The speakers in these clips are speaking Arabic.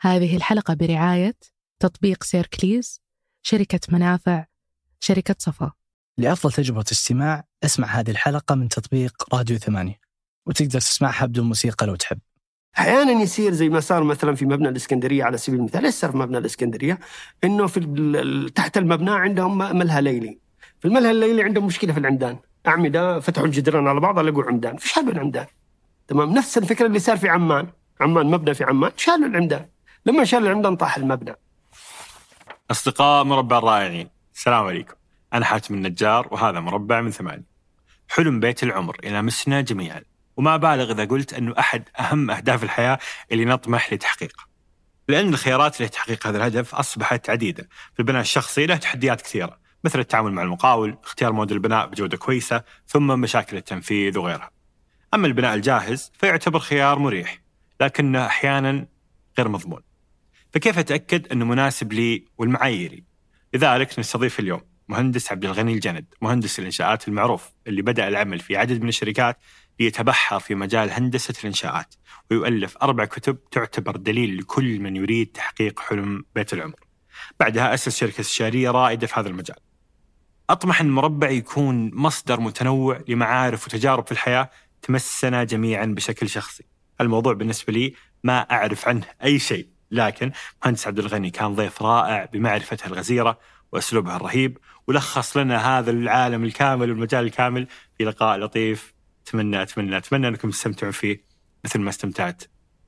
هذه الحلقة برعاية تطبيق سيركليز شركة منافع شركة صفا. لأفضل تجربة استماع اسمع هذه الحلقة من تطبيق راديو ثمانية. وتقدر تسمعها بدون موسيقى لو تحب. أحيانا يصير زي ما صار مثلا في مبنى الإسكندرية على سبيل المثال. إيش صار في مبنى الإسكندرية؟ إنه في ال- تحت المبنى عندهم ملهى ليلي. في الملهى الليلي عندهم مشكلة في العمدان، أعمدة فتحوا الجدران على بعض لقوا عمدان، فشالوا العمدان. تمام؟ نفس الفكرة اللي صار في عمان، عمان مبنى في عمان. شالوا العمدان. لما شالوا العمدان طاح المبنى. أصدقاء مربع الرائعين السلام عليكم. أنا حاتم النجار وهذا مربع من ثمانية. حلم بيت العمر يلامسنا جميعا. وما بالغ إذا قلت أنه أحد أهم أهداف الحياة اللي نطمح لتحقيقها لأن الخيارات لتحقيق هذا الهدف أصبحت عديدة في البناء الشخصي له تحديات كثيرة مثل التعامل مع المقاول اختيار موديل البناء بجودة كويسة ثم مشاكل التنفيذ وغيرها. أما البناء الجاهز فيعتبر خيار مريح لكنه أحيانا غير مضمون. فكيف أتأكد أنه مناسب لي والمعاييري؟ لذلك نستضيف اليوم مهندس عبد الغني الجند، مهندس الإنشاءات المعروف اللي بدأ العمل في عدد من الشركات ليتبحر في مجال هندسة الإنشاءات ويؤلف أربع كتب تعتبر دليل لكل من يريد تحقيق حلم بيت العمر. بعدها أسس شركة استشارية رائدة في هذا المجال. أطمح أن المربع يكون مصدر متنوع لمعارف وتجارب في الحياة تمسنا جميعا بشكل شخصي. الموضوع بالنسبة لي ما أعرف عنه أي شيء لكن مهندس عبد الغني كان ضيف رائع بمعرفته الغزيرة واسلوبه الرهيب ولخص لنا هذا العالم الكامل والمجال الكامل في لقاء لطيف أتمنى أتمنى أتمنى أنكم تستمتعون فيه مثل ما استمتعت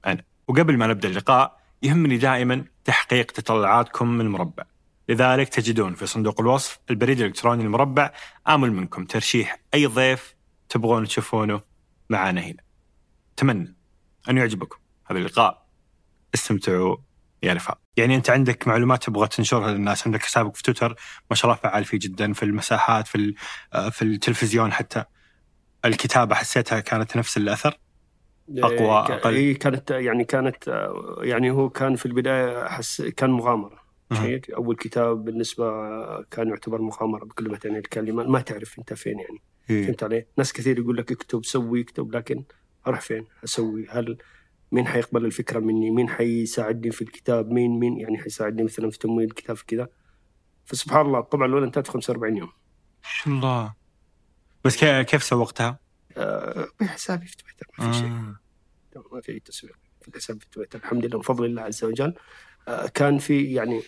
أنا. وقبل ما نبدأ اللقاء يهمني دائما تحقيق تطلعاتكم من المربع. لذلك تجدون في صندوق الوصف البريد الإلكتروني المربع آمل منكم ترشيح أي ضيف تبغون تشوفونه معنا هنا. أتمنى أن يعجبكم هذا اللقاء استمتعوا يا رفاق يعني أنت عندك معلومات تبغى تنشرها للناس عندك حسابك في تويتر ما شاء الله فعال فيه جدا في المساحات في آه، في التلفزيون حتى الكتابة حسيتها كانت نفس الأثر أقوى، ك- أقل. إيه كانت يعني كانت آه، يعني هو كان في البداية حس كان مغامرة. شيء أول كتاب بالنسبة كان يعتبر مغامرة بكل ما تعني الكلمة ما تعرف أنت فين يعني إيه. فهمت علي؟ ناس كثير يقول لك اكتب سوي اكتب لكن أروح فين؟ أسوي هل مين حيقبل الفكرة مني؟ مين حيساعدني في الكتاب؟ مين مين يعني حيساعدني مثلا في تمويل الكتاب في كذا؟ فسبحان الله الطبعه الأولى انتهت في 45 يوم ما شاء الله بس كي- كيف سوقتها؟ أه بحسابي في تويتر ما في شيء آه. ما في أي تسويق في الحساب في تويتر الحمد لله بفضل الله عز وجل آه، كان في يعني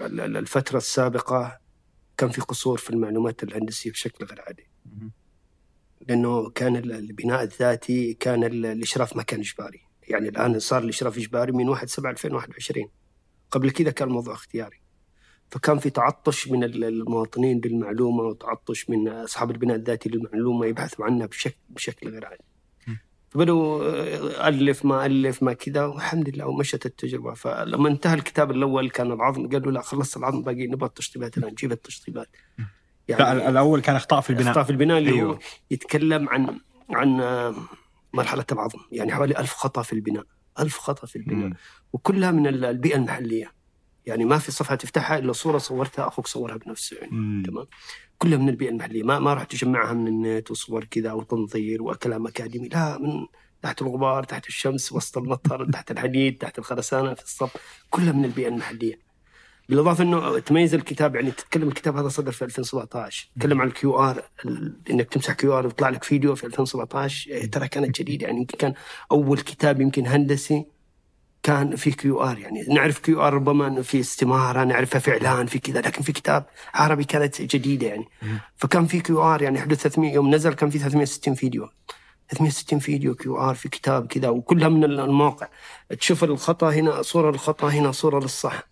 ال- ال- الفترة السابقة كان في قصور في المعلومات الهندسية بشكل غير عادي. لأنه كان ال- البناء الذاتي كان ال- الإشراف ما كان اجباري يعني الآن صار الإشراف إجباري من 1 7 2021 قبل كذا كان الموضوع اختياري. فكان في تعطش من ال- المواطنين للمعلومة وتعطش من أصحاب البناء الذاتي للمعلومة يبحثوا عنها بشكل بشكل غير عادي. فبدوا آه، ألف ما ألف ما كذا والحمد لله ومشت التجربة. فلما انتهى الكتاب الأول كان العظم قالوا لا خلصت العظم باقي نبغى التشطيبات الآن جيب التشطيبات. لا ال- الأول كان إخطاء في البناء. إخطاء في البناء اللي أيوه. هو يتكلم عن عن آه، مرحلة العظم يعني حوالي ألف خطأ في البناء ألف خطأ في البناء. مم. وكلها من ال- البيئة المحلية. يعني ما في صفحة تفتحها إلا صورة صورتها أخوك صورها بنفسه يعني مم. تمام؟ كلها من البيئة المحلية. ما ما راح تجمعها من النت وصور كذا وتنظير وكلام اكاديمي لا من تحت الغبار تحت الشمس وسط المطر تحت الحديد تحت الخرسانة في الصف. كلها من البيئة المحلية. بالإضافة إنه تميز الكتاب يعني تتكلم الكتاب هذا صدر في 2017 تكلم عن ال QR إنك تمسح QR ويطلع لك فيديو في 2017 إيه، ترى كانت جديدة. يعني يمكن كان أول كتاب يمكن هندسي كان في QR. يعني نعرف QR ربما إنه في استمارة نعرفها في اعلان في كذا لكن في كتاب عربي كانت جديدة يعني. فكان في QR يعني حدود 300 يوم نزل كان في 360 فيديو. 360 فيديو QR في كتاب كذا وكلها من الموقع. تشوف الخطأ هنا صورة للخطا هنا صورة للصح.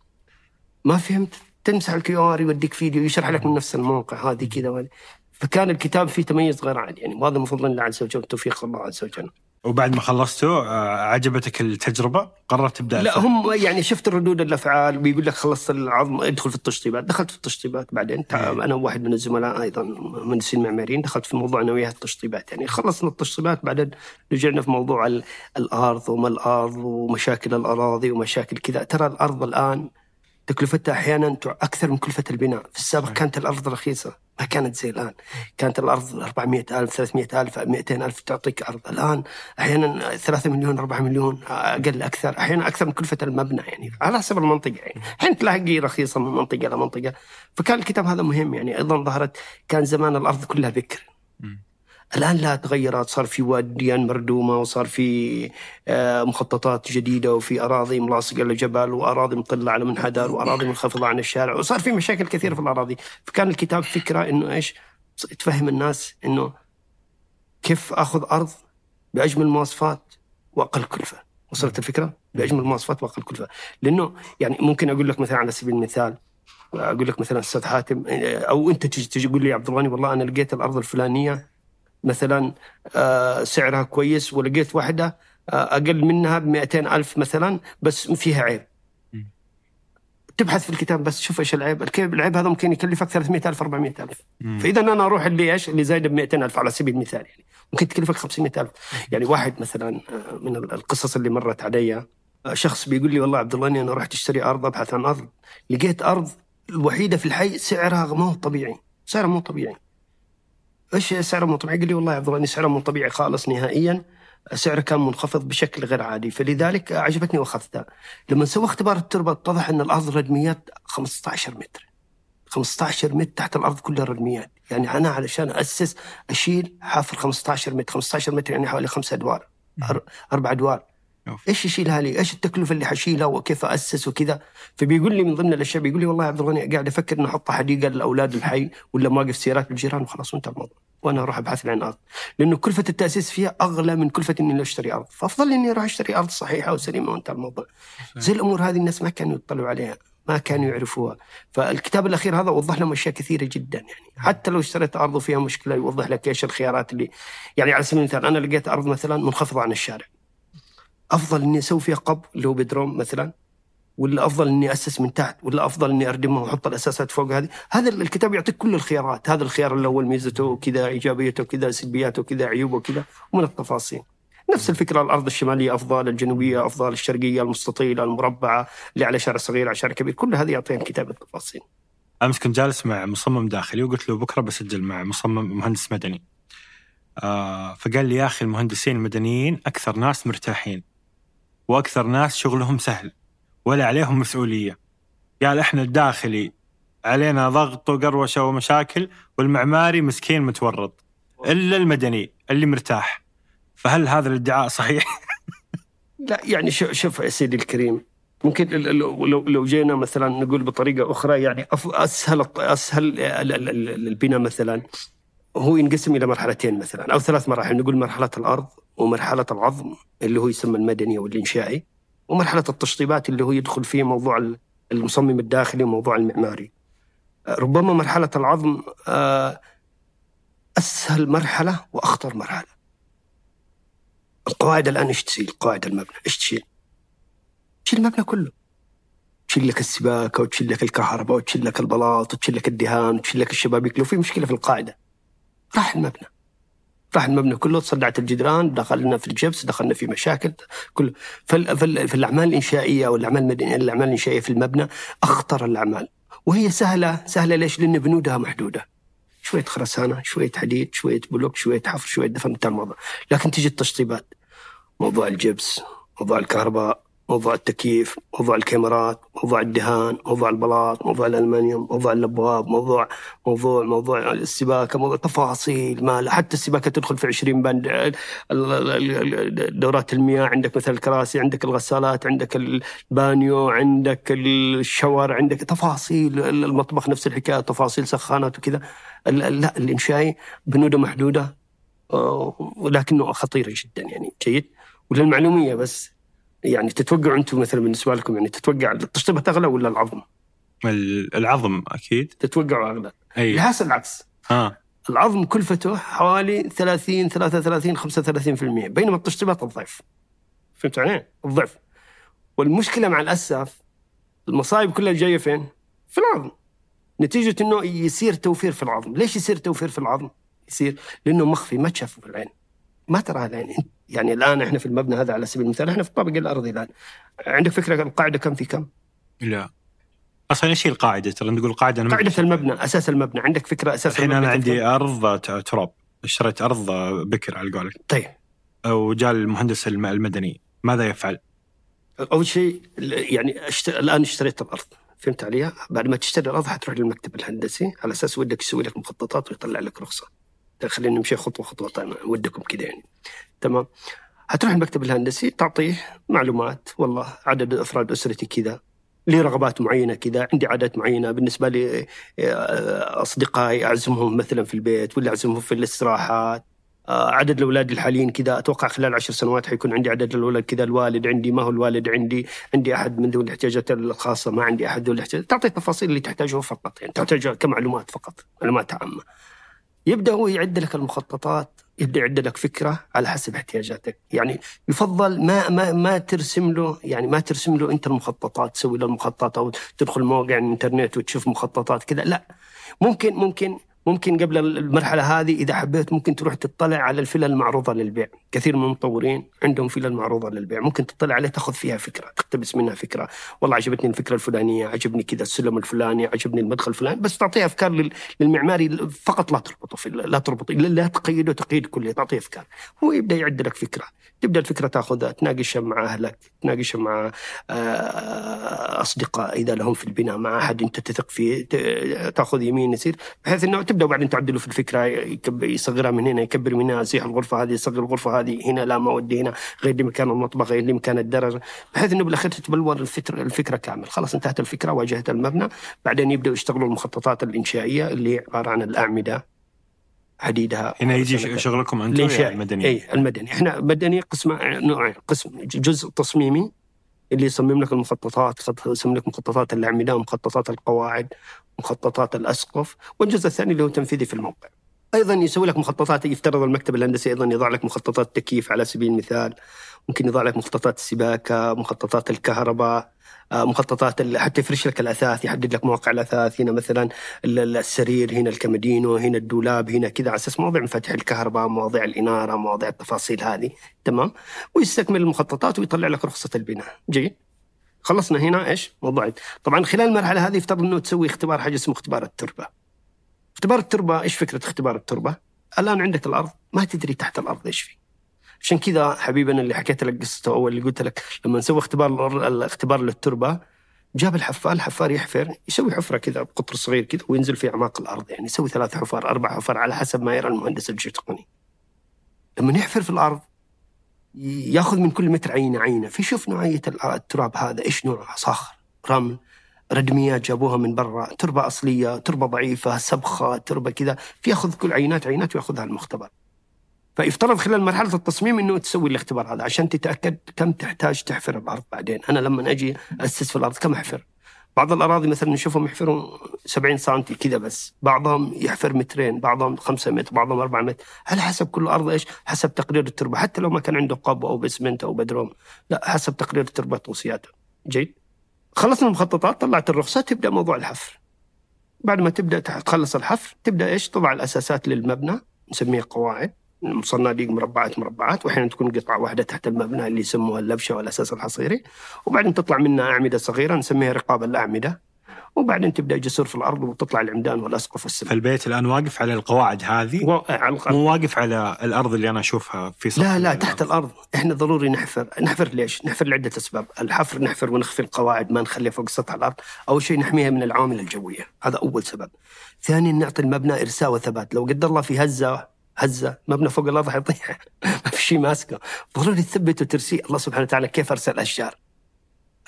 ما فهمت تمسح ال QR يوديك فيديو يشرح لك من نفس الموقع هذه كذا وهذه. فكان الكتاب فيه تميز غير عادي يعني وهذا من فضل الله عز وجل توفيق الله عز وجل. وبعد ما خلصته آه، عجبتك التجربة؟ قررت تبدأ لا. هم يعني شفت الردود الأفعال بيقول لك خلصت العظم ادخل في التشطيبات. دخلت في التشطيبات بعدين إيه. أنا وواحد من الزملاء أيضا مهندسين معماريين دخلت في موضوع أنا وياه التشطيبات. يعني خلصنا التشطيبات بعدين رجعنا في موضوع ال- الأرض وما الأرض ومشاكل الأراضي ومشاكل كذا. ترى الأرض الآن تكلفتها أحيانا تع- أكثر من كلفة البناء، في السابق كانت الأرض رخيصة ما كانت زي الآن. كانت الأرض 400 ألف 300 ألف 200 ألف تعطيك أرض. الآن أحيانا 3 مليون 4 مليون أقل أكثر. أحيانا أكثر من كلفة المبنى يعني على حسب المنطقة يعني. أحيانا تلاقي رخيصة من منطقة إلى منطقة. فكان الكتاب هذا مهم يعني. أيضا ظهرت كان زمان الأرض كلها بكر. الآن لا تغيرت صار في واديان مردومة وصار في آه، مخططات جديدة وفي أراضي ملاصقة للجبل وأراضي مطله على منحدر وأراضي منخفضة عن الشارع وصار في مشاكل كثيرة في الأراضي. فكان الكتاب فكرة إنه إيش؟ تفهم الناس إنه كيف آخذ أرض بأجمل المواصفات وأقل كلفة. وصلت الفكرة؟ بأجمل المواصفات وأقل كلفة. لأنه يعني ممكن أقول لك مثلا على سبيل المثال أقول لك مثلا أستاذ حاتم أو أنت تجي تقول لي عبد الغني والله أنا لقيت الأرض الفلانية مثلا آه، سعرها كويس ولقيت واحدة آه، أقل منها ب ألف مثلا بس فيها عيب. تبحث في الكتاب بس شوف إيش العيب، العيب هذا ممكن يكلفك 300000 400000 فإذا أنا أروح اللي إيش؟ اللي زايد ب 200000 على سبيل المثال يعني. ممكن تكلفك 500000 يعني واحد مثلا آه، من القصص اللي مرت علي شخص بيقول لي والله عبد الله إني أنا رحت أشتري أرض أبحث عن أرض. لقيت أرض الوحيدة في الحي سعرها مو طبيعي. سعرها مو طبيعي. إيش سعره مو طبيعي؟ قال لي والله يا عبد الله سعره مو طبيعي خالص نهائيا. سعره كان منخفض بشكل غير عادي. فلذلك عجبتني واخذتها لما سوى اختبار التربة اتضح إن الأرض ردميات 15 متر. 15 متر تحت الأرض كلها ردميات يعني أنا علشان أسس أشيل حافر 15 متر. 15 متر يعني حوالي خمسة ادوار أربع ادوار إيش يشيلها لي؟ إيش التكلفة اللي حشيلها وكيف أسس وكذا؟ فبيقول لي من ضمن الأشياء بيقول لي والله يا عبد الغني قاعد أفكر اني أحط حديقة للاولاد الحي ولا مواقف سيارات بالجيران وخلاص وانتهى الموضوع. وأنا أروح أبحث عن أرض. لأنه كلفة التأسيس فيها أغلى من كلفة إني أشتري أرض، فأفضل إني أروح أشتري أرض صحيحة وسليمة وانتهى الموضوع. زي الأمور هذه الناس ما كانوا يطلعوا عليها. ما كانوا يعرفوها فالكتاب الأخير هذا وضح لهم أشياء كثيرة جدا يعني حتى لو اشتريت أرض وفيها مشكلة يوضح لك إيش الخيارات اللي يعني على سبيل المثال أنا لقيت أرض مثلا منخفضة عن الشارع أفضل إني أسوي فيها قب اللي هو بدروم مثلا ولا أفضل إني أسس من تحت ولا أفضل إني أردمها وأحط الأساسات فوق هذه. هذا الكتاب يعطيك كل الخيارات. هذا الخيار الأول ميزته وكذا إيجابيته وكذا سلبياته وكذا عيوبه وكذا ومن التفاصيل. نفس الفكرة الأرض الشمالية أفضل الجنوبية أفضل الشرقية المستطيلة المربعة اللي على شارع صغير على شارع كبير. كل هذه يعطيها الكتاب التفاصيل. أمس كنت جالس مع مصمم داخلي وقلت له بكرة بسجل مع مصمم مهندس مدني. آه فقال لي يا أخي المهندسين المدنيين أكثر ناس مرتاحين. وأكثر ناس شغلهم سهل ولا عليهم مسؤولية. قال إحنا الداخلي علينا ضغط وقروشة ومشاكل والمعماري مسكين متورط. إلا المدني اللي مرتاح. فهل هذا الادعاء صحيح؟ لا يعني شوف يا سيدي الكريم ممكن لو لو جينا مثلا نقول بطريقة أخرى يعني أسهل أسهل البناء مثلا هو ينقسم إلى مرحلتين مثلا أو ثلاث مراحل. نقول مرحلة الأرض ومرحلة العظم اللي هو يسمى المدني أو الإنشائي ومرحلة التشطيبات اللي هو يدخل فيه موضوع المصمم الداخلي وموضوع المعماري. ربما مرحلة العظم آه، أسهل مرحلة وأخطر مرحلة. القواعد الآن إيش تشيل؟ قواعد المبنى. إيش تشيل؟ تشيل المبنى كله. تشيل لك السباكة وتشيل لك الكهرباء وتشيل لك البلاط وتشيل لك الدهان وتشيل لك الشبابيك. لو في مشكلة في القاعدة راح المبنى. راح المبنى كله تصدعت الجدران دخلنا في الجبس دخلنا في مشاكل كل في الاعمال الإنشائية والأعمال الأعمال الإنشائية في المبنى أخطر الأعمال. وهي سهلة سهلة ليش؟ لأن بنودها محدودة. شوية خرسانة شوية حديد شوية بلوك شوية حفر شوية دفن الموضوع. لكن تيجي التشطيبات موضوع الجبس موضوع الكهرباء موضوع التكييف موضوع الكاميرات موضوع الدهان موضوع البلاط موضوع الألمنيوم موضوع الأبواب موضوع موضوع موضوع السباكة موضوع تفاصيل ما حتى السباكة تدخل في 20 بند دورات المياه عندك مثل الكراسي عندك الغسالات عندك البانيو عندك الشاور عندك تفاصيل المطبخ نفس الحكاية تفاصيل سخانات وكذا. لا الانشائي بنودة محدودة آه، ولكنه خطيرة جدا يعني جيد وللمعلومية بس. يعني تتوقعوا أنتم مثلا بالنسبة لكم يعني تتوقع التشطيبه اغلى ولا العظم؟ العظم أكيد. تتوقعوا أغلى. أي. العكس العكس. ها العظم كلفته حوالي 30 33 35% بينما التشطيبات الضعف. فهمت علي؟ الضعف. والمشكلة مع الاسف المصايب كلها جاية فين؟ في العظم. نتيجة إنه يصير توفير في العظم، ليش يصير توفير في العظم؟ يصير لأنه مخفي ما تشافه في العين. ما ترى العين. يعني الآن إحنا في المبنى هذا على سبيل المثال إحنا في الطابق الارضي الآن عندك فكرة القاعده كم في كم؟ لا أصلا إيش هي القاعدة؟ ترى نقول قاعدة أنا ما- قاعدة المبنى أساس المبنى عندك فكرة أساس الحين المبنى أنا؟ عندي أرض تراب اشتريت أرض بكر على قولك طيب وجاء المهندس الم- المدني ماذا يفعل؟ أول شيء يعني أشت... الآن اشتريت الأرض فهمت علي؟ بعد ما تشتري الأرض حتروح للمكتب الهندسي على أساس ودك يسوي لك مخططات ويطلع لك رخصة. خلينا نمشي خطوة خطوة طيب ودكم كذا يعني. تمام؟ حتروح المكتب الهندسي تعطيه معلومات والله عدد أفراد أسرتي كذا لي رغبات معينة كذا عندي عادات معينة بالنسبة لي آه، أصدقائي أعزمهم مثلا في البيت ولا أعزمهم في الاستراحات آه، عدد الأولاد الحاليين كذا أتوقع خلال عشر سنوات حيكون عندي عدد الأولاد كذا الوالد عندي ما هو الوالد عندي عندي أحد من ذوي الاحتياجات الخاصة ما عندي أحد ذوي الاحتياجات تعطي التفاصيل اللي تحتاجها فقط يعني تحتاج كمعلومات فقط معلومات عامة يبدأ هو يعد لك المخططات يبدأ يعد لك فكرة على حسب احتياجاتك. يعني يفضل ما ما ما ترسم له يعني ما ترسم له أنت المخططات تسوي له المخططات أو تدخل مواقع الإنترنت وتشوف مخططات كذا لا. ممكن ممكن ممكن قبل المرحلة هذه إذا حبيت ممكن تروح تطلع على الفلل المعروضة للبيع. كثير من المطورين عندهم فلل معروضة للبيع. ممكن تطلع عليها تاخذ فيها فكرة تقتبس منها فكرة. والله عجبتني الفكرة الفلانية عجبني كذا السلم الفلاني عجبني المدخل الفلاني. بس تعطيها أفكار لل- للمعماري فقط لا تربطه في لا تربط لا تقيده تقييد كلي تعطيه أفكار. هو يبدأ يعد لك فكرة. تبدأ الفكرة تاخذها تناقشها مع أهلك تناقشها مع آه، أصدقاء إذا لهم في البناء مع أحد أنت تثق فيه تاخذ يمين يسير بحيث إنه تبدأ بعدين تعدلوا في الفكرة يصغرها من هنا يكبر من هنا يصيح الغرفة هذه يصغر الغرفة هذه هنا لا ما ودي هنا غير لي مكان المطبخ غير لي مكان الدرج بحيث إنه بالأخير تتبلور الفكرة كامل. خلاص انتهت الفكرة واجهت المبنى بعدين يبدأوا يشتغلوا المخططات الإنشائية اللي عبارة عن الأعمدة. حديدها هنا يجي شغلكم أنتم الانشاء المدني اي المدني. إحنا مدني قسم نوعين قسم جزء تصميمي اللي يصمم لك المخططات يصمم لك مخططات الأعمدة مخططات القواعد مخططات الأسقف والجزء الثاني اللي هو تنفيذي في الموقع. أيضا يسوي لك مخططات يفترض المكتب الهندسي أيضا يضع لك مخططات تكييف على سبيل المثال. ممكن يضع لك مخططات السباكه مخططات الكهرباء. مخططات ال- حتى يفرش لك الأثاث يحدد لك مواقع الأثاث هنا مثلا ال- ال- السرير هنا الكمدينو هنا الدولاب هنا كذا على أساس مواضيع مفاتيح الكهرباء مواضيع الإنارة مواضيع التفاصيل هذه. تمام؟ ويستكمل المخططات ويطلع لك رخصة البناء. جيد؟ خلصنا هنا إيش؟ موضوع طبعا خلال المرحلة هذه يفترض إنه تسوي اختبار حاجة اسمه اختبار التربة. اختبار التربة إيش فكرة اختبار التربة؟ الآن عندك الأرض ما تدري تحت الأرض إيش فيه. عشان كذا حبيبنا اللي حكيت لك قصته أول اللي قلت لك لما نسوي اختبار الاختبار للتربة جاب الحفار الحفار يحفر يسوي حفرة كذا بقطر صغير كذا وينزل في أعماق الأرض يعني يسوي ثلاث حفار أربع حفار على حسب ما يرى المهندس الجيوتقني. لما يحفر في الأرض ياخذ من كل متر عينة عينة. فيشوف نوعية التراب هذا إيش نوعه؟ صخر رمل ردميات جابوها من برا تربة أصلية تربة ضعيفة سبخة تربة كذا فياخذ كل عينات عينات وياخذها المختبر. فيفترض خلال مرحلة التصميم إنه تسوي الاختبار هذا عشان تتأكد كم تحتاج تحفر الأرض بعدين. أنا لما أجي أسس في الأرض كم أحفر؟ بعض الأراضي مثلا نشوفهم يحفروا 70 سم كذا بس. بعضهم يحفر مترين بعضهم 5 متر بعضهم 4 متر. على حسب كل أرض إيش؟ حسب تقرير التربة. حتى لو ما كان عنده قب أو بسمنت أو بدروم لا حسب تقرير التربة توصياته جيد؟ خلصنا المخططات طلعت الرخصة تبدأ موضوع الحفر. بعد ما تبدأ تخلص الحفر تبدأ إيش؟ تضع الأساسات للمبنى نسميها قواعد. صناديق مربعات مربعات وأحيانا تكون قطعة واحدة تحت المبنى اللي يسموها اللبشة والاساس الحصيري. وبعدين تطلع منها أعمدة صغيرة نسميها رقاب الأعمدة. وبعدين تبدأ جسور في الأرض وتطلع العمدان والأسقف والسمك. فالبيت الآن واقف على القواعد هذه؟ و... على الأرض. مو واقف على الأرض اللي أنا أشوفها في سطح لا لا الأرض. تحت الأرض. إحنا ضروري نحفر. نحفر ليش؟ نحفر لعدة أسباب. الحفر نحفر ونخفي القواعد ما نخليها فوق سطح الأرض. أول شيء نحميها من العوامل الجوية. هذا أول سبب. ثانيا نعطي المبنى إرساء وثبات. لو قدر الله في هزة هزة مبنى فوق الأرض حيطيح. ما في شيء ماسكه. ضروري تثبت وترسيه الله سبحانه وتعالى كيف أرسل الأشجار؟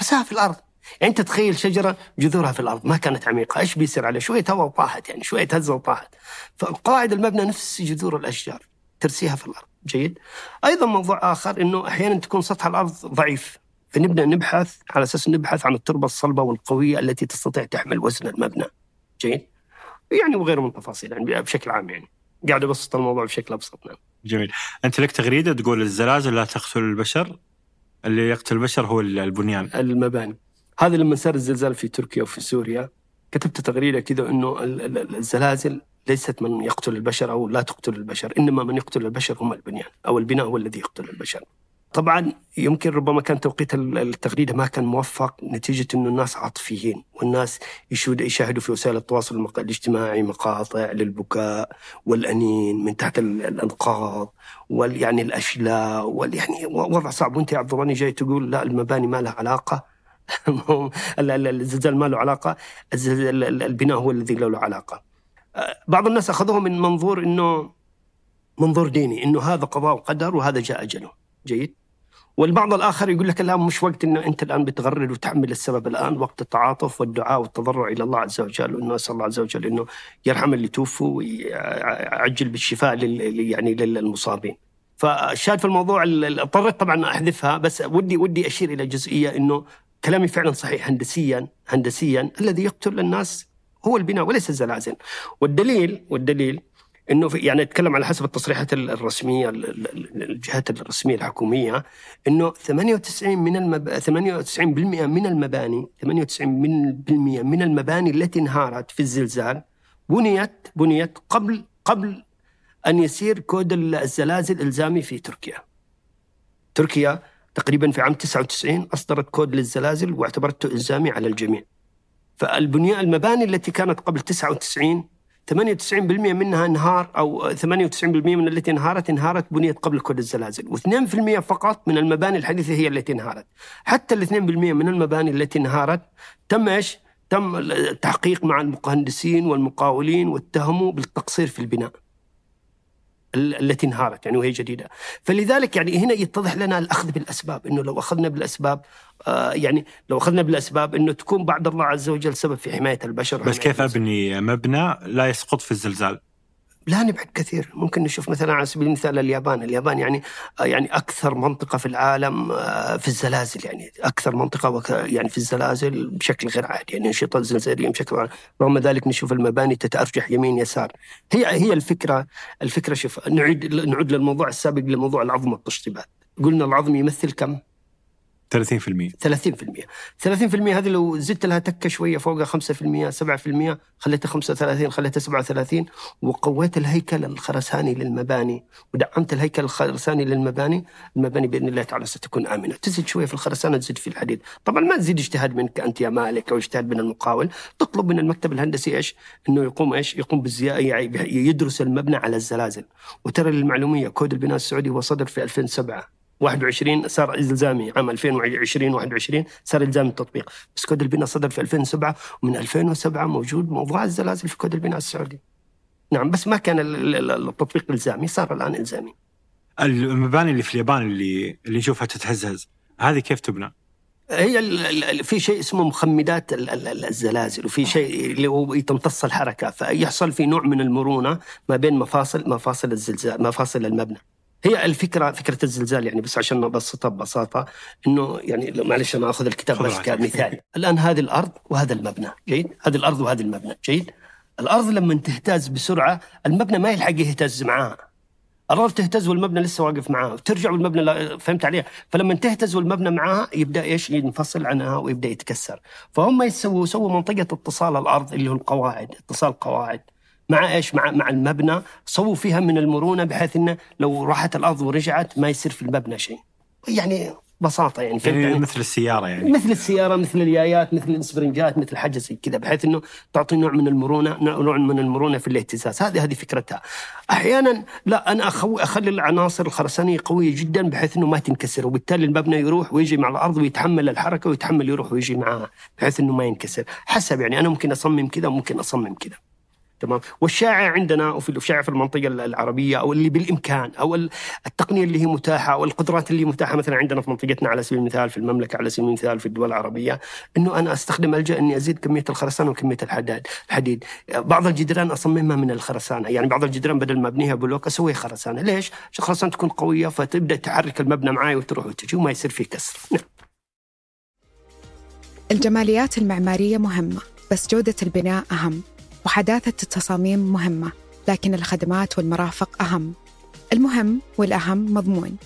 ارساها في الأرض. يعني أنت تخيل شجرة جذورها في الأرض. ما كانت عميقة. إيش بيصير عليها؟ شوية هواء وطاحت يعني شوية هزة وطاحت. فقواعد المبنى نفس جذور الأشجار. ترسيها في الأرض. جيد؟ أيضا موضوع آخر إنه أحيانا تكون سطح الأرض ضعيف. فنبدأ نبحث على أساس نبحث عن التربة الصلبة والقوية التي تستطيع تحمل وزن المبنى. جيد؟ يعني وغيره من التفاصيل يعني بشكل عام يعني. قاعد ابسط الموضوع بشكل أبسط نعم. جميل. أنت لك تغريدة تقول الزلازل لا تقتل البشر اللي يقتل البشر هو البنيان. المباني. هذا لما صار الزلزال في تركيا وفي سوريا كتبت تغريدة كذا إنه ال- ال- الزلازل ليست من يقتل البشر أو لا تقتل البشر إنما من يقتل البشر هم البنيان أو البناء هو الذي يقتل البشر. طبعا يمكن ربما كان توقيت التغريده ما كان موفق نتيجة إنه الناس عاطفيين والناس يشاهدوا في وسائل التواصل الاجتماعي مقاطع للبكاء والأنين من تحت الأنقاض ويعني الأشلاء ويعني وضع صعب. وأنت يا عبد الله جاي تقول لا المباني ما لها علاقة. الزلزال ما له علاقة. البناء هو الذي له علاقة. بعض الناس أخذوه من منظور انه منظور ديني إنه هذا قضاء وقدر وهذا جاء أجله. جيد؟ والبعض الآخر يقول لك لا مش وقت إنه أنت الآن بتغرد وتحمل السبب الآن وقت التعاطف والدعاء والتضرع إلى الله عز وجل وانه اسال الله عز وجل إنه يرحم اللي توفوا ويعجل بالشفاء لل يعني للمصابين. فالشاهد في الموضوع اضطريت طبعا أحذفها بس ودي ودي أشير إلى جزئية إنه كلامي فعلا صحيح هندسيا هندسيا الذي يقتل الناس هو البناء وليس الزلازل والدليل والدليل إنه في يعني أتكلم على حسب التصريحات الرسمية الجهات الرسمية الحكومية إنه 98 من المب... 98% من المباني 98% من المباني التي انهارت في الزلزال بنيت بنيت قبل قبل أن يصير كود الزلازل إلزامي في تركيا. تركيا تقريبا في عام 99 أصدرت كود للزلازل واعتبرته إلزامي على الجميع. فالبنيان المباني التي كانت قبل 99 98% منها انهار أو 98% من التي انهارت انهارت بنيت قبل كود الزلازل و2% فقط من المباني الحديثة هي التي انهارت حتى ال 2% من المباني التي انهارت تم إيش؟ تم التحقيق مع المهندسين والمقاولين واتهموا بالتقصير في البناء التي انهارت يعني وهي جديدة. فلذلك يعني هنا يتضح لنا الأخذ بالأسباب إنه لو أخذنا بالأسباب آه يعني لو أخذنا بالأسباب إنه تكون بعد الله عز وجل سبب في حماية البشر. بس كيف أبني مبنى لا يسقط في الزلزال؟ لا نبعد كثير. ممكن نشوف مثلا على سبيل المثال اليابان. اليابان يعني يعني أكثر منطقة في العالم آه، في الزلازل يعني أكثر منطقة يعني في الزلازل بشكل غير عادي يعني انشطه زلزالية بشكل رغم ذلك نشوف المباني تتأرجح يمين يسار. هي هي الفكرة الفكرة شوف نعيد نعود للموضوع السابق لموضوع العظم والتشطيبات قلنا العظم يمثل كم؟ 30% 30% 30% هذه لو زدت لها تكة شوية فوقها 5% 7% خليتها 35 خليتها 37 وقويت الهيكل الخرساني للمباني ودعمت الهيكل الخرساني للمباني المباني بإذن الله تعالى ستكون آمنة. تزيد شوية في الخرسانة تزيد في الحديد. طبعا ما تزيد اجتهاد منك أنت يا مالك أو اجتهاد من المقاول. تطلب من المكتب الهندسي إيش؟ إنه يقوم إيش؟ يقوم بالزياده يعني يدرس المبنى على الزلازل. وترى للمعلومية كود البناء السعودي هو صدر في 2007 21 صار إلزامي. عام 2020 21 صار الزامي التطبيق. بس كود البناء صدر في 2007 ومن 2007 موجود موضوع الزلازل في كود البناء السعودي. نعم بس ما كان التطبيق إلزامي صار الآن إلزامي. المباني اللي في اليابان اللي اللي نشوفها تتهزهز هذه كيف تبنى؟ هي في شيء اسمه مخمدات الزلازل وفي شيء اللي هو تمتص الحركة. فيحصل في نوع من المرونة ما بين مفاصل مفاصل الزلزال مفاصل المبنى. هي الفكرة فكرة الزلزال يعني بس عشان نبسطها ببساطة إنه يعني معلش أنا آخذ الكتاب بس كمثال. الآن هذه الأرض وهذا المبنى. جيد؟ هذه الأرض وهذا المبنى. جيد؟ الأرض لما تهتز بسرعة المبنى ما يلحق يهتز معاها الأرض تهتز والمبنى لسه واقف معاها وترجع والمبنى لا فهمت عليها فلما تهتز والمبنى معاها يبدأ إيش؟ ينفصل عنها ويبدأ يتكسر. فهم يسووا سووا منطقة اتصال الأرض اللي هو القواعد اتصال قواعد. مع إيش؟ مع مع المبنى. صووا فيها من المرونة بحيث إنه لو راحت الأرض ورجعت ما يصير في المبنى شيء. يعني بساطة يعني, يعني, مثل السيارة يعني. مثل السيارة مثل اليايات مثل الاسبرنجات مثل حاجة زي كذا بحيث إنه تعطي نوع من المرونة نوع من المرونة في الاهتزاز. هذه هذه فكرتها. أحيانا لا أنا أخوي أخلي العناصر الخرسانية قوية جدا بحيث إنه ما تنكسر. وبالتالي المبنى يروح ويجي مع الأرض ويتحمل الحركة ويتحمل يروح ويجي معها بحيث إنه ما ينكسر. حسب يعني أنا ممكن أصمم كذا وممكن أصمم كذا. تمام. والشائع عندنا وفي الشائع في المنطقة العربية أو اللي بالإمكان أو التقنية اللي هي متاحة أو القدرات اللي متاحة. مثلا عندنا في منطقتنا على سبيل المثال في المملكة على سبيل المثال في الدول العربية إنه أنا أستخدم ألجأ إني أزيد كمية الخرسانة وكمية الحداد الحديد. بعض الجدران أصممها من الخرسانة. يعني بعض الجدران بدل ما أبنيها بلوك أسويها خرسانة. ليش؟ عشان الخرسانه تكون قوية فتبدأ تحرك المبنى معي وتروح وتجي وما يصير فيه كسر. نعم. الجماليات المعمارية مهمة بس جودة البناء أهم. وحداثة التصاميم مهمة لكن الخدمات والمرافق أهم. المهم والأهم مضمون.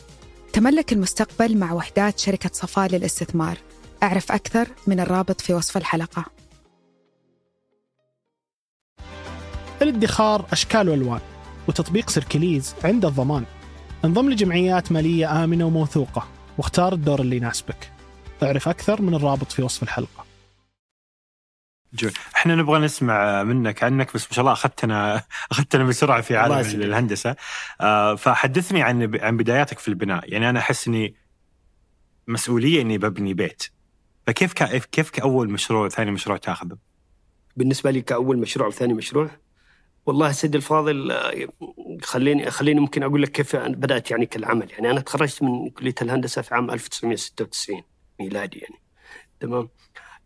تملك المستقبل مع وحدات شركة صفاء للاستثمار. أعرف أكثر من الرابط في وصف الحلقة. الادخار أشكال وألوان وتطبيق سيركليز عند الضمان. انضم لجمعيات مالية آمنة وموثوقة واختار الدور اللي يناسبك. أعرف أكثر من الرابط في وصف الحلقة. جميل إحنا نبغى نسمع منك عنك بس ما شاء الله اخذتنا أخذتنا بسرعة في عالم. الهندسة. آه، فحدثني عن عن بداياتك في البناء. يعني أنا أحس إني مسؤولية إني ببني بيت. فكيف كا كيف كأول مشروع ثاني مشروع تاخذه؟ بالنسبة لي كأول مشروع وثاني مشروع والله سيدي الفاضل آه، خليني خليني ممكن أقول لك كيف بدأت يعني كالعمل. يعني أنا تخرجت من كلية الهندسة في عام 1996 ميلادي يعني. تمام؟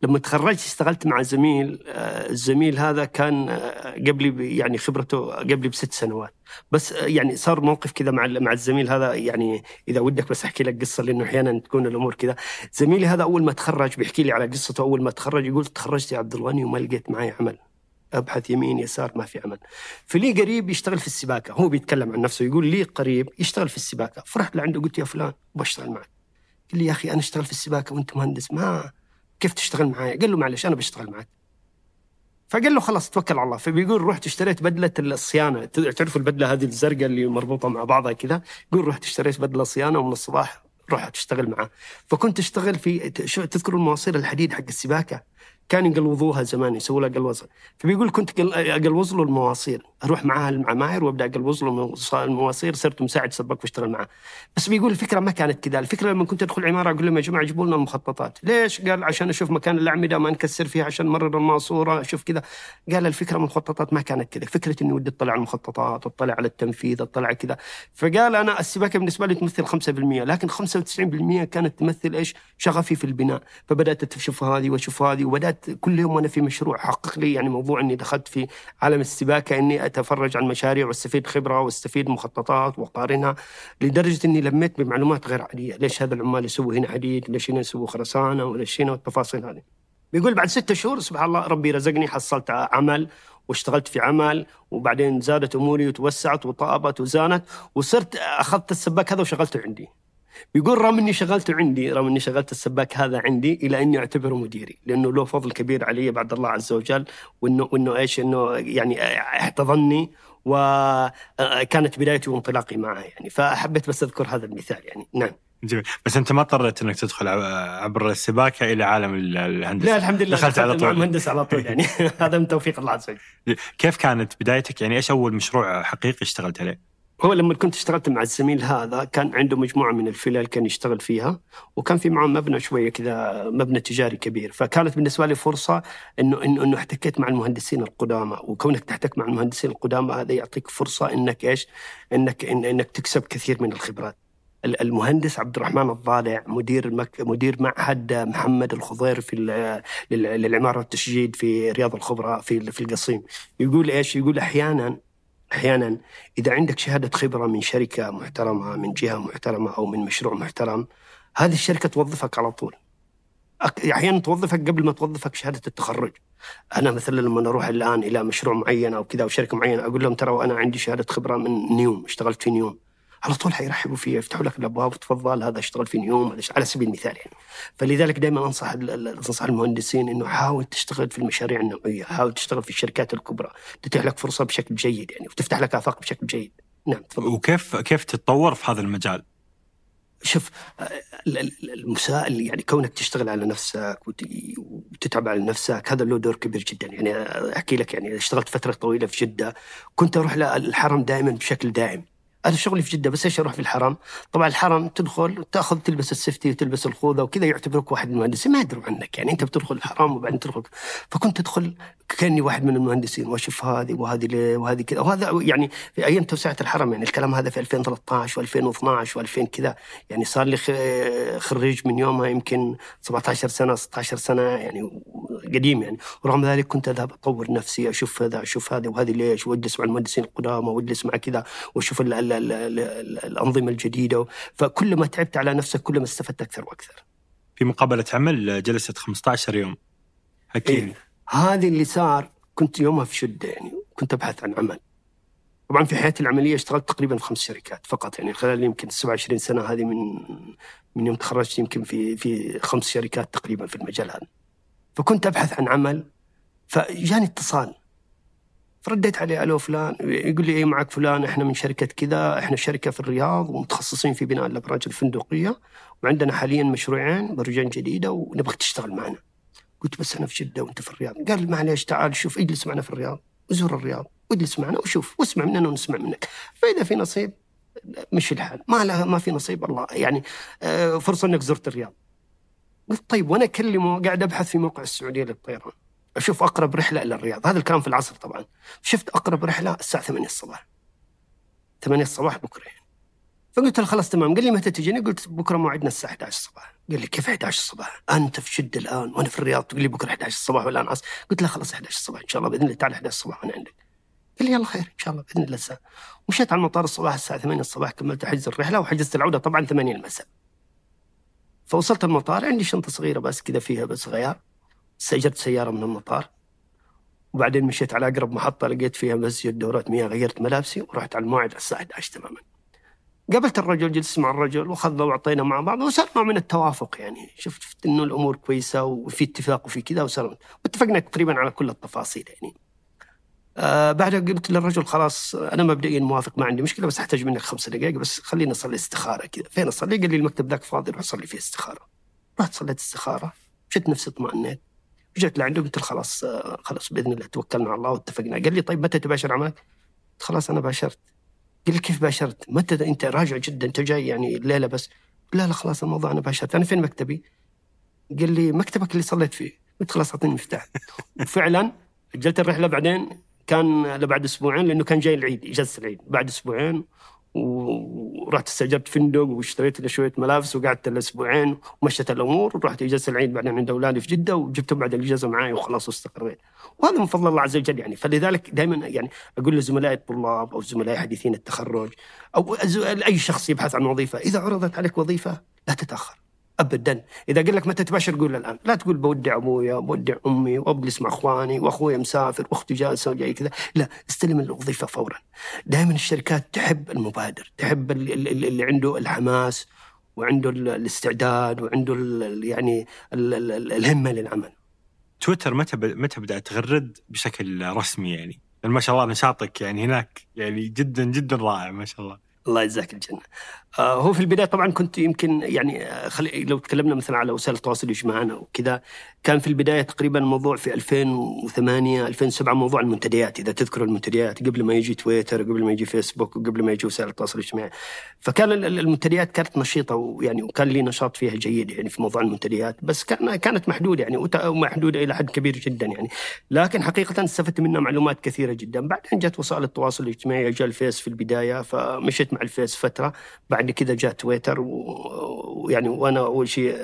لما تخرجت اشتغلت مع زميل آه، الزميل هذا كان آه، قبلي يعني خبرته قبلي بست سنوات. بس آه، يعني صار موقف كذا مع مع الزميل هذا يعني إذا ودك بس أحكي لك قصة لأنه أحيانا تكون الأمور كذا. زميلي هذا أول ما تخرج بيحكي لي على قصته. أول ما تخرج يقول تخرجت يا عبد الغني وما لقيت معي عمل. أبحث يمين يسار ما في عمل. فلي قريب يشتغل في السباكة. هو بيتكلم عن نفسه. يقول لي قريب يشتغل في السباكة. فرحت لعنده قلت يا فلان بشتغل معك. قال لي يا أخي أنا أشتغل في السباكة وأنت مهندس. ما كيف تشتغل معي قال له معلش أنا بشتغل معك فقال له خلاص توكل على الله. فبيقول رحت اشتريت بدلة الصيانة. تعرفوا البدلة هذه الزرقاء اللي مربوطة مع بعضها كذا؟ يقول رحت اشتريت بدلة صيانة ومن الصباح رحت اشتغل معه فكنت أشتغل في تذكروا المواسير الحديد حق السباكة؟ كان يقلوظوها زمان يسووا لها قلوظه فبيقول كنت قل- اقلوظ له المواسير أروح معاه العماير وأبدأ اقلوظ له المواسير صرت مساعد سباك وأشتغل معاه. بس بيقول الفكرة ما كانت كذا. الفكرة لما كنت أدخل عماره أقول لهم يا جماعة جيبوا لنا المخططات. ليش؟ قال عشان أشوف مكان الاعمده ما نكسر فيها عشان نمرر الماسورة أشوف كذا. قال الفكرة من المخططات ما كانت كذا. فكرة إني ودي أطلع على المخططات أطلع على التنفيذ أطلع كذا. فقال أنا السباكه بالنسبة لي تمثل 5% لكن 95% كانت تمثل إيش؟ شغفي في البناء. فبدأت أشوف هذه وأشوف هذه وبدأت كل يوم وأنا في مشروع حقق لي يعني موضوع إني دخلت في عالم السباكة إني أتفرج عن مشاريع واستفيد خبرة واستفيد مخططات وأقارنها لدرجة إني لميت بمعلومات غير عادية. ليش هذا العمال يسووا هنا حديد ليش هنا يسووا خرسانة؟ وليش هنا؟ والتفاصيل هذه. بيقول بعد ستة شهور سبحان الله ربي رزقني حصلت عمل واشتغلت في عمل وبعدين زادت أموري وتوسعت وطابت وزانت وصرت أخذت السباك هذا وشغلته عندي. بيقول رغم إني شغلته عندي رغم إني شغلت السباك هذا عندي إلى أني أعتبره مديري لأنه له فضل كبير علي بعد الله عز وجل وإنه وإنه إيش إنه يعني احتضنني وكانت بدايتي وانطلاقي معه يعني. فحبيت بس أذكر هذا المثال يعني. نعم. جميل. بس أنت ما اضطريت إنك تدخل عبر السباكة إلى عالم ال- الهندسة؟ لا الحمد لله. دخلت على طول. مهندس على طول يعني. هذا من توفيق الله عز وجل. كيف كانت بدايتك؟ يعني إيش أول مشروع حقيقي اشتغلت عليه؟ هو لما كنت اشتغلت مع الزميل هذا كان عنده مجموعة من الفلل كان يشتغل فيها وكان في معه مبنى شوية كذا مبنى تجاري كبير فكانت بالنسبة لي فرصة إنه إنه إنه احتكيت مع المهندسين القدامى وكونك تحتك مع المهندسين القدامى هذا يعطيك فرصة إنك إيش؟ إنك إن إنك تكسب كثير من الخبرات. ال- المهندس عبد الرحمن الضالع مدير مك مدير معهد محمد الخضير في للعمارة والتشجيد في رياض الخبراء في في القصيم يقول إيش؟ يقول أحيانا أحيانا إذا عندك شهادة خبرة من شركة محترمة من جهة محترمة أو من مشروع محترم هذه الشركة توظفك على طول. أحيانا توظفك قبل ما توظفك شهادة التخرج. أنا مثلا لما أروح الآن إلى مشروع معين أو كذا أو شركة معينة أقول لهم ترى وأنا عندي شهادة خبرة من نيوم اشتغلت في نيوم. على طول حيرحبوا فيها يفتحوا لك الأبواب تفضل هذا أشتغل في نيوم هذا على سبيل المثال يعني فلذلك دائما أنصح أنصح المهندسين إنه حاول تشتغل في المشاريع النوعيه، حاول تشتغل في الشركات الكبرى، تتيح لك فرصة بشكل جيد يعني وتفتح لك آفاق بشكل جيد. نعم تفضل. وكيف كيف تتطور في هذا المجال؟ شوف ال- ال- المسائل يعني كونك تشتغل على نفسك وت- وتتعب على نفسك هذا له دور كبير جدا يعني أحكي لك يعني اشتغلت فترة طويلة في جدة كنت أروح للحرم دائما بشكل دائم أنا شغلي في جدة بس إيش أروح في الحرم؟ طبعا الحرم تدخل تاخذ تلبس السفتي وتلبس الخوذة وكذا يعتبروك واحد من المهندسين ما يدروا عنك يعني أنت بتدخل الحرم وبعدين تدخل. فكنت أدخل كأني واحد من المهندسين وأشوف هذه وهذه ليه وهذه كذا. وهذا يعني في أيام توسعة الحرم يعني الكلام هذا في 2013 و2012 و2000 كذا. يعني صار لي خريج من يومها يمكن 17 سنة 16 سنة يعني قديم يعني ورغم ذلك كنت أذهب أطور نفسي أشوف هذا أشوف هذا وهذه ليش وأجلس مع المهندسين القدامى وأجلس مع كذا وأشوف ال ال ال ال ال الأنظمة الجديدة فكل ما تعبت على نفسك كل ما استفدت أكثر وأكثر. في مقابلة عمل جلست 15 يوم لي إيه. هذه اللي صار كنت يومها في شدة يعني كنت أبحث عن عمل. طبعا في حياتي العملية اشتغلت تقريبا في خمس شركات فقط يعني خلال يمكن 27 سنة هذه من من يوم تخرجت يمكن في في خمس شركات تقريبا في المجال هذا. فكنت أبحث عن عمل فجاني اتصال. فرديت عليه ألو فلان؟ يقول لي إيه معك فلان إحنا من شركة كذا إحنا شركة في الرياض ومتخصصين في بناء الأبراج الفندقية وعندنا حاليا مشروعين برجين جديدة ونبغاك تشتغل معنا. قلت بس أنا في جده وأنت في الرياض، قال معليش تعال شوف اجلس معنا في الرياض وزور الرياض واجلس معنا وشوف واسمع مننا ونسمع منك، فإذا في نصيب مشي الحال، ما لها ما في نصيب الله يعني آه، فرصة إنك زرت الرياض. قلت طيب وأنا اكلمه قاعد ابحث في موقع السعودية للطيران. أشوف اقرب رحلة إلى الرياض، هذا الكلام في العصر طبعا. شفت اقرب رحلة الساعة 8 الصباح. 8 الصباح بكرة. فقلت له خلاص تمام. قال لي متى تجيني؟ قلت بكرة موعدنا الساعة 11 الصباح. قال لي كيف 11 الصباح؟ أنت في جده الآن وأنا في الرياض. تقول لي بكرة 11 الصباح ولا أنا قلت له خلاص 11 الصباح. إن شاء الله بإذن الله تعال 11 الصباح وأنا عندك. قال لي يلا خير. إن شاء الله بإذن الله الساعة مشيت على المطار الصباح الساعة 8 الصباح كملت حجز الرحلة وحجزت العودة طبعا 8 المساء. فوصلت المطار عندي شنطة صغيرة بس كذا فيها بس غيار. استاجرت سيارة من المطار. وبعدين مشيت على أقرب محطة لقيت فيها مسجد دورات مياه غيرت ملابسي ورحت على الموعد على الساعة 11 تماما. قابلت الرجل جلست مع الرجل وأخذنا وعطينا مع بعض وصار نوع من التوافق يعني. شفت شفت إنه الأمور كويسة وفي اتفاق وفي كذا وصار واتفقنا تقريبا على كل التفاصيل يعني. آه بعدها قلت للرجل خلاص أنا مبدئيا موافق ما عندي مشكلة بس أحتاج منك خمس دقائق بس خليني أصلي استخارة كذا فين أصلي؟ قال لي المكتب ذاك فاضي روح صلي فيه استخارة. رحت صليت استخارة شفت نفسي اطمئنيت جيت لعنده قلت له خلاص آه خلاص بإذن الله توكلنا على الله واتفقنا قال لي طيب متى تباشر عملك؟ خلاص أنا باشرت قال لي كيف باشرت؟ متى أنت راجع جدا أنت جاي يعني الليلة بس؟ لا لا خلاص الموضوع أنا باشرت، أنا فين مكتبي؟ قال لي مكتبك اللي صليت فيه، قلت خلاص أعطيني المفتاح. وفعلا أجلت الرحلة بعدين كان لبعد أسبوعين لأنه كان جاي العيد إجازة العيد، بعد أسبوعين ورحت استاجرت فندق واشتريت لي شوية ملابس وقعدت الاسبوعين ومشت الأمور. ورحت إجازة العيد بعدين عند أولادي في جدة وجبتهم بعد الإجازة معي وخلاص واستقريت. وهذا من فضل الله عز وجل يعني. فلذلك دائما يعني أقول لزملائي الطلاب أو زملائي حديثين التخرج أو اي شخص يبحث عن وظيفة إذا عرضت عليك وظيفة لا تتأخر. ابدا. إذا قال لك متى تباشر قول الآن. لا تقول بودع أبويا بودع أمي وابجلس مع أخواني واخوي مسافر وأختي جالسة وجاي كذا. لا استلم الوظيفة فورا. دائما الشركات تحب المبادر تحب اللي عنده الحماس وعنده الاستعداد وعنده يعني الهمة للعمل. تويتر متى متى بدأت تغرد؟ بشكل رسمي يعني. ما شاء الله نشاطك يعني هناك. يعني جدا جدا رائع ما شاء الله. الله يجزاك الجنة. آه هو في البداية طبعا كنت يمكن يعني آه، خلي لو تكلمنا مثلا على وسائل التواصل الاجتماعي وكذا كان في البداية تقريبا الموضوع في 2008 2007 موضوع المنتديات إذا تذكر المنتديات قبل ما يجي تويتر قبل ما يجي فيسبوك وقبل ما يجي وسائل التواصل الاجتماعي. فكان المنتديات كانت نشيطة ويعني وكان لي نشاط فيها جيد يعني في موضوع المنتديات بس كان كانت محدودة يعني ومحدودة إلى حد كبير جدا يعني لكن حقيقه استفدت منها معلومات كثيرة جدا بعدين جت وسائل التواصل الاجتماعي جاء الفيس في البداية فمشيت الفيس فترة بعد كذا جاء تويتر ويعني وأنا أول شيء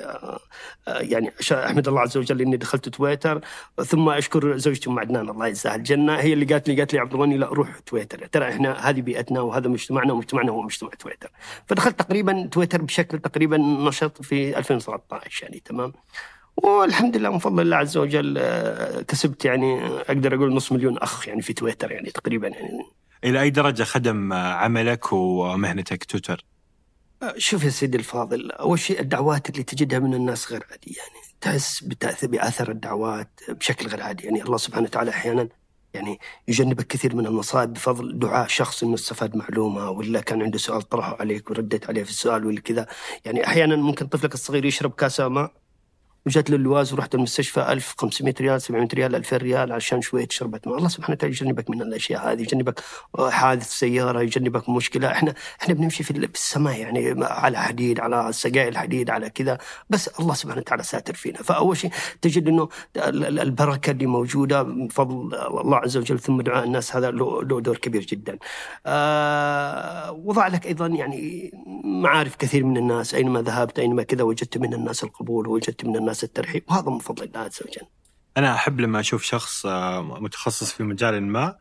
يعني أحمد الله عز وجل إني دخلت تويتر ثم أشكر زوجتي أم عدنان الله يجزاها الجنة هي اللي قالت لي قالت لي عبد الغني لا روح تويتر ترى إحنا هذه بيئتنا وهذا مجتمعنا ومجتمعنا هو مجتمع تويتر. فدخلت تقريبا تويتر بشكل تقريبا نشط في 2013 يعني تمام؟ والحمد لله من فضل الله عز وجل كسبت يعني أقدر أقول نص مليون أخ يعني في تويتر يعني تقريبا يعني. إلى أي درجة خدم عملك ومهنتك تويتر؟ شوف يا سيدي الفاضل أول شيء الدعوات اللي تجدها من الناس غير عاديه يعني تحس باثر الدعوات بشكل غير عادي يعني الله سبحانه وتعالى أحيانا يعني يجنبك كثير من المصائب بفضل دعاء شخص إنه استفاد معلومة ولا كان عنده سؤال طرحه عليك ورديت عليه في السؤال ولا كذا يعني أحيانا ممكن طفلك الصغير يشرب كاسة ماء وجات له اللواز ورحت المستشفى 1500 ريال 700 ريال 2000 ريال عشان شوية شربة ماء. الله سبحانه وتعالى يجنبك من الأشياء هذه يجنبك حادث سيارة يجنبك مشكلة. إحنا إحنا بنمشي في السماء يعني على حديد على سقايل الحديد على كذا. بس الله سبحانه وتعالى ساتر فينا. فأول شيء تجد إنه البركة اللي موجودة بفضل الله عز وجل ثم دعاء الناس. هذا له دور كبير جدا. آه وضع لك أيضا يعني معارف كثير من الناس. أينما ذهبت أينما كذا وجدت من الناس القبول ووجدت من الناس الناس الترحيب وهذا من فضل الله عز وجل أنا أحب لما أشوف شخص آه، متخصص في مجال ما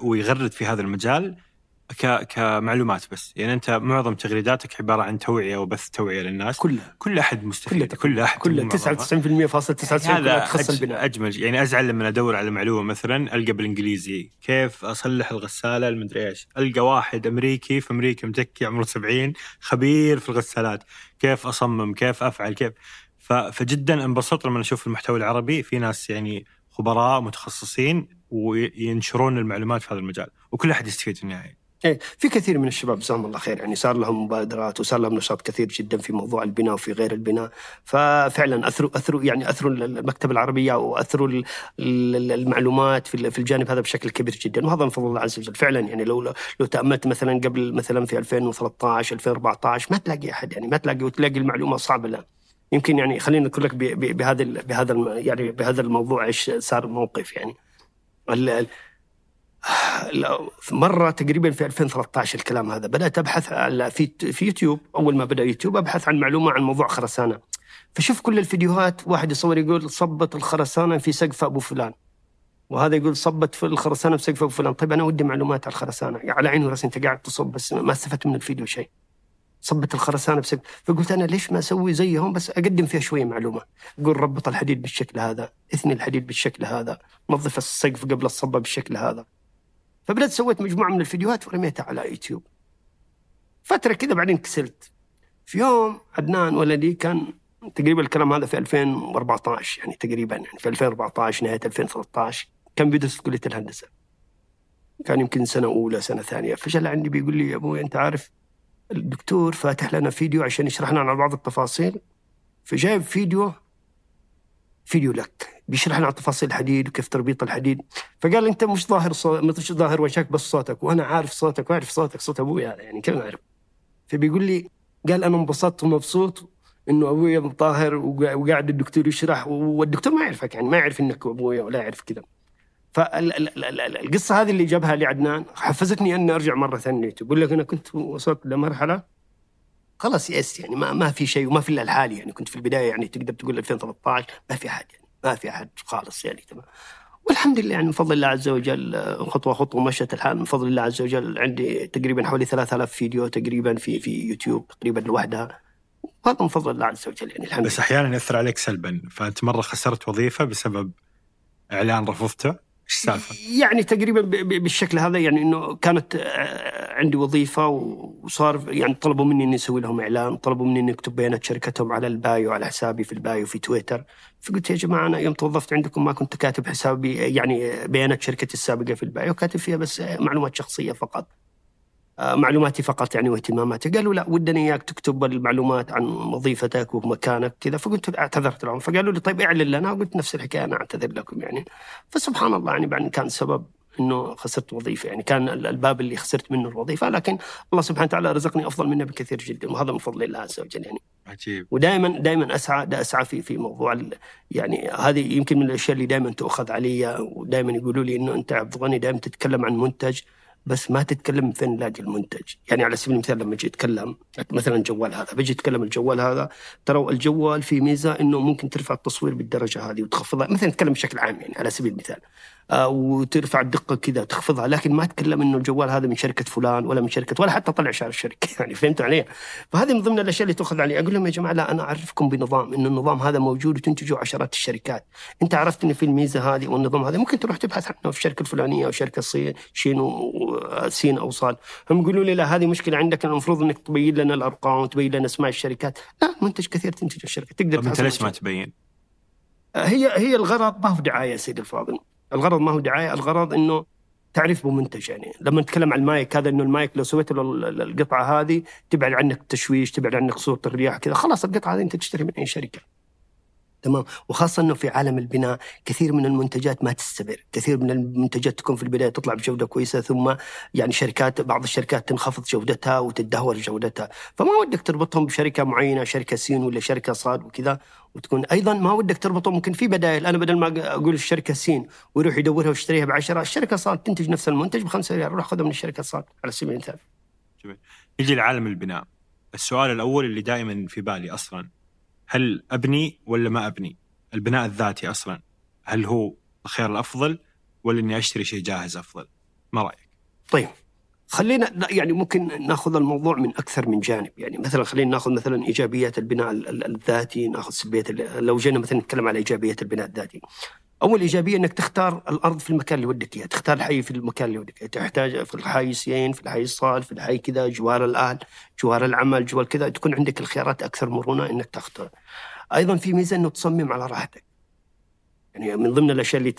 ويغرد في هذا المجال كمعلومات بس. يعني أنت معظم تغريداتك عبارة عن توعية وبث توعية للناس. كلها. كل أحد مستفيد. كل أحد كلها. 99% فاصل 99 هذا تخص البناء. أجمل. يعني أزعل لما أدور على معلومة مثلا ألقى بالإنجليزي. كيف أصلح الغسالة؟ المدري إيش. ألقى واحد أمريكي في أمريكا متكي عمره 70 خبير في الغسالات. كيف أصمم؟ كيف أفعل؟ كيف؟ فجدا انبسطت لما أشوف المحتوى العربي. في ناس يعني خبراء متخصصين وينشرون المعلومات في هذا المجال وكل أحد يستفيد في النهاية. إيه في كثير من الشباب جزاهم الله خير يعني صار لهم مبادرات وصار لهم نشاط كثير جدا في موضوع البناء وفي غير البناء. ففعلا أثروا أثروا يعني أثروا المكتبة العربية واثروا ال- ال- المعلومات في الجانب هذا بشكل كبير جدا. وهذا من فضل الله عز وجل. فعلا يعني لو لو تأملت مثلا قبل مثلا في 2013 2014 ما تلاقي أحد يعني ما تلاقي وتلاقي المعلومة صعبة لا يمكن يعني خليني أقول لك بهذا بهذا يعني بهذا الموضوع إيش صار موقف يعني. مرة تقريبا في 2013 الكلام هذا. بدأت أبحث على في في يوتيوب. أول ما بدأ يوتيوب أبحث عن معلومة عن موضوع خرسانة. فشوف كل الفيديوهات واحد يصور يقول صبت الخرسانة في سقف أبو فلان. وهذا يقول صبت في الخرسانة في سقف أبو فلان. طيب أنا ودي معلومات على الخرسانة. على عيني وراسي أنت قاعد تصب بس ما استفدت من الفيديو شيء. صبت الخرسانة بسقف فقلت أنا ليش ما أسوي زيهم؟ بس أقدم فيها شوية معلومة. أقول ربط الحديد بالشكل هذا إثني الحديد بالشكل هذا نظف السقف قبل الصبة بالشكل هذا. فبدأت سويت مجموعة من الفيديوهات ورميتها على يوتيوب. فترة كذا بعدين كسلت. في يوم عدنان ولدي كان تقريبا الكلام هذا في 2014 يعني تقريبا يعني في 2014 نهاية 2013 كان بيدرس في كلية الهندسة. كان يمكن سنة أولى سنة ثانية. فجأة عندي بيقول لي يا أبوي أنت عارف الدكتور فاتح لنا فيديو عشان يشرح لنا على بعض التفاصيل. فجايب فيديو فيديو لك بيشرح لنا عن تفاصيل الحديد وكيف تربيط الحديد. فقال أنت مش ظاهر صوت مش ظاهر وجهك بس صوتك وأنا عارف صوتك وأعرف صوتك صوت أبوي هذا يعني كيف نعرف فبيقول لي قال أنا انبسطت ومبسوط إنه أبوي طاهر وقا- وقاعد الدكتور يشرح والدكتور ما يعرفك يعني ما يعرف إنك أبويا ولا يعرف كذا فالقصة هذه اللي جابها لي عدنان حفزتني أني أرجع مرة ثانية. تقول لك أنا كنت وصلت لمرحلة خلاص يأس يعني ما ما في شيء وما في إلا الحالي يعني. كنت في البداية يعني تقدر تقول 2013 ما في احد يعني ما في أحد خالص يعني تمام. والحمد لله يعني من فضل الله عز وجل خطوة خطوة مشت الحال. من فضل الله عز وجل عندي تقريبا حوالي 3000 فيديو تقريبا في في يوتيوب تقريبا لوحدها. وهذا من فضل الله عز وجل يعني الحمد بس أحيانا يأثر عليك سلبا. فأنت مرة خسرت وظيفة بسبب إعلان رفضته. إيش السالفه؟ يعني تقريبا بالشكل هذا يعني إنه كانت آه، عندي وظيفة وصار يعني طلبوا مني إني أسوي لهم إعلان، طلبوا مني إني أكتب بيانات شركتهم على ال bio على حسابي في ال bio في تويتر، فقلت يا جماعة أنا يوم توظفت عندكم ما كنت كاتب حسابي يعني بيانات شركتي السابقة في ال bio، كاتب فيها بس معلومات شخصية فقط. آه، معلوماتي فقط يعني واهتماماتي. قالوا لا ودنا إياك تكتب المعلومات عن وظيفتك ومكانك كذا. فقلت اعتذرت لهم. فقالوا لي طيب اعلن لنا. قلت نفس الحكاية أنا أعتذر لكم يعني. فسبحان الله يعني بعدين كان سبب إنه خسرت وظيفة يعني. كان ال- الباب اللي خسرت منه الوظيفة. لكن الله سبحانه وتعالى رزقني أفضل منه بكثير جدا. وهذا من فضل الله عز وجل يعني. عجيب. ودائما دائما أسعى دا أسعى في في موضوع يعني هذه يمكن من الأشياء اللي دائما تؤخذ علي. ودائما يقولوا لي إنه أنت عبد الغني دائما تتكلم عن منتج. بس ما تتكلم فين نلاقي المنتج. يعني على سبيل المثال لما أجي اتكلم مثلا الجوال هذا بجي اتكلم الجوال هذا ترى الجوال في ميزة إنه ممكن ترفع التصوير بالدرجة هذه وتخفضها مثلا نتكلم بشكل عام يعني على سبيل المثال. وترفع الدقة كذا تخفضها. لكن ما أتكلم إنه الجوال هذا من شركة فلان ولا من شركة ولا حتى طلع شعار الشركة. يعني فهمت علي؟ فهذه من ضمن الأشياء اللي تؤخذ علي. أقول لهم يا جماعة لا أنا أعرفكم بنظام انه النظام هذا موجود وتنتجه عشرات الشركات. أنت عرفت إن في الميزة هذه والنظام هذا. ممكن تروح تبحث عنه في الشركة الفلانية أو شركة صي- شين وسين أو صاد هم يقولوا لي لا هذه مشكلة عندك. المفروض إنك تبين لنا الأرقام وتبين لنا أسماء الشركات. لا منتج كثير تنتجه الشركة. تقدر طب أنت ليش ما. تبين؟ هي هي الغرض ما هو دعاية يا سيدي الفاضل. الغرض ما هو دعاية الغرض إنه تعريف بمنتج يعني. لما نتكلم عن المايك هذا إنه المايك لو سويت له ال- ال- القطعة هذه تبعد عنك التشويش تبعد عنك صوت الرياح كذا خلاص القطعة هذه أنت تشتري من أي شركة. تمام؟ وخاصة إنه في عالم البناء كثير من المنتجات ما تستمر كثير من المنتجات تكون في البداية تطلع بجودة كويسة ثم يعني شركات بعض الشركات تنخفض جودتها وتدهور جودتها. فما ودك تربطهم بشركة معينة شركة سين ولا شركة صاد وكذا وتكون أيضا ما ودك تربطهم ممكن في بدائل. أنا بدل ما أقول الشركة سين ويروح يدورها ويشتريها بعشرة الشركة صاد تنتج نفس المنتج بخمسة ريال روح خذها من الشركة صاد على سبيل المثال. نجي لعالم البناء. السؤال الأول اللي دائما في بالي أصلا. هل أبني ولا ما أبني؟ البناء الذاتي أصلا هل هو الخيار الأفضل ولا إني أشتري شيء جاهز أفضل؟ ما رأيك؟ طيب خلينا يعني ممكن نأخذ الموضوع من أكثر من جانب يعني مثلا خلينا نأخذ مثلا إيجابيات البناء ال- ال- الذاتي نأخذ سلبيات لو جينا مثلا نتكلم على إيجابيات البناء الذاتي اول ايجابيه إنك تختار الأرض في المكان اللي ودك إياه تختار الحي في المكان اللي ودك إياه. تحتاج في الحي سين في الحي صال في الحي كذا جوار الاهل جوار العمل جوار كذا تكون عندك الخيارات أكثر مرونة إنك تختار أيضا في ميزة إنه تصمم على راحتك يعني من ضمن الأشياء اللي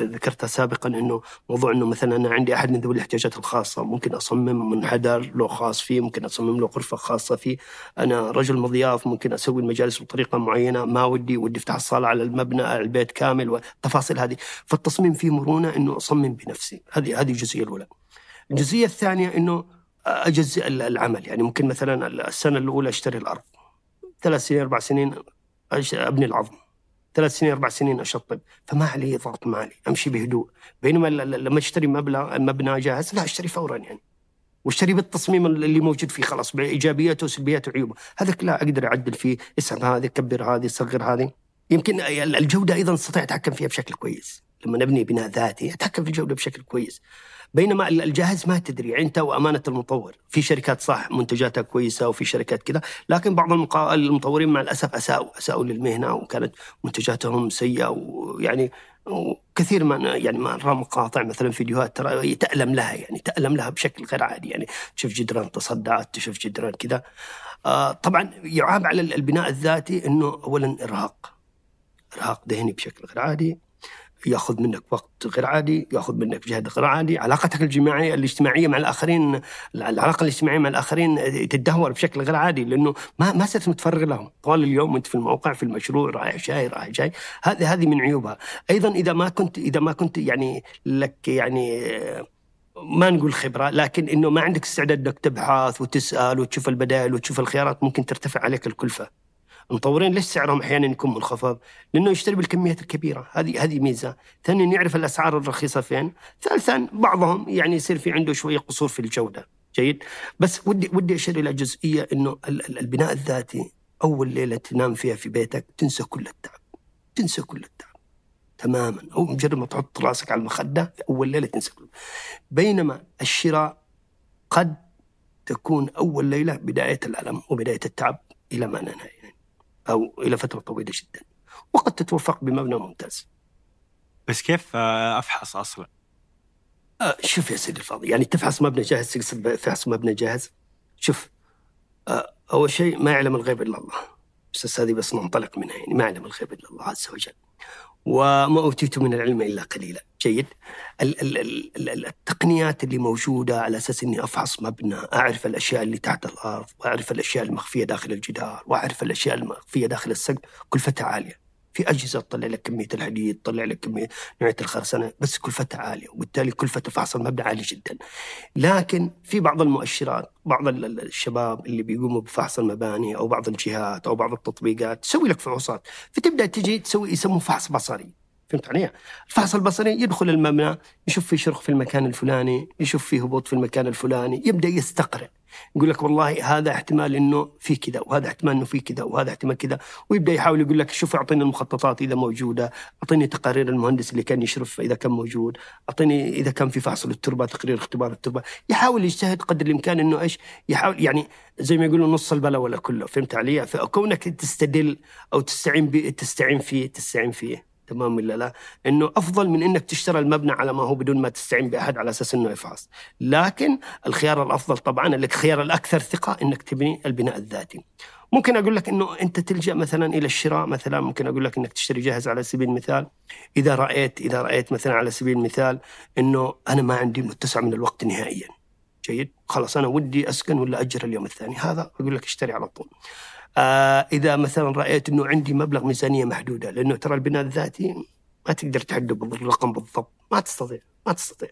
ذكرتها سابقا إنه موضوع إنه مثلا أنا عندي أحد من ذوي الاحتياجات الخاصة ممكن أصمم منحدر له خاص فيه ممكن أصمم له غرفة خاصة فيه. أنا رجل مضياف ممكن أسوي المجالس بطريقة معينة ما ودي ودي أفتح الصالة على المبنى على البيت كامل والتفاصيل هذه. فالتصميم فيه مرونة إنه أصمم بنفسي. هذه هذه الجزئية الأولى. الجزئية الثانية إنه اجزء العمل. يعني ممكن مثلا السنة الأولى أشتري الأرض. ثلاث سنين أربع سنين أبني العظم. ثلاث سنين أربع سنين أشطب. فما علي ضغط مالي. أمشي بهدوء. بينما لما أشتري مبلغ مبنى جاهز لا أشتري فورا يعني. وأشتري بالتصميم اللي موجود فيه خلاص بإيجابياته وسلبياته وعيوبه. هذاك لا أقدر أعدل فيه. اسحب هذه كبر هذه صغر هذه. يمكن الجودة أيضا استطيع أتحكم فيها بشكل كويس. لما نبني بناء ذاتي أتحكم في الجودة بشكل كويس. بينما الجاهز ما تدري انت وامانه المطور. في شركات صح منتجاتها كويسة وفي شركات كذا لكن بعض. المطورين مع الأسف أساءوا أساءوا للمهنة وكانت منتجاتهم سيئة ويعني وكثير من يعني ما نرى مقاطع مثلا فيديوهات ترى تألم لها يعني تألم لها بشكل غير عادي. يعني تشوف جدران تصدعت تشوف جدران كذا. آه طبعا يعاب على البناء الذاتي إنه اولا إرهاق. ارهاق ذهني بشكل غير عادي ياخذ منك وقت غير عادي ياخذ منك جهد غير عادي علاقتك الجماعية الاجتماعية مع الآخرين العلاقة الاجتماعية مع الآخرين تتدهور بشكل غير عادي لأنه ما ما صرت متفرغ لهم. طوال اليوم وانت في الموقع في المشروع رايح جاي رايح جاي. هذه هذه من عيوبها. أيضا إذا ما كنت إذا ما كنت يعني لك يعني ما نقول خبرة لكن إنه ما عندك استعداد إنك تبحث وتسأل وتشوف البدائل وتشوف الخيارات ممكن ترتفع عليك الكلفة. المطورين ليش سعرهم أحيانا يكون منخفض؟ لأنه يشتري بالكميات الكبيرة، هذه هذه ميزة، ثانيا يعرف الأسعار الرخيصة فين، ثالثا بعضهم يعني يصير في عنده شوية قصور في الجودة، جيد؟ بس ودي ودي أشير إلى جزئية إنه البناء الذاتي أول ليلة تنام فيها في بيتك تنسى كل التعب. تنسى كل التعب. تماما، أو مجرد ما تحط راسك على المخدة في أول ليلة تنسى كل بينما الشراء قد تكون أول ليلة بداية الألم وبداية التعب إلى ما لا نهايه. أو إلى فترة طويلة جدا. وقد تتوفق بمبنى ممتاز. بس كيف أفحص أصلا؟ آه شوف يا سيدي الفاضل يعني تفحص مبنى جاهز تقصد فحص مبنى جاهز؟ شوف آه أول شيء ما يعلم الغيب إلا الله. بس هذه بس ننطلق منها يعني ما يعلم الغيب إلا الله عز وجل. وما أوتيت من العلم إلا قليلا. جيد. ال- ال- ال- ال- التقنيات اللي موجودة على أساس أني أفحص مبنى أعرف الأشياء اللي تحت الأرض وأعرف الأشياء المخفية داخل الجدار وأعرف الأشياء المخفية داخل السقف كلفتها عالية. في أجهزة تطلع لك كمية الحديد تطلع لك كمية نوعية الخرسانة بس كلفتها عالية وبالتالي كلفة فحص المبنى عالية جدا. لكن في بعض المؤشرات بعض الشباب اللي بيقوموا بفحص المباني أو بعض الجهات أو بعض التطبيقات تسوي لك فحوصات. فتبدأ تجي تسوي يسموه فحص بصري. فهمت علي؟ الفحص البصري يدخل المبنى يشوف في شرخ في المكان الفلاني، يشوف في هبوط في المكان الفلاني، يبدأ يستقرئ. يقول لك والله هذا احتمال إنه في كذا وهذا احتمال إنه في كذا وهذا احتمال كذا ويبدأ يحاول يقول لك شوف أعطيني المخططات إذا موجودة، أعطيني تقارير المهندس اللي كان يشرف إذا كان موجود، أعطيني إذا كان في فحص للتربه تقرير اختبار التربة، يحاول يجتهد قدر الإمكان إنه إيش؟ يحاول يعني زي ما يقولوا نص البلا ولا كله، فهمت علي؟ فكونك تستدل أو تستعين تستعين فيه تستعين فيه تمام ولا لا؟ إنه أفضل من إنك تشتري المبنى على ما هو بدون ما تستعين بأحد على أساس إنه يفحص، لكن الخيار الأفضل طبعا الخيار الأكثر ثقة إنك تبني البناء الذاتي. ممكن أقول لك إنه أنت تلجأ مثلا إلى الشراء مثلا ممكن أقول لك إنك تشتري جاهز على سبيل المثال إذا رأيت إذا رأيت مثلا على سبيل المثال إنه أنا ما عندي متسع من الوقت نهائيا. جيد؟ خلاص أنا ودي أسكن ولا أجر اليوم الثاني، هذا أقول لك اشتري على طول. آه إذا مثلا رأيت إنه عندي مبلغ ميزانية محدودة لأنه ترى البناء الذاتي ما تقدر تحدد بالرقم بالضبط. ما تستطيع ما تستطيع.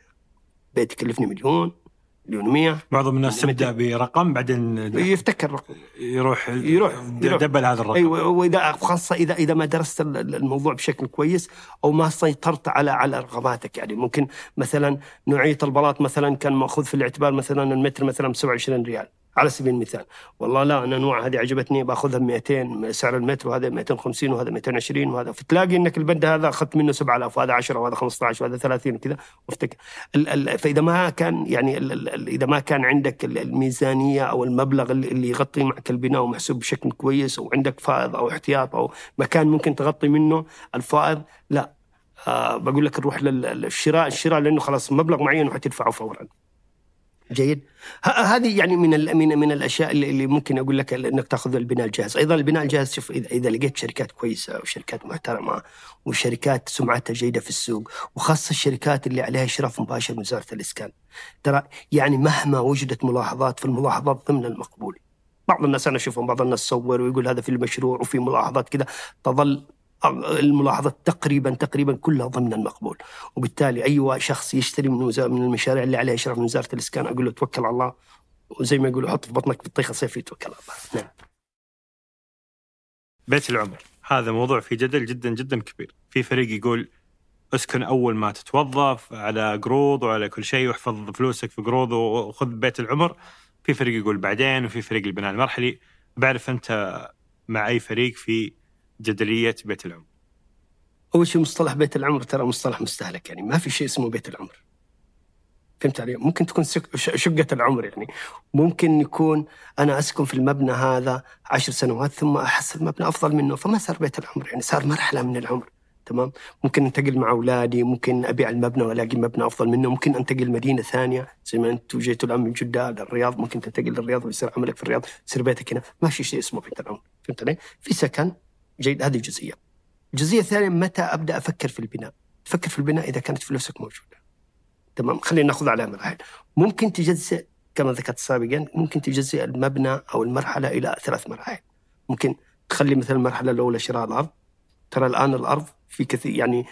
بيت يكلفني مليون مليون ومية معظم الناس تبدأ برقم بعدين يفتكر رقم يروح يروح دبل هذا الرقم. أيوه وإذا خاصة إذا إذا ما درست الموضوع بشكل كويس أو ما سيطرت على على رغباتك. يعني ممكن مثلا نوعية البلاط مثلا كان مأخوذ في الاعتبار مثلا المتر مثلا ب 27 ريال. على سبيل المثال. والله لا أنا انواع هذه عجبتني باخذها ب 200 سعر المتر وهذا 250 وهذا 220 وهذا فتلاقي إنك البند هذا أخذت منه 7000 وهذا 10 وهذا 15 وهذا 30 وكذا وأفتكر. فإذا ما كان يعني ال ال إذا ما كان عندك الميزانية أو المبلغ اللي يغطي معك البناء ومحسوب بشكل كويس وعندك فائض أو احتياط أو مكان ممكن تغطي منه الفائض لا. آه بقول لك نروح للشراء الشراء لأنه خلاص مبلغ معين وحتدفعه فورا. جيد هذه يعني من من من الأشياء اللي ممكن أقول لك إنك تأخذ البناء الجاهز، أيضا البناء الجاهز شوف إذا إذا لقيت شركات كويسة وشركات محترمة وشركات سمعتها جيدة في السوق وخاصة الشركات اللي عليها إشراف مباشر من وزارة الإسكان. ترى يعني مهما وجدت ملاحظات فالملاحظات ضمن المقبول. بعض الناس أنا أشوفهم بعض الناس صور ويقول هذا في المشروع وفي ملاحظات كذا تظل الملاحظات تقريبا تقريبا كلها ضمن المقبول. وبالتالي أي شخص يشتري من من المشاريع اللي عليها اشراف من وزارة الإسكان أقول له توكل على الله. وزي ما يقولوا حط في بطنك بطيخه صيفي توكل على الله. نعم. بيت العمر. هذا موضوع في جدل جدا جدا كبير. في فريق يقول اسكن أول ما تتوظف على قروض وعلى كل شيء واحفظ فلوسك في قروض وخذ بيت العمر. في فريق يقول بعدين وفي فريق البناء المرحلي. بعرف أنت مع أي فريق في جدلية بيت العمر. أول شيء مصطلح بيت العمر ترى مصطلح مستهلك يعني ما في شيء اسمه بيت العمر. فهمت علي؟ ممكن تكون شقة العمر يعني. ممكن يكون أنا أسكن في المبنى هذا عشر سنوات ثم أحس المبنى أفضل منه فما صار بيت العمر يعني صار مرحلة من العمر. تمام؟ ممكن انتقل مع أولادي ممكن أبيع المبنى وألاقي مبنى أفضل منه ممكن أنتقل مدينة ثانية. زي ما أنتم جيتوا الآن من جدة للرياض ممكن تنتقل للرياض ويصير عملك في الرياض يصير بيتك هنا. ما في شيء اسمه بيت العمر. فهمت علي؟ في سكن جيد هذه جزئية الجزئية الثانية متى أبدأ أفكر في البناء؟ تفكر في البناء إذا كانت فلوسك موجودة. تمام؟ خلينا نأخذ على مراحل ممكن تجزئ كما ذكرت سابقا ممكن تجزئ المبنى أو المرحلة إلى ثلاث مراحل. ممكن تخلي مثلا المرحلة الأولى شراء الأرض. ترى الآن الأرض في كثير يعني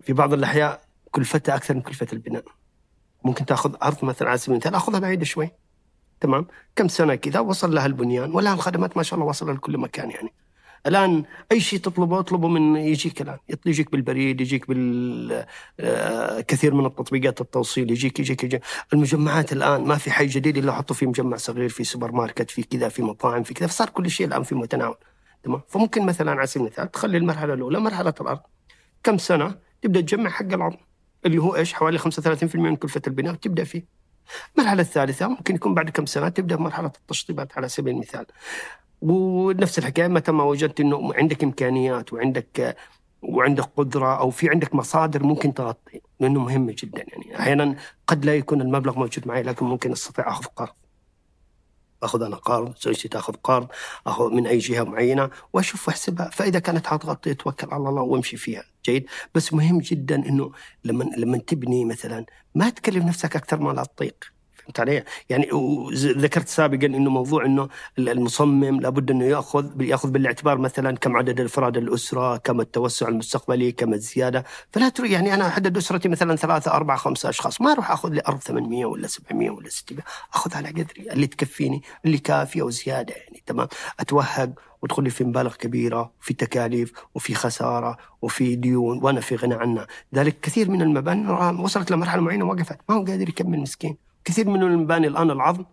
في بعض الأحياء كلفتها أكثر من كلفه البناء. ممكن تأخذ أرض مثلا على سبيل المثال أخذها بعيدة شوي. تمام؟ كم سنة كذا وصل لها البنيان ولها الخدمات ما شاء الله واصله لكل مكان يعني. الآن أي شيء تطلبه اطلبه من يجيك الآن. يجيك بالبريد يجيك بال آه، كثير من التطبيقات التوصيل يجيك يجيك يجيك. المجمعات الآن ما في حي جديد إلا حطوا فيه مجمع صغير في سوبر ماركت في كذا في مطاعم في كذا. فصار كل شيء الآن في متناول. تمام؟ فممكن مثلا على سبيل المثال تخلي المرحلة الأولى مرحلة الأرض. كم سنة تبدأ تجمع حق العظم اللي هو إيش؟ حوالي 35% من كلفة البناء وتبدا فيه. المرحله الثالثة ممكن يكون بعد كم سنة تبدأ مرحلة التشطيبات على سبيل المثال. ونفس الحكاية متى ما وجدت إنه عندك إمكانيات وعندك وعندك قدرة أو في عندك مصادر ممكن تغطي لأنه مهمه جدا يعني. أحيانا قد لا يكون المبلغ موجود معي لكن ممكن أستطيع أخذ قرض. آخذ أنا قرض زوجتي تاخذ قرض آخذ من أي جهة معينة وأشوف وأحسبها. فإذا كانت حتغطي اتوكل على الله وامشي فيها. جيد؟ بس مهم جدا إنه لما لما تبني مثلا ما تكلف نفسك أكثر ما لا تطيق فهمت علي؟ يعني ذكرت سابقا إنه موضوع إنه المصمم لابد إنه ياخذ يأخذ بالاعتبار مثلا كم عدد افراد الأسرة، كم التوسع المستقبلي، كم الزيادة، فلا تروح يعني أنا أحدد أسرتي مثلا ثلاثة أربعة خمسة أشخاص، ما أروح أخذ لي أرض 800 ولا 700 ولا 600 اخذ على قدري. اللي تكفيني، اللي كافية وزيادة يعني تمام، أتوهق وادخل لي في مبالغ كبيرة وفي تكاليف وفي خسارة وفي ديون وأنا في غنى عنها، ذلك كثير من المباني وصلت لمرحلة معينة وقفت، ما هو قادر يكمل مسكين. كثير من المباني الآن العظم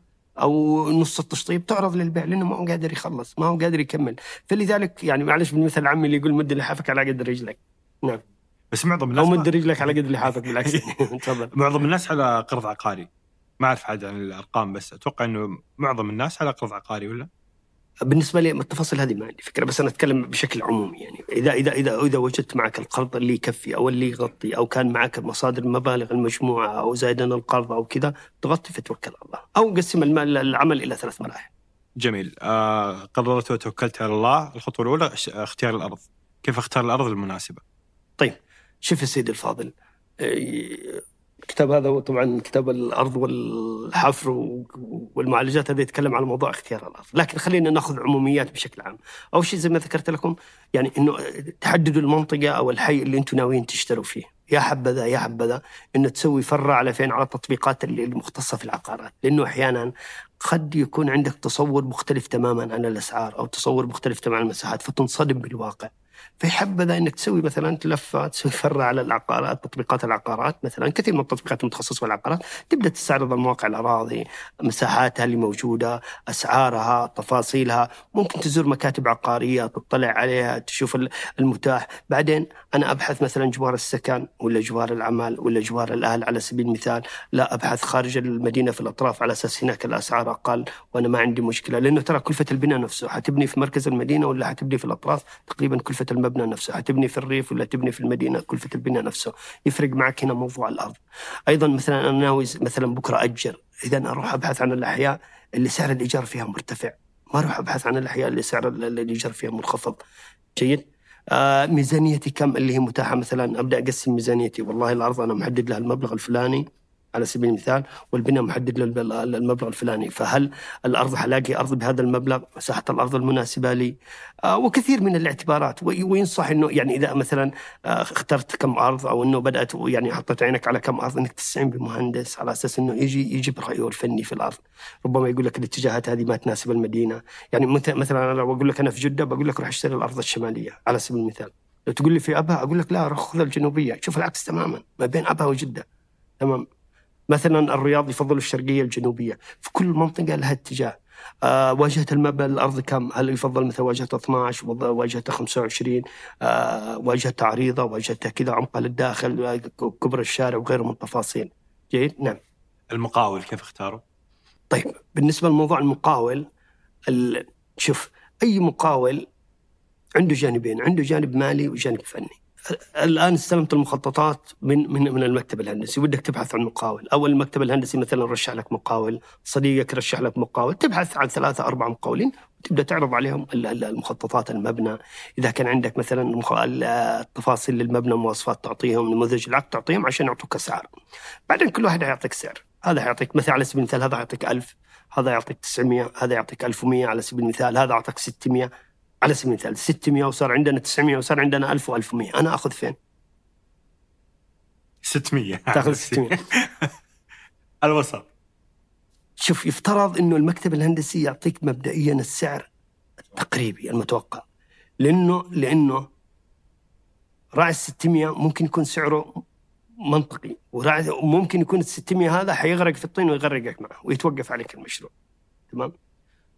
أو نص التشطيب تعرض للبيع لأنه ما هو قادر يخلص ما هو قادر يكمل. فلذلك يعني معلش بالمثل العامي اللي يقول مد لحافك على قد رجلك. نعم. بس معظم أو الناس مد ما... رجلك على قد لحافك بالعكس. تفضل. معظم الناس على قرض عقاري. ما أعرف حاجة عن الأرقام بس أتوقع إنه معظم الناس على قرض عقاري ولا؟ بالنسبة لي التفاصيل هذه ما عندي فكرة بس أنا أتكلم بشكل عمومي يعني. اذا اذا اذا إذا وجدت معك القرض اللي يكفي أو اللي يغطي أو كان معك مصادر المبالغ المجموعة أو زايدا القرض أو كذا تغطي فتوكل على الله. أو قسم المال العمل إلى ثلاث مراحل. جميل. آه قررت وتوكلت على الله. الخطوة الأولى اختيار الأرض. كيف أختار الأرض المناسبة؟ شوف يا سيدي الفاضل. إيه، الكتاب هذا هو طبعا كتاب الأرض والحفر والمعالجات هذا يتكلم على موضوع اختيار الأرض، لكن خلينا نأخذ عموميات بشكل عام. أول شيء زي ما ذكرت لكم يعني إنه تحددوا المنطقة أو الحي اللي أنتم ناويين تشتروا فيه، يا حبذا يا حبذا إنه تسوي فرع على فين على التطبيقات المختصة في العقارات، لأنه أحيانا قد يكون عندك تصور مختلف تماما عن الأسعار أو تصور مختلف تماما عن المساحات فتنصدم بالواقع. فيحبذا إنك تسوي مثلا لفه تسوي فرع على العقارات تطبيقات العقارات مثلا كثير من التطبيقات المتخصصة في العقارات تبدأ تستعرض المواقع الأراضي مساحاتها اللي موجودة أسعارها تفاصيلها. ممكن تزور مكاتب عقارية تطلع عليها تشوف ال- المتاح. بعدين أنا أبحث مثلا جوار السكن ولا جوار العمل ولا جوار الأهل على سبيل المثال. لا أبحث خارج المدينة في الأطراف على أساس هناك الأسعار أقل وأنا ما عندي مشكلة. لأنه ترى كلفة البناء نفسه حتبني في مركز المدينة ولا حتبني في الأطراف؟ تقريبا كلفة كلفة المبنى نفسه حتبني في الريف ولا تبني في المدينة؟ كلفة البناء نفسه. يفرق معك هنا موضوع الأرض. أيضا مثلا أنا ناوي مثلا بكرة أجر. اذا أروح أبحث عن الأحياء اللي سعر الإيجار فيها مرتفع. ما أروح أبحث عن الأحياء اللي سعر ال- الإيجار فيها منخفض. جيد؟ آه ميزانيتي كم اللي هي متاحة؟ مثلا أبدأ أقسم ميزانيتي. والله الأرض أنا محدد لها المبلغ الفلاني. على سبيل المثال والبناء محدد المبلغ الفلاني. فهل الأرض حلاقي أرض بهذا المبلغ؟ مساحة الأرض المناسبة لي؟ آه وكثير من الاعتبارات. وي- وينصح إنه يعني إذا مثلا آه اخترت كم أرض أو إنه بدأت يعني حطيت عينك على كم أرض إنك تستعين بمهندس على أساس إنه يجي يجيب رأيه الفني في الأرض. ربما يقول لك الاتجاهات هذه ما تناسب المدينة. يعني مث- مثلا أنا لو أقول لك أنا في جدة بقول لك روح اشتري الأرض الشمالية على سبيل المثال. لو تقول لي في أبها أقول لك لا روح خذ الجنوبية. شوف العكس تماما ما بين أبها وجدة. تمام؟ مثلا الرياض يفضل الشرقية الجنوبية في كل منطقة لها اتجاه. آه واجهة المبنى الأرض كم؟ هل يفضل مثلا واجهة 12 وض- واجهة 25 آه واجهة عريضة واجهة كذا عمقها للداخل آه، كبر الشارع وغيره من التفاصيل. جيد؟ نعم. المقاول كيف اختاره؟ طيب بالنسبة لموضوع المقاول ال- شوف أي مقاول عنده جانبين عنده جانب مالي وجانب فني. الآن استلمت المخططات من من من المكتب الهندسي. ودك تبحث عن مقاول. أو المكتب الهندسي مثلا رشح لك مقاول صديقك رشح لك مقاول. تبحث عن ثلاثة أربعة مقاولين وتبدأ تعرض عليهم ال- ال- المخططات المبنى. إذا كان عندك مثلا التفاصيل للمبنى مواصفات تعطيهم نموذج العقد تعطيهم عشان يعطوك أسعار. بعدين كل واحد يعطيك سعر. هذا يعطيك مثلا على سبيل المثال هذا يعطيك 1000 هذا يعطيك 900 هذا يعطيك 1100 على سبيل المثال هذا أعطاك 600 على سبيل المثال 600 وصار عندنا 900 وصار عندنا 1000 و1100 أنا أخذ فين؟ 600 تأخذ 600 الوسط شوف يفترض إنه المكتب الهندسي يعطيك مبدئيا السعر التقريبي المتوقع. لأنه لأنه راعي ال 600 ممكن يكون سعره منطقي وراعي ممكن يكون ال 600 هذا حيغرق في الطين ويغرقك معه ويتوقف عليك المشروع. تمام؟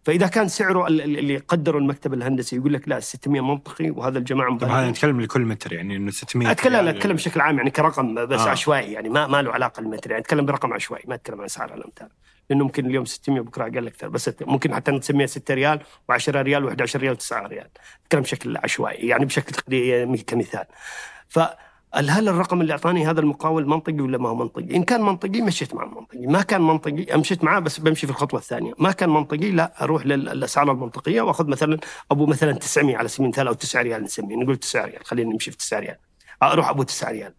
فإذا كان سعره ال- ال- اللي قدره المكتب الهندسي يقول لك لا ال 600 منطقي وهذا الجماعة طب هذا. نتكلم لكل متر يعني إنه 600 اتكلم ريال. أتكلم بشكل عام يعني كرقم بس آه. عشوائي يعني ما ما له علاقة المتر يعني أتكلم برقم عشوائي ما أتكلم عن اسعار الأمتار لأنه ممكن اليوم 600 بكره أقل أكثر بس ممكن حتى نسميها 6 ريال و10 ريال و11 ريال 9 ريال أتكلم بشكل عشوائي يعني بشكل كمثال ف هل الرقم اللي أعطاني هذا المقاول منطقي ولا ما هو منطقي؟ إن كان منطقي مشيت مع المنطقي، ما كان منطقي مشيت معاه بس بمشي في الخطوة الثانية، ما كان منطقي لا أروح للأسعار المنطقية وأخذ مثلا أبو مثلا 900 على سبيل المثال أو 9 ريال نسميه، نقول 9 ريال خلينا نمشي في 9 ريال. أروح أبو 9 ريال.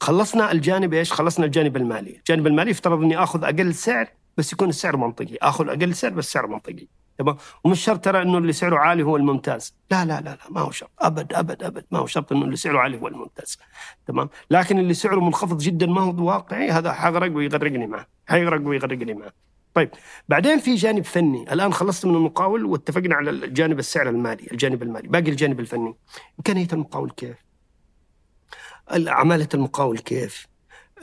خلصنا الجانب إيش؟ خلصنا الجانب المالي، الجانب المالي يفترض إني آخذ أقل سعر بس يكون السعر منطقي، آخذ أقل سعر بس سعر منطقي. تمام؟ ومش شرط ترى إنه اللي سعره عالي هو الممتاز، لا لا لا لا ما هو شرط، أبد أبد أبد ما هو شرط إنه اللي سعره عالي هو الممتاز. تمام؟ لكن اللي سعره منخفض جدا ما هو واقعي هذا حغرق ويغرقني معه، حيغرق ويغرقني معه. طيب بعدين في جانب فني، الآن خلصت من المقاول واتفقنا على الجانب السعر المالي، الجانب المالي، باقي الجانب الفني. إمكانية المقاول كيف؟ عمالة المقاول كيف؟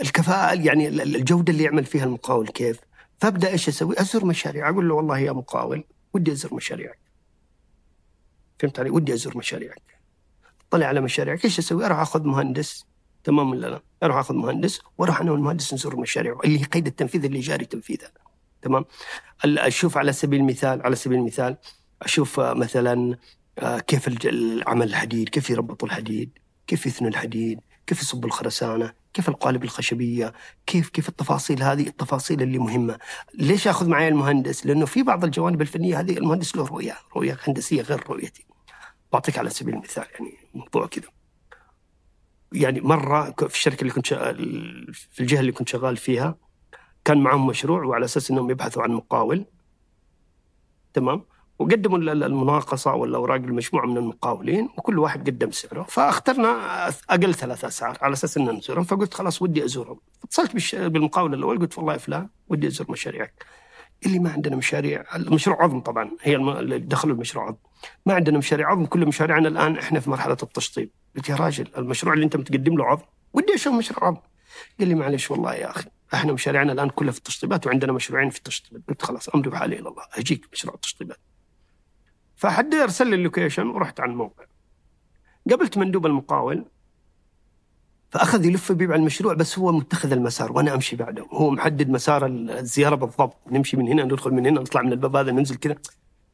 الكفاءة يعني الجودة اللي يعمل فيها المقاول كيف؟ فأبدأ إيش أسوي؟ أزور مشاريع أقول له والله يا مقاول ودي أزور مشاريعك. فهمت علي؟ ودي أزور مشاريعك. طلع على مشاريعك إيش أسوي؟ أروح أخذ مهندس تمام ولا لا؟ أروح أخذ مهندس وأروح أنا والمهندس نزور مشاريعه اللي هي قيد التنفيذ اللي جاري تنفيذها. تمام؟ أشوف على سبيل المثال على سبيل المثال أشوف آه، مثلا آه، كيف العمل الحديد، كيف يربطوا الحديد، كيف يثنوا الحديد، كيف يصبوا الخرسانة، كيف القالب الخشبية، كيف كيف التفاصيل هذه التفاصيل اللي مهمة. ليش آخذ معي المهندس؟ لأنه في بعض الجوانب الفنية هذه المهندس له رؤية، رؤية هندسية غير رؤيتي. بعطيك على سبيل المثال يعني موضوع كذا. يعني مرة في الشركة اللي كنت شغال في الجهة اللي كنت شغال فيها كان معهم مشروع وعلى أساس إنهم يبحثوا عن مقاول تمام وقدموا ال- ال- المناقصة والأوراق لمجموعة من المقاولين وكل واحد قدم سعره. فأخترنا أقل ثلاث أسعار على أساس ان نزورهم. فقلت خلاص ودي أزورهم. اتصلت بالمقاول الأول قلت والله فلان ودي أزور مشاريعك. اللي ما عندنا مشاريع المشروع عظم طبعا. هي. اللي دخلوا المشروع عظم. ما عندنا مشاريع عظم. كل مشاريعنا الآن إحنا في مرحلة التشطيب. قلت يا راجل المشروع اللي أنت متقدم له عظم. ودي أشوف مشروع عظم. قال لي معلش والله يا أخي إحنا مشاريعنا الآن كلها في التشطيبات وعندنا مشروعين في التشطيبات. قلت خلاص امري بحالي إلى الله. أجيك مشروع التشطيبات. فحد ارسل لي ال location ورحت على الموقع. قابلت مندوب المقاول فأخذ يلف بي على المشروع بس هو متخذ المسار وأنا أمشي بعده. هو محدد مسار الزيارة بالضبط. نمشي من هنا ندخل من هنا نطلع من الباب هذا ننزل كذا.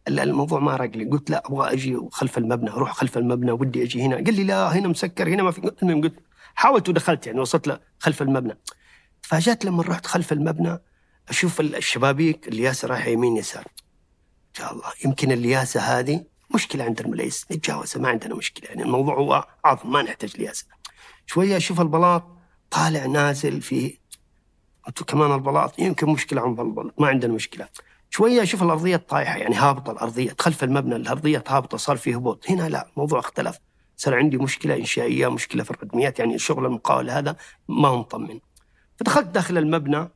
ال- الموضوع ما راق لي قلت لا أبغى أجي خلف المبنى أروح خلف المبنى ودي أجي هنا. قال لي لا هنا مسكر هنا ما في. قلت حاولت ودخلت يعني وصلت له خلف المبنى. تفاجأت لما رحت خلف المبنى أشوف ال- الشبابيك الياسه رايحه يمين يسار. شاء الله. يمكن الياسة هذه مشكلة عند المليس نتجاوزها ما عندنا مشكلة. يعني الموضوع هو عظم ما نحتاج لياسه شوية أشوف البلاط طالع نازل في كمان البلاط؟ يمكن مشكلة عند البلاط ما عندنا مشكلة. شوية أشوف الأرضية طايحه يعني هابطة الأرضية خلف المبنى الأرضية هابطة صار في هبوط. هنا لا الموضوع اختلف. صار عندي مشكلة إنشائية مشكلة في الردميات يعني شغل المقاول هذا ما هو مطمن فدخلت داخل المبنى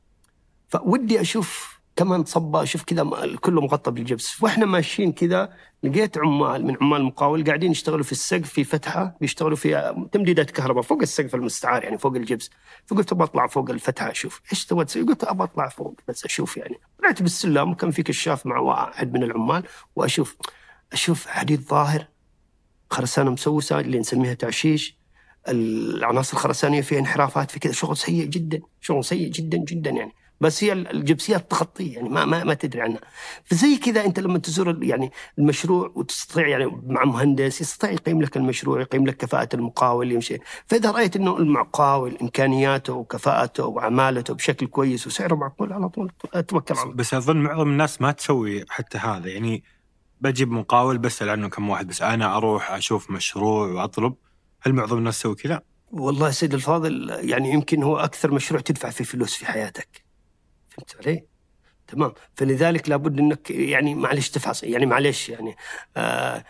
فودي أشوف كمان صبه أشوف كذا كله مغطى بالجبس. وإحنا ماشيين كذا لقيت عمال من عمال المقاول قاعدين يشتغلوا في السقف في فتحة بيشتغلوا في تمديدات كهرباء فوق السقف المستعار يعني فوق الجبس. فقلت أبغى أطلع فوق الفتحة أشوف. إيش تبغى تسوي؟ قلت أبغى أطلع فوق بس أشوف يعني. طلعت بالسلم وكان في كشاف مع واحد من العمال واشوف أشوف حديد ظاهر خرسانة مسوسة اللي نسميها تعشيش. العناصر الخرسانية فيها انحرافات في كذا. شغل سيء جدا شغل سيء جدا جدا يعني. بس هي الجبسيات تغطيه يعني ما ما ما تدري عنها. فزي كذا أنت لما تزور يعني المشروع وتستطيع يعني مع مهندس يستطيع يقيم لك المشروع يقيم لك كفاءة المقاول يمشي. فإذا رأيت إنه المقاول إمكانياته وكفاءته وعمالته بشكل كويس وسعره معقول على طول توكل على الله. بس أظن معظم الناس ما تسوي حتى هذا. يعني بجيب مقاول بسال عنه كم واحد بس أنا أروح أشوف مشروع وأطلب. هل معظم الناس تسوي كذا؟ والله سيد الفاضل يعني يمكن هو أكثر مشروع تدفع فيه فلوس في حياتك. فهمت علي؟ تمام فلذلك لابد إنك يعني معلش تفحص يعني معلش يعني آه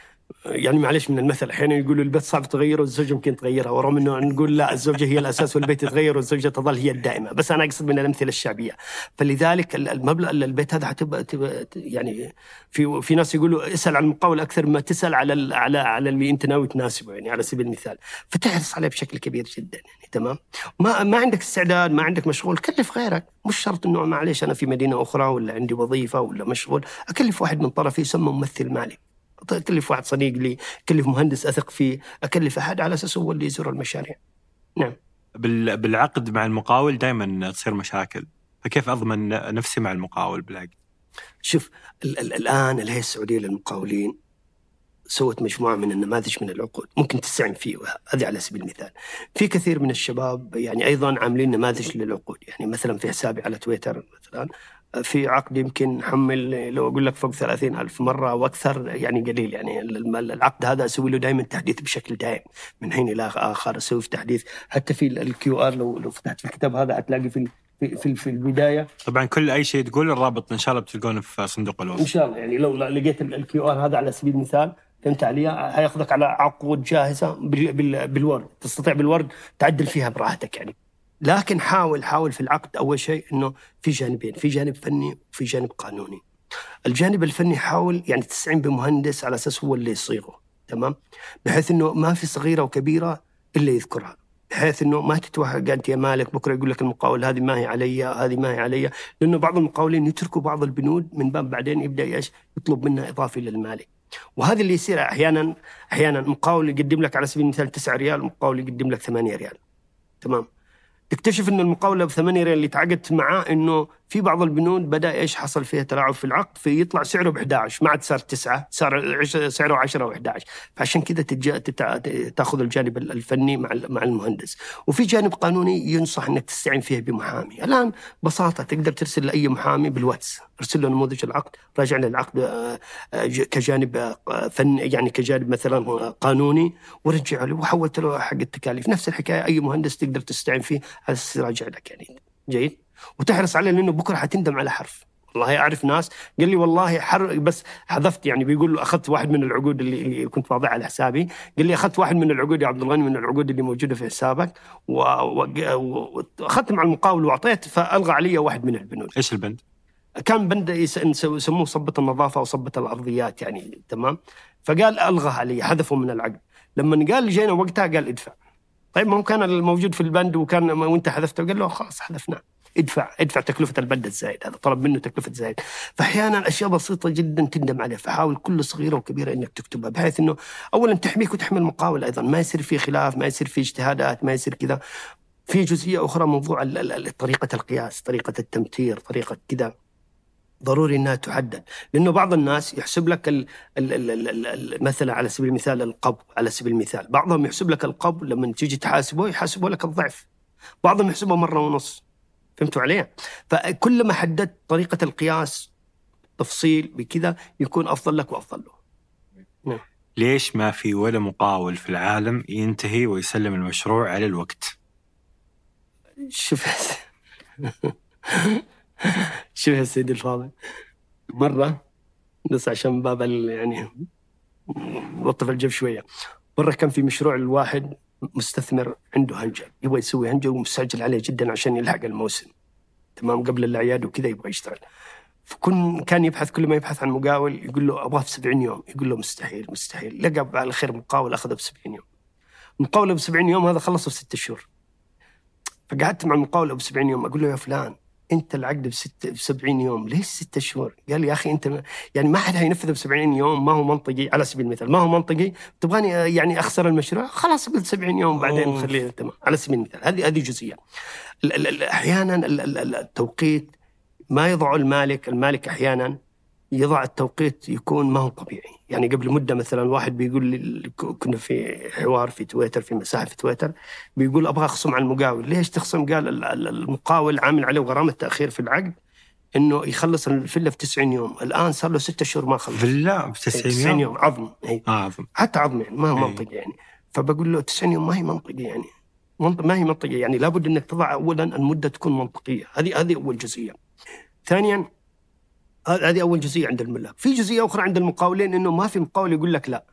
يعني معلش من المثل أحيانا يقولوا البيت صعب تغيره والزوجة ممكن تغيرها ورغم إنه نقول لا الزوجة هي الأساس والبيت يتغير والزوجة تظل هي الدائمة بس أنا أقصد من الأمثلة الشعبية. فلذلك ال- المبلغ البيت هذا حتبقى تبقى يعني في في ناس يقولوا اسأل عن المقاول أكثر ما تسأل على على على اللي أنت ناوي تناسبه يعني على سبيل المثال. فتحرص عليه بشكل كبير جدا يعني تمام؟ ما ما عندك استعداد ما عندك مشغول كلف غيرك. مش شرط إنه معليش أنا في مدينة أخرى ولا عندي وظيفة ولا مشغول أكلف واحد من طرفي يسمى ممثل مالي. اكلف واحد صديق لي اكلف مهندس أثق فيه أكلف أحد على أساس هو اللي يزور المشاريع. نعم. بال- بالعقد مع المقاول دائما تصير مشاكل. فكيف أضمن نفسي مع المقاول بالعقد؟ شوف ال- ال- الآن الهيئة السعودية للمقاولين سوت مجموعة من النماذج من العقود. ممكن تستعين فيه هذه على سبيل المثال. في كثير من الشباب يعني أيضا عاملين نماذج للعقود. يعني مثلا في حسابي على تويتر مثلا في عقد يمكن حمل لو أقول لك فوق 30 ألف مرة وأكثر يعني قليل. يعني العقد هذا أسوي له دائما تحديث بشكل دائم من حين إلى آخر أسوي في تحديث. حتى في ال QR لو لو فتحت في الكتاب هذا هتلاقي في في في, في البداية. طبعا كل أي شيء تقول الرابط إن شاء الله بتلقونه في صندوق إن الوصف شاء الله. يعني لو لقيت ال QR هذا على سبيل المثال فهمت علي؟ هياخذك على عقود جاهزة بال بال بال Word تستطيع بال Word تعدل فيها براحتك يعني. لكن حاول حاول في العقد أول شيء إنه في جانبين في جانب فني وفي جانب قانوني. الجانب الفني حاول يعني تستعين بمهندس على أساس هو اللي يصيغه تمام؟ بحيث إنه ما في صغيرة وكبيرة إلا يذكرها. بحيث إنه ما تتوهق أنت يا مالك بكرة يقول لك المقاول هذه ما هي علي هذه ما هي علي. لأنه بعض المقاولين يتركوا بعض البنود من باب بعدين يبدأ إيش؟ يطلب منها اضافي للمالك وهذا اللي يصير أحيانا أحيانا مقاول يقدم لك على سبيل المثال 9 ريال مقاول يقدم لك 8 ريال تمام؟ تكتشف إنه المقاولة ب 8 ريال اللي تعاقدت معاه إنه في بعض البنود بدأ إيش حصل فيها تلاعب في العقد فيطلع سعره ب 11 ما عاد صار 9 صار سعره 10 و11 فعشان كذا تأخذ الجانب الفني مع مع المهندس. وفي جانب قانوني ينصح إنك تستعين فيه بمحامي. الآن ببساطة تقدر ترسل لأي محامي بالواتس. ارسل له نموذج العقد راجع له العقد آه، آه، كجانب آه، فن يعني كجانب مثلا قانوني ورجع له وحولت له حق التكاليف. نفس الحكاية أي مهندس تقدر تستعين فيه على أساس يراجع لك يعني. جيد؟ وتحرص عليه لأنه بكرة حتندم على حرف. والله أعرف ناس قال لي والله حر بس حذفت يعني بيقول أخذت واحد من العقود اللي, اللي كنت واضعها على حسابي. قال لي أخذت واحد من العقود يا عبد الغني من العقود اللي موجودة في حسابك وأخذت مع المقاول وأعطيت فألغى علي واحد من البنود. إيش البند؟ كان بند يسموه صبة النظافة أو صبة الأرضيات يعني تمام؟ فقال ألغى علي حذفه من العقد. لما قال جينا وقتها قال ادفع. طيب ما هو كان الموجود في البند وكان وانت حذفته؟ قال له خلاص حذفناه. ادفع ادفع تكلفة البند الزايد هذا طلب منه تكلفة زايد. فأحيانا أشياء بسيطة جدا تندم عليها فحاول كل صغيرة وكبيرة إنك تكتبها بحيث إنه أولا تحميك وتحمي المقاول أيضا ما يصير في خلاف ما يصير في اجتهادات ما يصير كذا. في جزئية أخرى موضوع طريقة القياس طريقة التمتير طريقة كذا. ضروري إنها تحدد لأنه بعض الناس يحسب لك مثلا على سبيل المثال القبض على سبيل المثال. بعضهم يحسب لك القبض لما تيجي تحاسبه يحاسبه لك الضعف. بعضهم يحسبه مرة ونص. فهمتوا علي؟ فكل ما حددت طريقة القياس تفصيل بكذا يكون أفضل لك وأفضل له ليش ما في ولا مقاول في العالم ينتهي ويسلم المشروع على الوقت؟ شوف شوف يا سيدي الفاضل مرة بس عشان باب يعني لطف الجو شوية مرة كان في مشروع الواحد مستثمر عنده هنجر يبغى يسوي هنجر ومستعجل عليه جدا عشان يلحق الموسم. تمام قبل الأعياد وكذا يبغى يشتغل. فكن كان يبحث كل ما يبحث عن مقاول يقول له أبغاه في 70 يوم يقول له مستحيل مستحيل. لقى على خير مقاول أخذه ب 70 يوم. المقاول ب 70 يوم هذا خلصه في 6 شهور. فقعدت مع المقاول ابو 70 يوم أقول له يا فلان انت العقد بست ب 70 يوم. ليش ستة شهور؟ قال لي يا أخي أنت يعني ما حد هينفذه ب 70 يوم. ما هو منطقي. على سبيل المثال ما هو منطقي؟ تبغاني يعني أخسر المشروع؟ خلاص قلت 70 يوم بعدين. خليه تمام. على سبيل المثال هذه هذه جزئية. ال- ال- ال- أحيانا ال- ال- ال- التوقيت ما يضع المالك المالك أحيانا يضع التوقيت يكون ما هو طبيعي. يعني قبل مدة مثلا واحد بيقول لي كنا في حوار في تويتر في مساحة في تويتر بيقول أبغى أخصم على المقاول. ليش تخصم؟ قال ال- ال- المقاول عامل عليه غرامة تأخير في العقد إنه يخلص الفيلا في 90 يوم. الآن صار له ستة شهور ما خلص. فيلا ب 90 90 يوم؟ يوم عظم. هي. آه عظم. حتى عظم يعني ما هو أي. منطقي يعني. فبقول له 90 يوم ما هي منطقي يعني. ما هي منطقيه يعني. لابد إنك تضع اولا المدة تكون منطقية. هذه هذه أول جزئية. ثانيا هذه أول جزئية عند الملاك. في جزئية أخرى عند المقاولين إنه ما في مقاول يقول لك لا.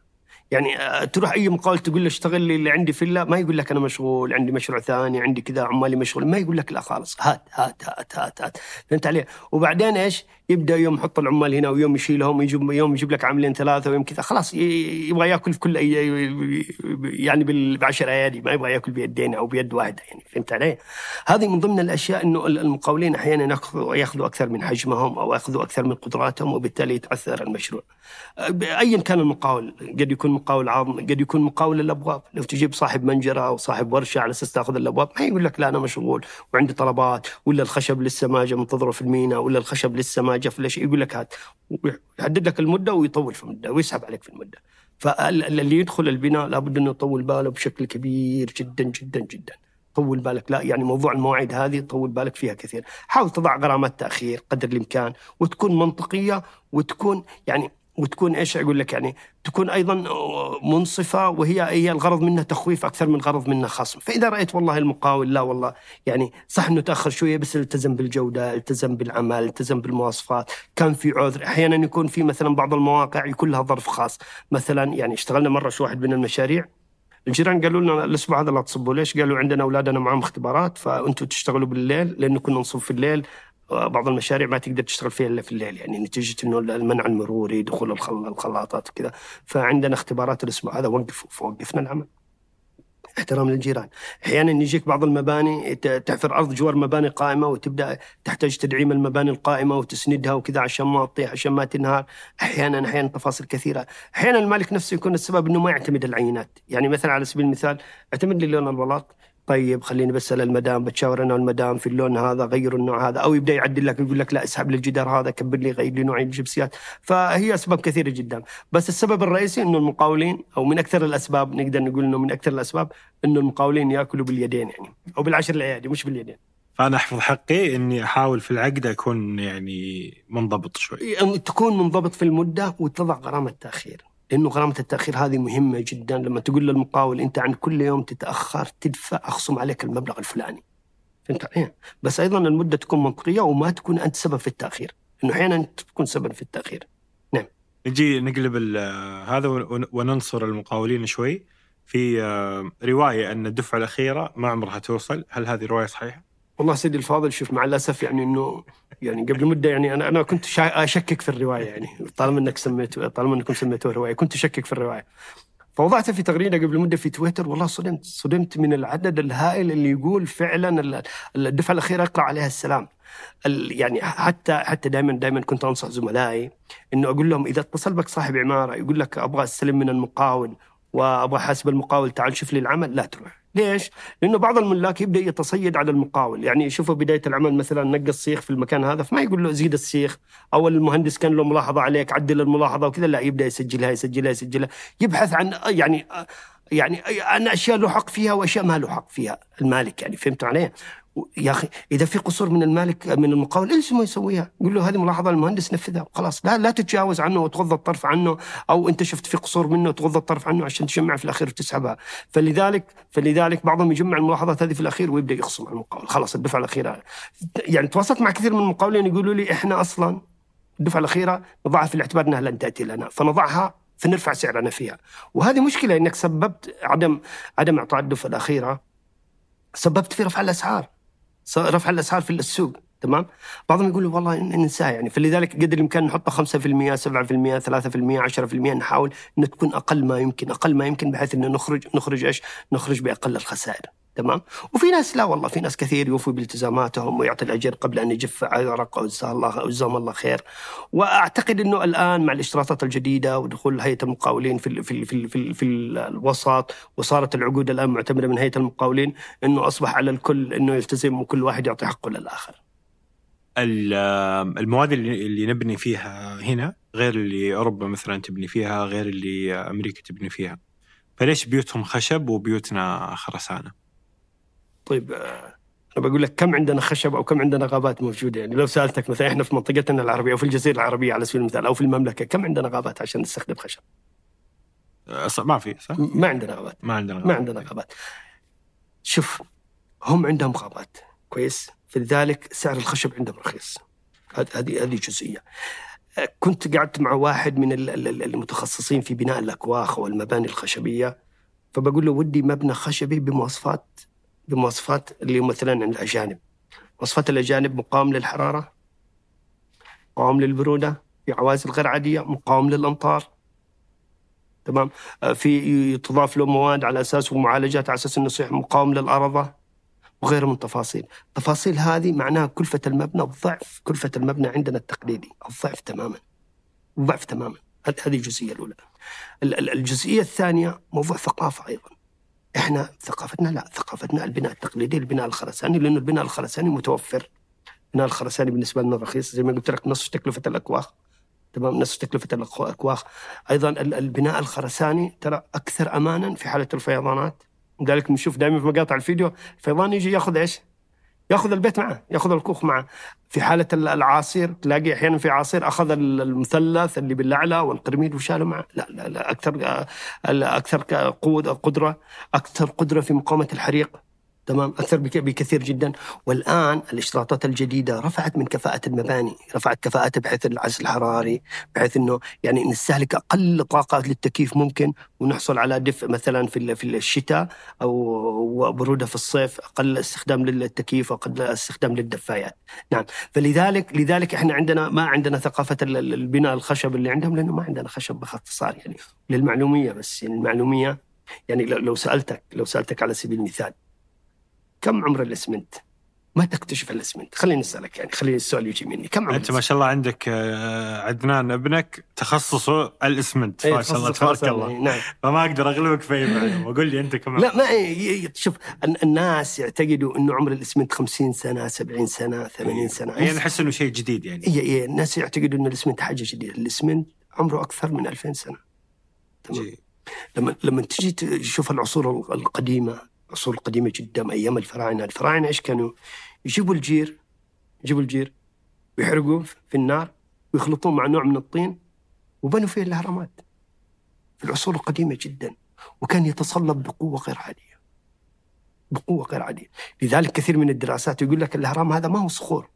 يعني آه، تروح أي مقاول تقول له اشتغل لي اللي عندي فيلا ما يقول لك أنا مشغول عندي مشروع ثاني عندي كذا عمالي مشغول. ما يقول لك لا خالص. هات هات هات هات, هات. فهمت علي؟ وبعدين إيش؟ يبدأ يوم يحط العمال هنا ويوم يشيلهم يجيب يوم يجيب لك عاملين ثلاثة ويوم كذا خلاص يبغى ياكل في كل يعني بال- بعشر أيادي ما يبغى ياكل بيدين أو بيد واحدة يعني فهمت علي؟ هذه من ضمن الأشياء إنه المقاولين أحيانا ياخذوا أكثر من حجمهم أو يأخذوا أكثر من قدراتهم وبالتالي يتعثر المشروع. ايا كان المقاول قد يكون مقاول عظم قد يكون مقاول الأبواب لو تجيب صاحب منجرة أو صاحب ورشة على أساس تأخذ الأبواب ما يقول لك لا أنا مشغول وعندي طلبات ولا الخشب لسه ما جاء منتظره في المينا ولا الخشب لسه ما جاء في الأشياء يقول لك هات ويحدد لك المدة ويطول في المدة ويسحب عليك في المدة. فاللي يدخل البناء لابد أنه يطول باله بشكل كبير جدا جدا جدا. طول بالك. لا يعني موضوع المواعيد هذه طول بالك فيها كثير. حاول تضع غرامات تأخير قدر الإمكان وتكون منطقية وتكون يعني وتكون إيش أقول لك يعني تكون أيضا منصفة وهي هي الغرض منها تخويف أكثر من الغرض منها خصم، فإذا رأيت والله المقاول لا والله يعني صح إنه تأخر شوية بس التزم بالجودة، التزم بالعمل، التزم بالمواصفات، كان في عذر، أحيانا يكون في مثلا بعض المواقع يكون لها ظرف خاص، مثلا يعني اشتغلنا مرة في واحد من المشاريع الجيران قالوا لنا الأسبوع هذا لا تصبوا ليش؟ قالوا عندنا أولادنا معاهم اختبارات فانتم تشتغلوا بالليل لأنه كنا نصب في الليل. بعض المشاريع ما تقدر تشتغل فيها إلا في الليل يعني نتيجه إنه المنع المروري دخول الخل- الخلاطات وكذا فعندنا اختبارات الأسبوع هذا وقفوا فوقفنا العمل. احترام للجيران. أحيانا يجيك بعض المباني ت- تحفر أرض جوار مباني قائمة وتبدأ تحتاج تدعيم المباني القائمة وتسندها وكذا عشان ما تطيح عشان ما تنهار. أحيانا أحيانا تفاصيل كثيرة. أحيانا المالك نفسه يكون السبب إنه ما يعتمد العينات. يعني مثلا على سبيل المثال اعتمد لي لون البلاط. طيب خليني بسال المدام بتشاور أنا والمدام في اللون هذا غيروا النوع هذا أو يبدأ يعدل لك يقول لك لا اسحب لي الجدار هذا كبر لي غير لي نوعين الجبسيات فهي أسباب كثيرة جدا. بس السبب الرئيسي إنه المقاولين أو من أكثر الأسباب نقدر نقول إنه من أكثر الأسباب إنه المقاولين يأكلوا باليدين يعني أو بالعشر الايادي مش باليدين. فأنا أحفظ حقي إني أحاول في العقد أكون يعني منضبط شوي. أن تكون منضبط في المدة وتضع غرامة تأخير. لأنه غرامة التأخير هذه مهمة جدا. لما تقول للمقاول أنت عن كل يوم تتأخر تدفع أخصم عليك المبلغ الفلاني. فهمت علي؟ بس أيضا المدة تكون منطقية وما تكون أنت سبب في التأخير. إنه أحيانا تكون سبب في التأخير. نجي نقلب هذا ون- وننصر المقاولين شوي. في آه، رواية أن الدفعة الأخيرة ما عمرها توصل. هل هذه رواية صحيحة؟ والله سيدي الفاضل شوف مع الأسف يعني إنه يعني قبل مدة يعني أنا أنا كنت أشكك في الرواية يعني. طالما إنك سميته طالما إنكم سميتوها رواية. كنت أشكك في الرواية. فوضعتها في تغريدة قبل مدة في تويتر والله صدمت صدمت من العدد الهائل اللي يقول فعلا ال- الدفعة الأخيرة اقرا عليها السلام. ال- يعني حتى حتى دائما دائما كنت أنصح زملائي إنه أقول لهم إذا اتصل بك صاحب عمارة يقول لك أبغى أستلم من المقاول وأبغى حاسب المقاول تعال شوف لي العمل لا تروح. ليش؟ لأنه بعض الملاك يبدأ يتصيد على المقاول، يعني يشوفه بداية العمل مثلا نقى السيخ في المكان هذا فما يقول له زيد السيخ أو المهندس كان له ملاحظة عليك عدل الملاحظة وكذا لا يبدأ يسجلها يسجلها يسجلها يبحث عن يعني يعني عن أشياء له حق فيها وأشياء ما له حق فيها المالك يعني فهمت علي؟ يا أخي إذا في قصور من المالك من المقاول الزمه يسويها؟ يقول له هذه ملاحظة المهندس نفذها وخلاص لا لا تتجاوز عنه وتغض الطرف عنه أو أنت شفت في قصور منه تغض الطرف عنه عشان تجمع في الأخير وتسحبها. فلذلك فلذلك بعضهم يجمع الملاحظات هذه في الأخير ويبدأ يخصم على المقاول. خلاص الدفعة الأخيرة. يعني تواصلت مع كثير من المقاولين يقولوا لي إحنا أصلا الدفعة الأخيرة نضعها في الاعتبار إنها لن تأتي لنا فنضعها فنرفع سعرنا فيها. وهذه مشكلة إنك سببت عدم عدم إعطاء الدفعة الأخيرة سببت في رفع الأسعار. رفع الأسعار في السوق تمام بعضهم يقول والله ننساه يعني فلذلك قدر الإمكان نحطه 5% 7% 3% 10% نحاول إن تكون أقل ما يمكن أقل ما يمكن بحيث انه نخرج نخرج إيش؟ نخرج بأقل الخسائر تمام وفي ناس لا والله في ناس كثير يوفوا بالتزاماتهم ويعطي الأجر قبل أن يجف عرق جزاه الله جزاهم الله خير وأعتقد إنه الآن مع الاشتراطات الجديدة ودخول هيئة المقاولين في في في في, في الوسط وصارت العقود الآن معتمدة من هيئة المقاولين إنه أصبح على الكل إنه يلتزم وكل واحد يعطي حقه للآخر. المواد اللي نبني فيها هنا غير اللي أوروبا مثلا تبني فيها غير اللي أمريكا تبني فيها. فليش بيوتهم خشب وبيوتنا خرسانة؟ طيب آه، أنا بقول لك كم عندنا خشب أو كم عندنا غابات موجودة؟ يعني لو سألتك مثلا إحنا في منطقتنا العربية أو في الجزيرة العربية على سبيل المثال أو في المملكة كم عندنا غابات عشان نستخدم خشب؟ ما في صح؟ ما عندنا غابات. ما عندنا غابات. ما عندنا غابات. شوف هم عندهم غابات كويس؟ فلذلك سعر الخشب عندهم رخيص. هذه هذه جزئية. آه، كنت قعدت مع واحد من المتخصصين في بناء الأكواخ والمباني الخشبية فبقول له ودي مبنى خشبي بمواصفات بمواصفات اللي مثلا عند الأجانب. مواصفات الأجانب مقاوم للحرارة مقاوم للبرودة في عوازل غير عادية مقاوم للأمطار. تمام؟ آه، في تضاف له مواد على أساس ومعالجات على أساس أنه يصيح مقاوم للأرضة وغيره من التفاصيل. التفاصيل هذه معناها كلفة المبنى ضعف كلفة المبنى عندنا التقليدي الضعف تماما ضعف تماما. هذه الجزئية الأولى. الجزئية الثانية موضوع ثقافة أيضا. إحنا ثقافتنا لا ثقافتنا البناء التقليدي البناء الخرساني لأنه البناء الخرساني متوفر. البناء الخرساني بالنسبة لنا رخيص زي ما قلت لك نصف تكلفة الأكواخ. تمام؟ نصف تكلفة الأكواخ. أيضا البناء الخرساني ترى أكثر امانا في حالة الفيضانات. لذلك بنشوف دائما في مقاطع الفيديو الفيضان يجي ياخذ إيش؟ ياخذ البيت معه ياخذ الكوخ معه. في حالة العاصير تلاقي أحيانا في عاصير أخذ المثلث اللي بالأعلى والقرميد وشاله معه. لا لا, لا أكثر أكثر قدرة أكثر قدرة في مقاومة الحريق. تمام؟ أكثر بكثير جدا. والآن الاشتراطات الجديدة رفعت من كفاءة المباني رفعت كفاءتها بحيث العزل الحراري بحيث إنه يعني نستهلك أقل طاقه للتكييف ممكن ونحصل على دفء مثلا في في الشتاء أو برودة في الصيف أقل استخدام للتكييف وأقل استخدام للدفايات. نعم. فلذلك لذلك إحنا عندنا ما عندنا ثقافة البناء الخشب اللي عندهم لأنه ما عندنا خشب باختصار يعني للمعلومية بس يعني المعلومية يعني لو سألتك لو سألتك على سبيل المثال. كم عمر الاسمنت؟ ما تكتشف الاسمنت. خليني أسألك يعني خليني السؤال يجي مني. كم عمر أنت ما شاء الله عندك آه، عدنان ابنك تخصصه الاسمنت. إيه، ما شاء الله تبارك الله. نعم. فما أقدر أغلبك في اي معلومه قول لي أنت كمان. لا ما شوف الناس يعتقدوا إنه عمر الاسمنت 50 سنة 70 سنة 80 سنة. يعني احس إنه شيء جديد يعني. اي اي الناس يعتقدوا انه الاسمنت حاجة جديدة. الاسمنت عمره أكثر من 2000 سنة. تمام. لما لما تجي تشوف العصور القديمة العصور القديمة جدا أيام الفراعنة. الفراعنة إيش كانوا؟ يجيبوا الجير يجيبوا الجير ويحرقوه في النار ويخلطوه مع نوع من الطين وبنوا فيه الأهرامات في العصور القديمة جدا وكان يتصلب بقوة غير عادية. بقوة غير عادية. لذلك كثير من الدراسات يقول لك الأهرام هذا ما هو صخور.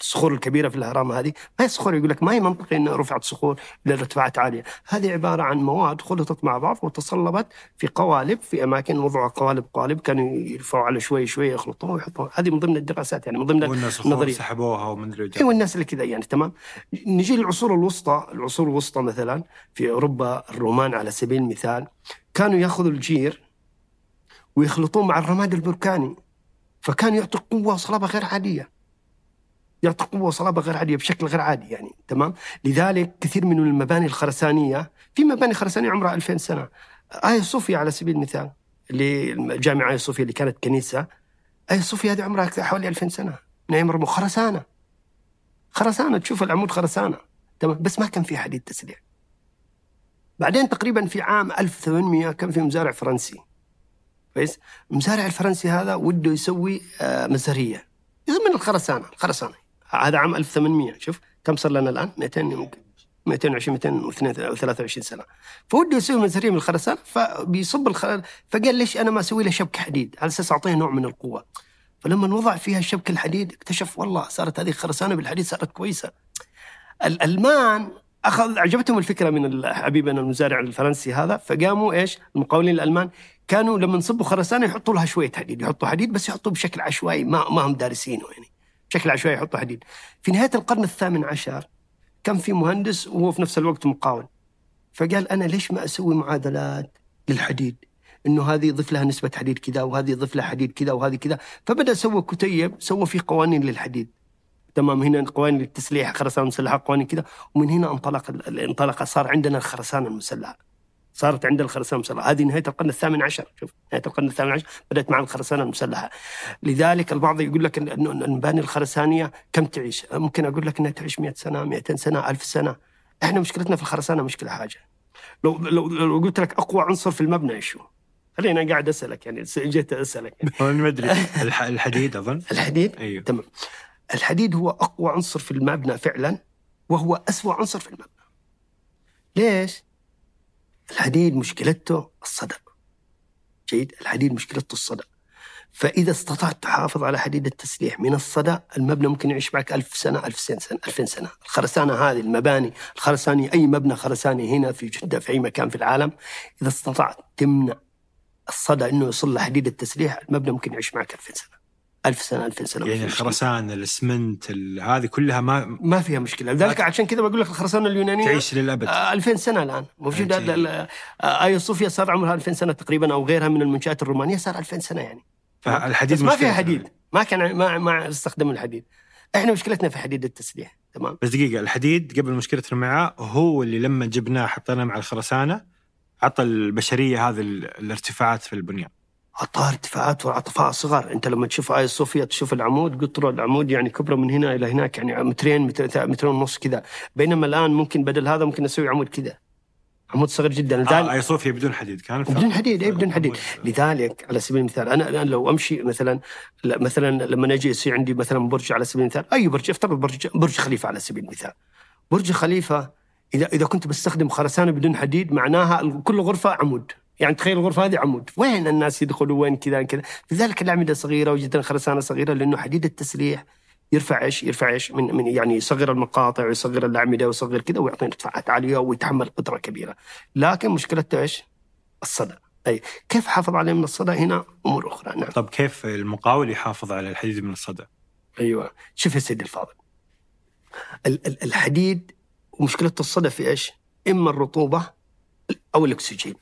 الصخور الكبيرة في الإهرام هذه ما هي صخور يقول لك ما هي منطقي انه رفعت صخور لارتفاعات عالية، هذه عبارة عن مواد خلطت مع بعض وتصلبت في قوالب في أماكن وضعوا قوالب قوالب كانوا يرفعوا على شوي شوي يخلطوها ويحطوها، هذه من ضمن الدراسات يعني من ضمن النظريه سحبوها ومن أيوه الناس اللي كذا يعني تمام؟ نجي للعصور الوسطى، العصور الوسطى مثلا في أوروبا الرومان على سبيل المثال كانوا يأخذوا الجير ويخلطوه مع الرماد البركاني فكان يعطي قوة وصلابة غير عادية. يعطي قوه وصلابه غير عادية بشكل غير عادي يعني تمام؟ لذلك كثير من المباني الخرسانية في مباني خرسانية عمرها 2000 سنة. آية صوفيا على سبيل المثال اللي الجامعة ايا صوفيا اللي كانت كنيسة ايا صوفيا هذه عمرها حوالي 2000 سنة. من أيام رمو خرسانة. خرسانة تشوف العمود خرسانة تمام؟ بس ما كان في حديد تسليح بعدين تقريبا في عام 1800 كان في مزارع فرنسي. كويس؟ المزارع الفرنسي هذا وده يسوي آه، مزارية. من الخرسانة الخرسانة. هذا عام 1800 شوف كم صار لنا الآن؟ 200 يمكن 220 223 سنة. فوده يسوي مزاريه من الخرسانة فبيصب الخ... فقال ليش أنا ما أسوي له شبك حديد؟ على أساس أعطيه نوع من القوة. فلما وضع فيها شبك الحديد اكتشف والله صارت هذه الخرسانة بالحديد صارت كويسة. الألمان اخذ عجبتهم الفكرة من حبيبنا المزارع الفرنسي هذا. فقاموا إيش؟ المقاولين الألمان كانوا لما نصبوا خرسانة يحطوا لها شوية حديد. يحطوا حديد بس يحطوا بشكل عشوائي ما ما هم دارسينه يعني. بشكل عشوائي يحطوا حديد في نهاية القرن الثامن عشر كان في مهندس وهو في نفس الوقت مقاول فقال أنا ليش ما أسوي معادلات للحديد؟ إنه هذه يضيف لها نسبة حديد كذا وهذه يضيف لها حديد كذا وهذه كذا. فبدأ سوى كتيب سوى فيه قوانين للحديد. تمام هنا قوانين التسليح خرسانة مسلحة قوانين كذا. ومن هنا انطلق انطلق صار عندنا الخرسانة المسلحة. صارت عند الخرسانة المسلحة. هذه نهاية القرن الثامن عشر. شوف نهاية القرن الثامن عشر بدأت مع الخرسانة المسلحة. لذلك البعض يقول لك انه المباني الخرسانية كم تعيش؟ ممكن أقول لك إنها تعيش 100 سنة 200 سنة 1000 سنة. إحنا مشكلتنا في الخرسانة مشكلة حاجة. لو لو لو قلت لك أقوى عنصر في المبنى إيش هو؟ خلينا قاعد أسألك يعني جيت أسألك يعني. ما أدري. الحديد أظن. الحديد؟ أيوه. تمام. الحديد هو أقوى عنصر في المبنى فعلا وهو اسوء عنصر في المبنى. ليش؟ الحديد مشكلته الصدى جيد؟ الحديد مشكلته الصدى فإذا استطعت تحافظ على حديد التسليح من الصدى المبنى ممكن يعيش معك ألف سنة ألف سنة ألفين سنة. الخرسانة هذه المباني الخرساني أي مبنى خرساني هنا في جدة في أي مكان في العالم إذا استطعت تمنع الصدى إنه يوصل لحديد التسليح المبنى ممكن يعيش معك 2000 سنة. 1000 سنة 2000 سنة يعني الخرسانه الاسمنت هذه كلها ما ما فيها مشكلة. لذلك عشان كذا بقول لك الخرسانة اليونانية تعيش للأبد. آه 2000 سنة الآن. موجود آه ايا صوفيا صار عمرها 2000 سنة تقريبا أو غيرها من المنشآت الرومانية صار 2000 سنة يعني. فالحديد ما فيها حديد. ما كان ما ما استخدموا الحديد. إحنا مشكلتنا في حديد التسليح. تمام؟ بس دقيقة الحديد قبل مشكلتنا معاه هو اللي لما جبناه حطيناه مع الخرسانة عطى البشرية هذه الارتفاعات في البنيان. اعطاها ارتفاعات وعطفاء صغار. أنت لما تشوف اي صوفيا تشوف العمود قطره العمود يعني كبرة من هنا إلى هناك يعني مترين مترين ونص كذا. بينما الآن ممكن بدل هذا ممكن نسوي عمود كذا. عمود صغير جدا. لذلك آه اي صوفيا بدون حديد كان بدون حديد اي بدون حديد. لذلك على سبيل المثال أنا الآن لو أمشي مثلا مثلا لما أجي يصير عندي مثلا برج على سبيل المثال أي برج افترض برج برج خليفة على سبيل المثال. برج خليفة إذا إذا كنت بستخدم خرسانة بدون حديد معناها كل غرفة عمود. يعني تخيل الغرفة هذه عمود وين الناس يدخلوا وين كذا كذا لذلك الاعمده صغيرة وجدا خرسانة صغيرة لأنه حديد التسليح يرفع إيش؟ يرفع إيش؟ من من يعني يصغر المقاطع ويصغر الاعمده ويصغر كذا ويعطينا ارتفاعات عالية ويتحمل قدرة كبيرة. لكن مشكلته إيش؟ الصدى. أي كيف حافظ عليه من الصدى هنا أمور أخرى نعم. طب كيف المقاول يحافظ على الحديد من الصدى؟ أيوه شوف يا سيدي الفاضل. الحديد ومشكلة الصدى في إيش؟ إما الرطوبة أو الأكسجين.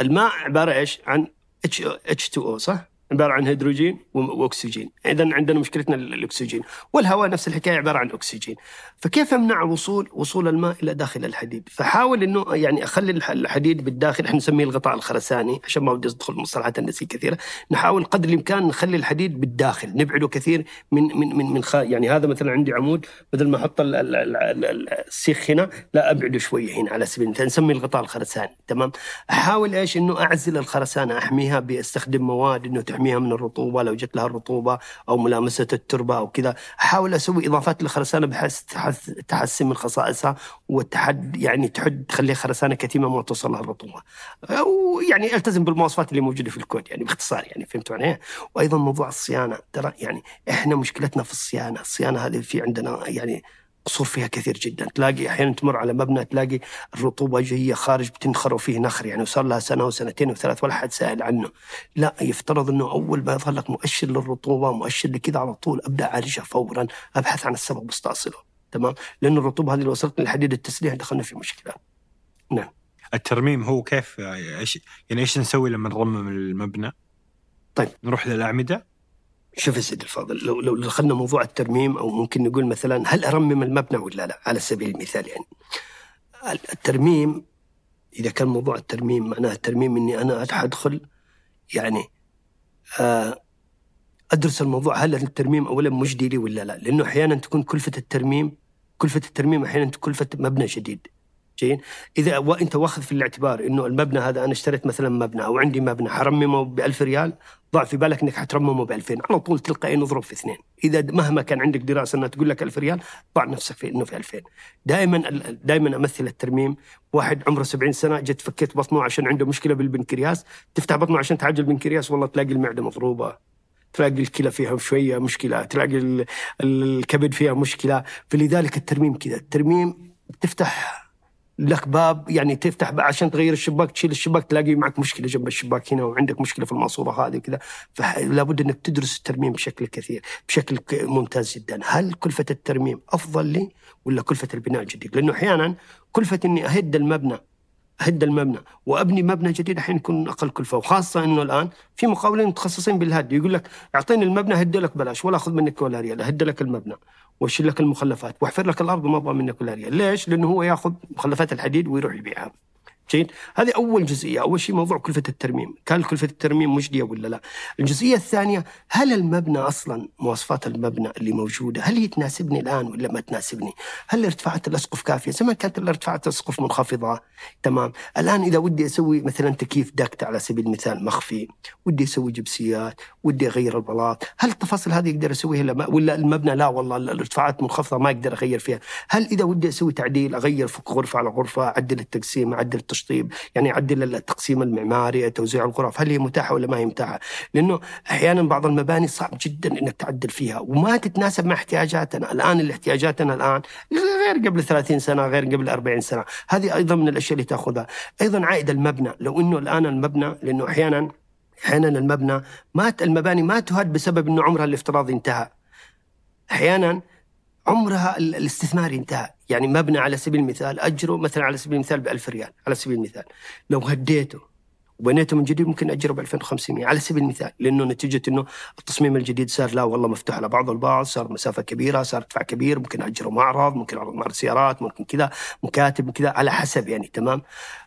الماء عبارة إيش؟ عن اتش 2 أو صح؟ عبارة عن هيدروجين وأكسجين. اذا عندنا مشكلتنا الأكسجين. والهواء نفس الحكاية عبارة عن أكسجين. فكيف أمنع وصول وصول الماء إلى داخل الحديد؟ فحاول إنه يعني أخلي الحديد بالداخل إحنا نسميه الغطاء الخرساني عشان ما بدي ادخل مصطلحات هندسيه كثيرة. نحاول قدر الإمكان نخلي الحديد بالداخل نبعده كثير من من من من خ... يعني هذا مثلا عندي عمود بدل ما أحط السيخ هنا لا أبعده شوية هنا على سبيل المثال نسميه الغطاء الخرساني. تمام؟ أحاول إيش؟ إنه أعزل الخرسانة أحميها بأستخدم مواد إنه تحميها من الرطوبة لو جت لها الرطوبة أو ملامسه التربة أو كذا أحاول أسوي إضافات للخرسانه بحيث تحسن من خصائصها وتحد يعني تحد تخليها خرسانة كتيمة ما توصل لها الرطوبة ويعني ألتزم بالمواصفات اللي موجودة في الكود يعني باختصار يعني فهمتوا علي؟ وأيضا موضوع الصيانة ترى يعني إحنا مشكلتنا في الصيانة، الصيانة هذه في عندنا يعني قصور فيها كثير جدا. تلاقي أحيانا تمر على مبنى تلاقي الرطوبة جاية خارج بتنخر وفيه نخر يعني وصار لها سنة وسنتين وثلاث ولا حد سائل عنه. لا يفترض إنه أول ما يظهر لك مؤشر للرطوبة مؤشر لكذا على طول أبدأ أعالجها فورا أبحث عن السبب وأستأصله. تمام؟ لأن الرطوبة هذه اللي وصلت للحديد التسليح دخلنا في مشكلة. نعم. الترميم هو كيف إيش يعني إيش نسوي لما نرمم المبنى؟ طيب. نروح للأعمدة؟ شوف يا سيدي الفاضل لو لو دخلنا موضوع الترميم أو ممكن نقول مثلا هل أرمم المبنى ولا لا على سبيل المثال يعني الترميم إذا كان موضوع الترميم معناه الترميم إني أنا أدخل يعني آه، أدرس الموضوع هل الترميم اولا مجدي لي ولا لا؟ لأنه أحيانا تكون كلفة الترميم كلفة الترميم أحيانا تكون كلفة مبنى جديد. جيد إذا وانت واخذ في الاعتبار إنه المبنى هذا أنا اشتريت مثلا مبنى أو عندي مبنى حرممه ب 1000 ريال ضع في بالك إنك حترممه ب 2000 على طول تلقائيا نضرب في اثنين. إذا مهما كان عندك دراسة إنها تقول لك 1000 ريال ضع نفسك في إنه في 2000 دائما دائما أمثل الترميم. واحد عمره 70 سنة جت فكيت بطنه عشان عنده مشكلة بالبنكرياس تفتح بطنه عشان تعالج البنكرياس والله تلاقي المعدة مضروبة. تلاقي الكلى فيها شوية مشكلة تلاقي الكبد فيها مشكلة. فلذلك الترميم كذا. الترميم تفتح لك باب يعني تفتح عشان تغير الشباك تشيل الشباك تلاقي معك مشكلة جنب الشباك هنا وعندك مشكلة في الماسورة هذه وكذا. فلا بد إنك تدرس الترميم بشكل كثير بشكل ممتاز جدا. هل كلفة الترميم أفضل لي ولا كلفة البناء الجديد لأنه أحيانا كلفة إني أهد المبنى اهد المبنى. وأبني مبنى جديد الحين يكون أقل كلفة. وخاصة إنه الآن في مقاولين متخصصين بالهد يقول لك اعطيني المبنى هد لك بلاش ولا أخذ منك ولا ريال. هد لك المبنى واشيل لك المخلفات واحفر لك الأرض وما أبغى منك ولا ريال. ليش؟ لأنه هو يأخذ مخلفات الحديد ويروح يبيعها. جيد؟ هذه أول جزئية أول شيء موضوع كلفة الترميم. كان كلفة الترميم مجدية ولا لا؟ الجزئية الثانية هل المبنى أصلا مواصفات المبنى اللي موجودة هل هي تناسبني الآن ولا ما تناسبني؟ هل ارتفاعات الأسقف كافية؟ زمان كانت ارتفاعات الأسقف منخفضة تمام. الآن إذا ودي أسوي مثلا تكييف دكت على سبيل المثال مخفي ودي أسوي جبسيات ودي أغير البلاط هل التفاصيل هذه أقدر أسويها ولا المبنى لا والله الارتفاعات منخفضة ما أقدر أغير فيها. هل إذا ودي أسوي تعديل أغير غرفة على غرفة أعدل التقسيم أعدل التشطيب يعني يعدل التقسيم المعماري توزيع الغرف هل هي متاحة ولا ما هي متاحة؟ لأنه أحيانا بعض المباني صعب جدا إنك تعدل فيها وما تتناسب مع احتياجاتنا. الآن الاحتياجاتنا الآن غير قبل 30 سنة غير قبل 40 سنة. هذه أيضا من الأشياء اللي تأخذها. أيضا عائد المبنى. لو إنه الآن المبنى لأنه أحيانا أحيانا المبنى ما المباني ما تهد بسبب إنه عمرها الافتراضي انتهى. أحيانا عمرها الاستثماري انتهى. يعني مبنى على سبيل المثال أجره مثلا على سبيل المثال ب 1000 ريال على سبيل المثال. لو هديته وبنيته من جديد ممكن أجره ب 2500 على سبيل المثال لأنه نتيجة إنه التصميم الجديد صار لا والله مفتوح على بعض البعض صار مسافة كبيرة صار ارتفاع كبير ممكن أجره معرض ممكن أعرض معرض سيارات ممكن كذا مكاتب كذا على حسب يعني تمام؟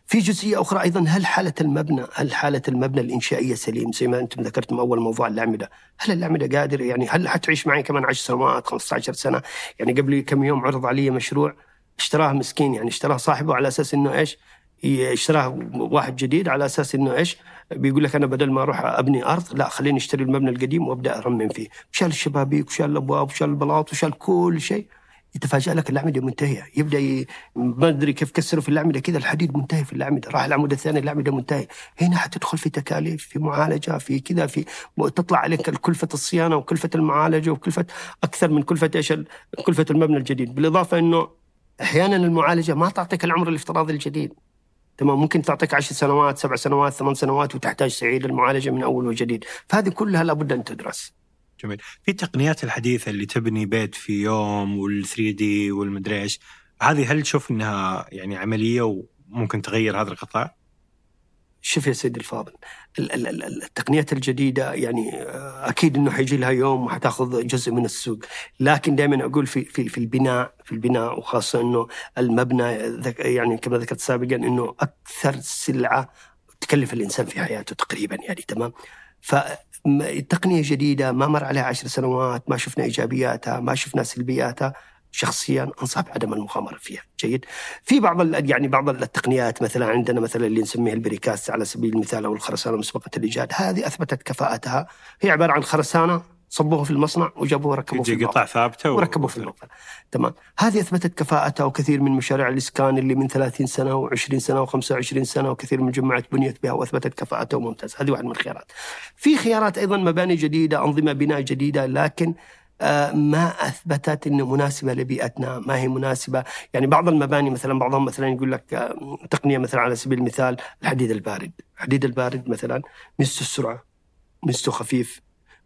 في جزئية أخرى أيضا هل حالة المبنى هل حالة المبنى الإنشائية سليم؟ زي ما أنتم ذكرتم أول موضوع الاعمده هل الاعمده قادر يعني هل حتعيش معي كمان 10 سنوات 15 سنة؟ يعني قبل كم يوم عرض علي مشروع اشتراه مسكين يعني اشتراه صاحبه على أساس إنه إيش؟ اشتراه واحد جديد على أساس إنه إيش؟ بيقول لك أنا بدل ما أروح أبني أرض لا خليني أشتري المبنى القديم وأبدأ أرمم فيه. شال الشبابيك وشال الأبواب وشال البلاط وشال كل شيء. يتفاجأ لك الأعمدة منتهية. يبدأ ي... ما أدري كيف كسروا في الأعمدة كذا الحديد منتهي في الأعمدة راح العمود الثاني الأعمدة منتهي هنا حتدخل في تكاليف في معالجة في كذا في تطلع عليك كلفة الصيانة وكلفة المعالجة وكلفة أكثر من كلفة إيش كلفة المبنى الجديد. بالإضافة أنه أحيانا المعالجة ما تعطيك العمر الافتراضي الجديد. تمام ممكن تعطيك عشر سنوات سبع سنوات ثمان سنوات وتحتاج تعيد المعالجة من أول وجديد. فهذه كلها لابد أن تدرس. جميل. في التقنيات الحديثة اللي تبني بيت في يوم وال3 دي والمدري إيش هذه هل تشوف إنها يعني عملية وممكن تغير هذا القطاع؟ شوف يا سيدي الفاضل التقنيات الجديدة يعني آه، أكيد إنه حيجي لها يوم وحتاخذ جزء من السوق. لكن دائما أقول في في في البناء في البناء وخاصة إنه المبنى يعني كما ذكرت سابقا إنه أكثر سلعة تكلف الإنسان في حياته تقريبا يعني تمام؟ فالتقنيه جديدة ما مر عليها عشر سنوات ما شفنا إيجابياتها ما شفنا سلبياتها. شخصيا انصح بعدم المغامرة فيها. جيد. في بعض يعني بعض التقنيات مثلا عندنا مثلا اللي نسميها البريكاست على سبيل المثال أو الخرسانة مسبقه الإيجاد هذه أثبتت كفاءتها. هي عبارة عن خرسانة صبوها في المصنع وجابوها ركبوها في قطع ثابتة وركبوها في الموقع. تمام. هذه أثبتت كفاءتها وكثير من مشاريع الإسكان اللي من 30 سنة و20 سنة و25 سنة وكثير من الجماعات بنيت بها وأثبتت كفاءتها وممتاز هذه واحد من الخيارات. في خيارات أيضا مباني جديدة أنظمة بناء جديدة لكن ما أثبتت إنه مناسبة لبيئتنا، ما هي مناسبة، يعني بعض المباني مثلا بعضهم مثلا يقول لك آه، تقنية مثلا على سبيل المثال الحديد البارد، الحديد البارد مثلا ميزته السرعة ميزته خفيف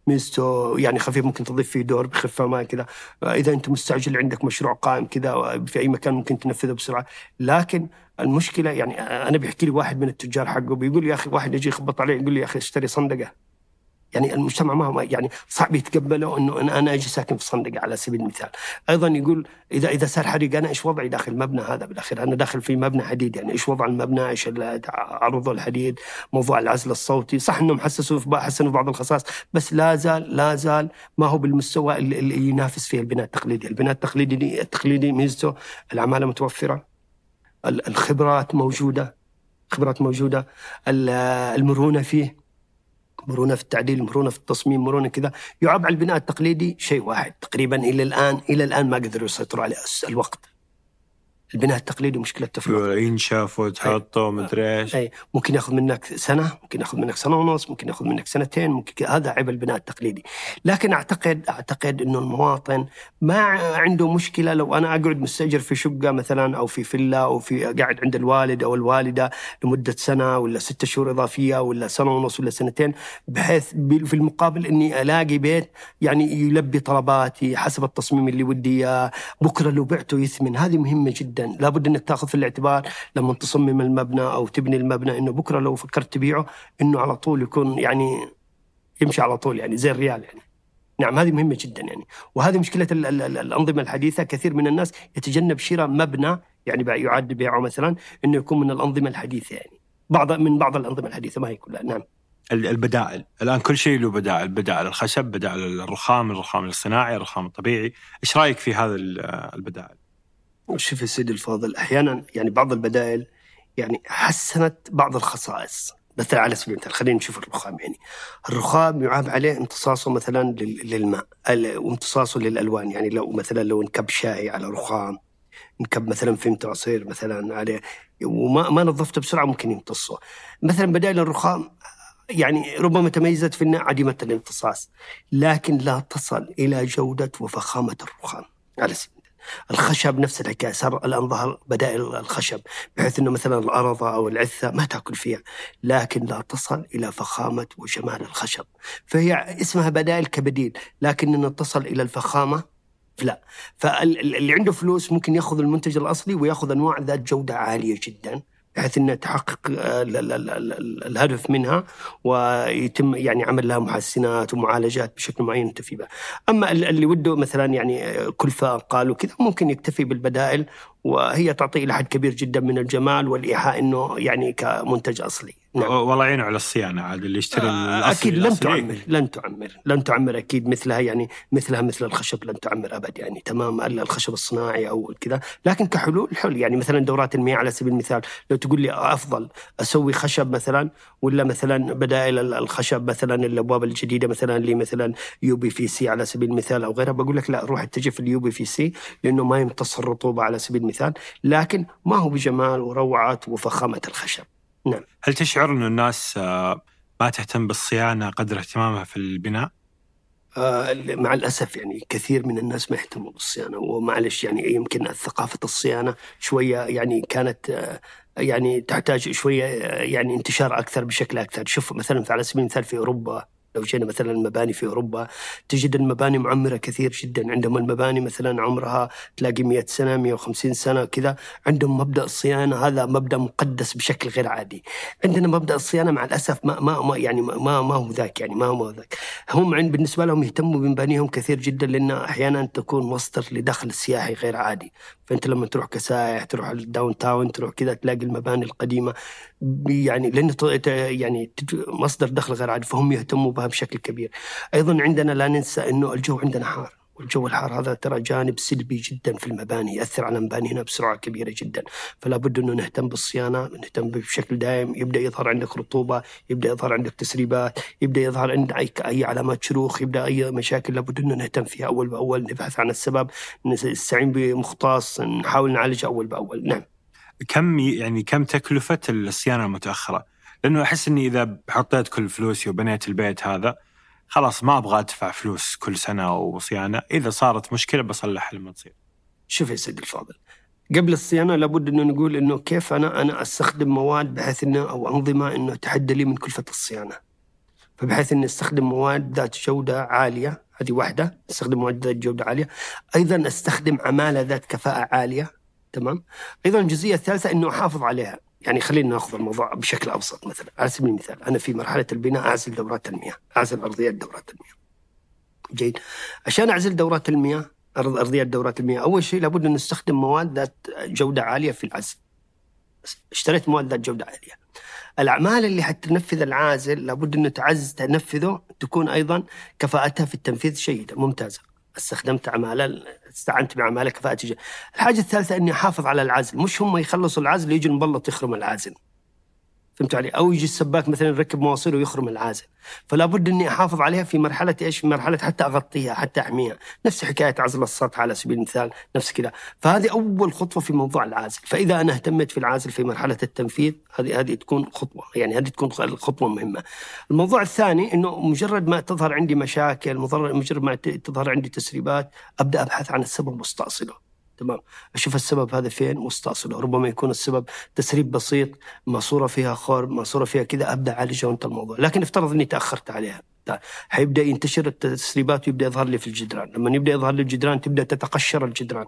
ميزته يعني خفيف ممكن تضيف فيه دور بخفة ما كذا. آه، إذا أنت مستعجل عندك مشروع قائم كذا في أي مكان ممكن تنفذه بسرعة. لكن المشكلة يعني أنا بيحكي لي واحد من التجار حقه بيقول يا أخي واحد يجي يخبط عليه يقول لي يا أخي اشتري صندقة. يعني المجتمع ما هو يعني صعب يتقبله إنه أنا أجي ساكن في صندق على سبيل المثال. أيضا يقول اذا إذا صار حريق أنا إيش وضعي داخل المبنى هذا بالأخير؟ أنا داخل في مبنى حديد يعني إيش وضع المبنى؟ إيش عرضه الحديد؟ موضوع العزل الصوتي. صح إنهم حسسوا في حسنوا بعض الخصائص بس لا زال لا زال ما هو بالمستوى اللي, ينافس فيه البناء التقليدي. البناء التقليدي التقليدي ميزته العمالة متوفرة ال- الخبرات موجودة خبرات موجودة ال- المرونة فيه. مرونه في التعديل مرونه في التصميم مرونه كذا. يعاب على البناء التقليدي شيء واحد. تقريبا إلى الآن إلى الآن ما قدروا يسيطروا عليه. الوقت. البناء التقليدي مشكله تفرغ ينشف وتحطه مدري إيش. أي. ممكن ياخذ منك سنة ممكن ياخذ منك سنة ونص ممكن ياخذ منك سنتين ممكن. هذا عيب البناء التقليدي. لكن أعتقد أعتقد إنه المواطن ما عنده مشكلة لو أنا أقعد مستأجر في شقة مثلا أو في فيلا أو في قاعد عند الوالد أو الوالدة لمدة سنة ولا ستة شهور إضافية ولا سنة ونص ولا سنتين بحيث في المقابل إني ألاقي بيت يعني يلبي طلباتي حسب التصميم اللي ودي إياه. بكرة لو بعته يثمن. هذه مهمة جدا. لابد انك تأخذ في الاعتبار لما تصمم المبنى أو تبني المبنى إنه بكرة لو فكرت تبيعه إنه على طول يكون يعني يمشي على طول يعني زي الريال يعني. نعم هذه مهمة جدا يعني. وهذه مشكلة ال- ال- ال- الأنظمة الحديثة. كثير من الناس يتجنب شراء مبنى يعني يعد بيعه مثلا إنه يكون من الأنظمة الحديثة يعني. بعض من بعض الأنظمة الحديثة ما هي كلها. نعم. ال- البدائل. الآن كل شيء له بدائل. بدائل الخشب بدائل الرخام الرخام الصناعي الرخام الطبيعي. إيش رأيك في هذا ال- البدائل؟ شوف يا سيدي الفاضل أحيانا يعني بعض البدائل يعني حسنت بعض الخصائص. مثلا على سبيل المثال خلينا نشوف الرخام يعني. الرخام يعاب عليه امتصاصه مثلا لل- للماء وامتصاصه للألوان. يعني لو مثلا لو انكب شاي على رخام نكب مثلا فيمة عصير مثلا عليه وما ما نظفته بسرعة ممكن يمتصه. مثلا بدائل الرخام يعني ربما تميزت في إنها عديمة الامتصاص لكن لا تصل إلى جودة وفخامة الرخام. على سبيل. الخشب نفس الحكاية. صار الآن ظهر بدائل الخشب بحيث إنه مثلا الارضه أو العثه ما تأكل فيها لكن لا تصل إلى فخامة وجمال الخشب. فهي اسمها بدائل كبديل لكن ان تصل إلى الفخامة لا. فاللي عنده فلوس ممكن يأخذ المنتج الأصلي ويأخذ أنواع ذات جودة عالية جدا. بحيث انها تحقق ال- ال- ال- ال- الهدف منها ويتم يعني عمل لها محسنات ومعالجات بشكل معين يكتفي بها. أما ال- اللي وده مثلا يعني كلفه أقل وكذا ممكن يكتفي بالبدائل وهي تعطي إلى حد كبير جدا من الجمال والإيحاء إنه يعني كمنتج أصلي. نعم. والله يعينه على الصيانة عاد اللي يشتري آه، أكيد لن. تعمر لن تعمر لن تعمر أكيد مثلها يعني مثلها مثل الخشب لن تعمر أبد يعني تمام ألا الخشب الصناعي أو كذا لكن كحلول حل يعني مثلا دورات المياه على سبيل المثال لو تقول لي أفضل أسوي خشب مثلا ولا مثلا بدائل ال- الخشب مثلا الأبواب الجديدة مثلا اللي مثلا UPVC على سبيل المثال أو غيرها بقول لك لا روح اتجه في ال UPVC لأنه ما يمتص الرطوبة على سبيل المثال لكن ما هو بجمال وروعة وفخامة الخشب نعم هل تشعر انه الناس آه، ما تهتم بالصيانة قدر اهتمامها في البناء؟ آه، مع الأسف يعني كثير من الناس ما يهتموا بالصيانة ومعلش يعني يمكن ثقافة الصيانة شوية يعني كانت آه، يعني تحتاج شوية يعني انتشار أكثر بشكل أكثر شوف مثلا على سبيل المثال في أوروبا لو جينا مثلا المباني في أوروبا تجد المباني معمرة كثير جدا. عندهم المباني مثلا عمرها تلاقي 100 سنة 150 سنة كذا عندهم مبدأ الصيانة هذا مبدأ مقدس بشكل غير عادي. عندنا مبدأ الصيانة مع الأسف ما ما ما- يعني ما ما هو ذاك يعني ما هو ذاك. هم عند بالنسبة لهم يهتموا بمبانيهم كثير جدا لانها أحيانا تكون مصدر لدخل سياحي غير عادي. فأنت لما تروح كسائح تروح الداون تاون تروح كذا تلاقي المباني القديمة يعني لأن يعني مصدر دخل غير عادي فهم يهتموا بها بشكل كبير. أيضا عندنا لا ننسى إنه الجو عندنا حار. والجو الحار هذا ترى جانب سلبي جدا في المباني يأثر على مبانينا بسرعة كبيرة جدا. فلا بد إنه نهتم بالصيانة نهتم بشكل دائم. يبدأ يظهر عندك رطوبة يبدأ يظهر عندك تسريبات يبدأ يظهر عندك أي علامات شروخ يبدأ أي مشاكل لابد إنه نهتم فيها أول بأول نبحث عن السبب نستعين بمختص نحاول نعالجها أول بأول. نعم. كم يعني كم تكلفة الصيانة المتأخرة؟ لأنه أحس إني إذا حطيت كل فلوسي وبنيت البيت هذا خلاص ما أبغى أدفع فلوس كل سنة وصيانة، إذا صارت مشكلة بصلحها لما تصير. شوف يا سيدي الفاضل قبل الصيانة لابد انه نقول إنه كيف أنا أنا أستخدم مواد بحيث إنه أو أنظمة إنه تحد لي من كلفة الصيانة. فبحيث إني أستخدم مواد ذات جودة عالية هذه واحدة أستخدم مواد ذات جودة عالية أيضا أستخدم عمالة ذات كفاءة عالية تمام أيضا الجزئية الثالثة إنه أحافظ عليها يعني خلينا نأخذ الموضوع بشكل أبسط مثلا على سبيل المثال أنا في مرحلة البناء أعزل دورات المياه، أعزل أرضيات دورات المياه. جيد عشان أعزل دورات المياه أرض أرضيات دورات المياه، أول شيء لابد أن نستخدم مواد ذات جودة عالية في العزل. اشتريت مواد ذات جودة عالية. الأعمال اللي حتنفذ العازل لابد انه تعز تنفذه تكون أيضا كفاءتها في التنفيذ جيده ممتازة. استخدمت عمالة استعنت بعماله كفاءه. الحاجة الثالثة أني أحافظ على العزل، مش هم يخلصوا العزل يجي المبلط يخرم العازل. فهمت علي؟ أو يجي السباك مثلا يركب مواصيل ويخرم العازل. فلا بد إني أحافظ عليها في مرحلة إيش؟ في مرحلة حتى أغطيها حتى أحميها، نفس حكاية عزل السطح على سبيل المثال، نفس كذا، فهذه أول خطوة في موضوع العازل، فإذا أنا اهتميت في العازل في مرحلة التنفيذ هذه هذه تكون خطوة، يعني هذه تكون خطوة مهمة. الموضوع الثاني إنه مجرد ما تظهر عندي مشاكل، مجرد ما تظهر عندي تسريبات، أبدأ أبحث عن السبب واستأصله. تمام. أشوف السبب هذا فين واستأصله ربما يكون السبب تسريب بسيط ماسورة فيها خور ماسورة فيها كذا أبدأ أعالجها وانت الموضوع. لكن افترض إني تأخرت عليها. حيبدأ ينتشر التسريبات ويبدأ يظهر لي في الجدران. لما يبدأ يظهر لي الجدران تبدأ تتقشر الجدران.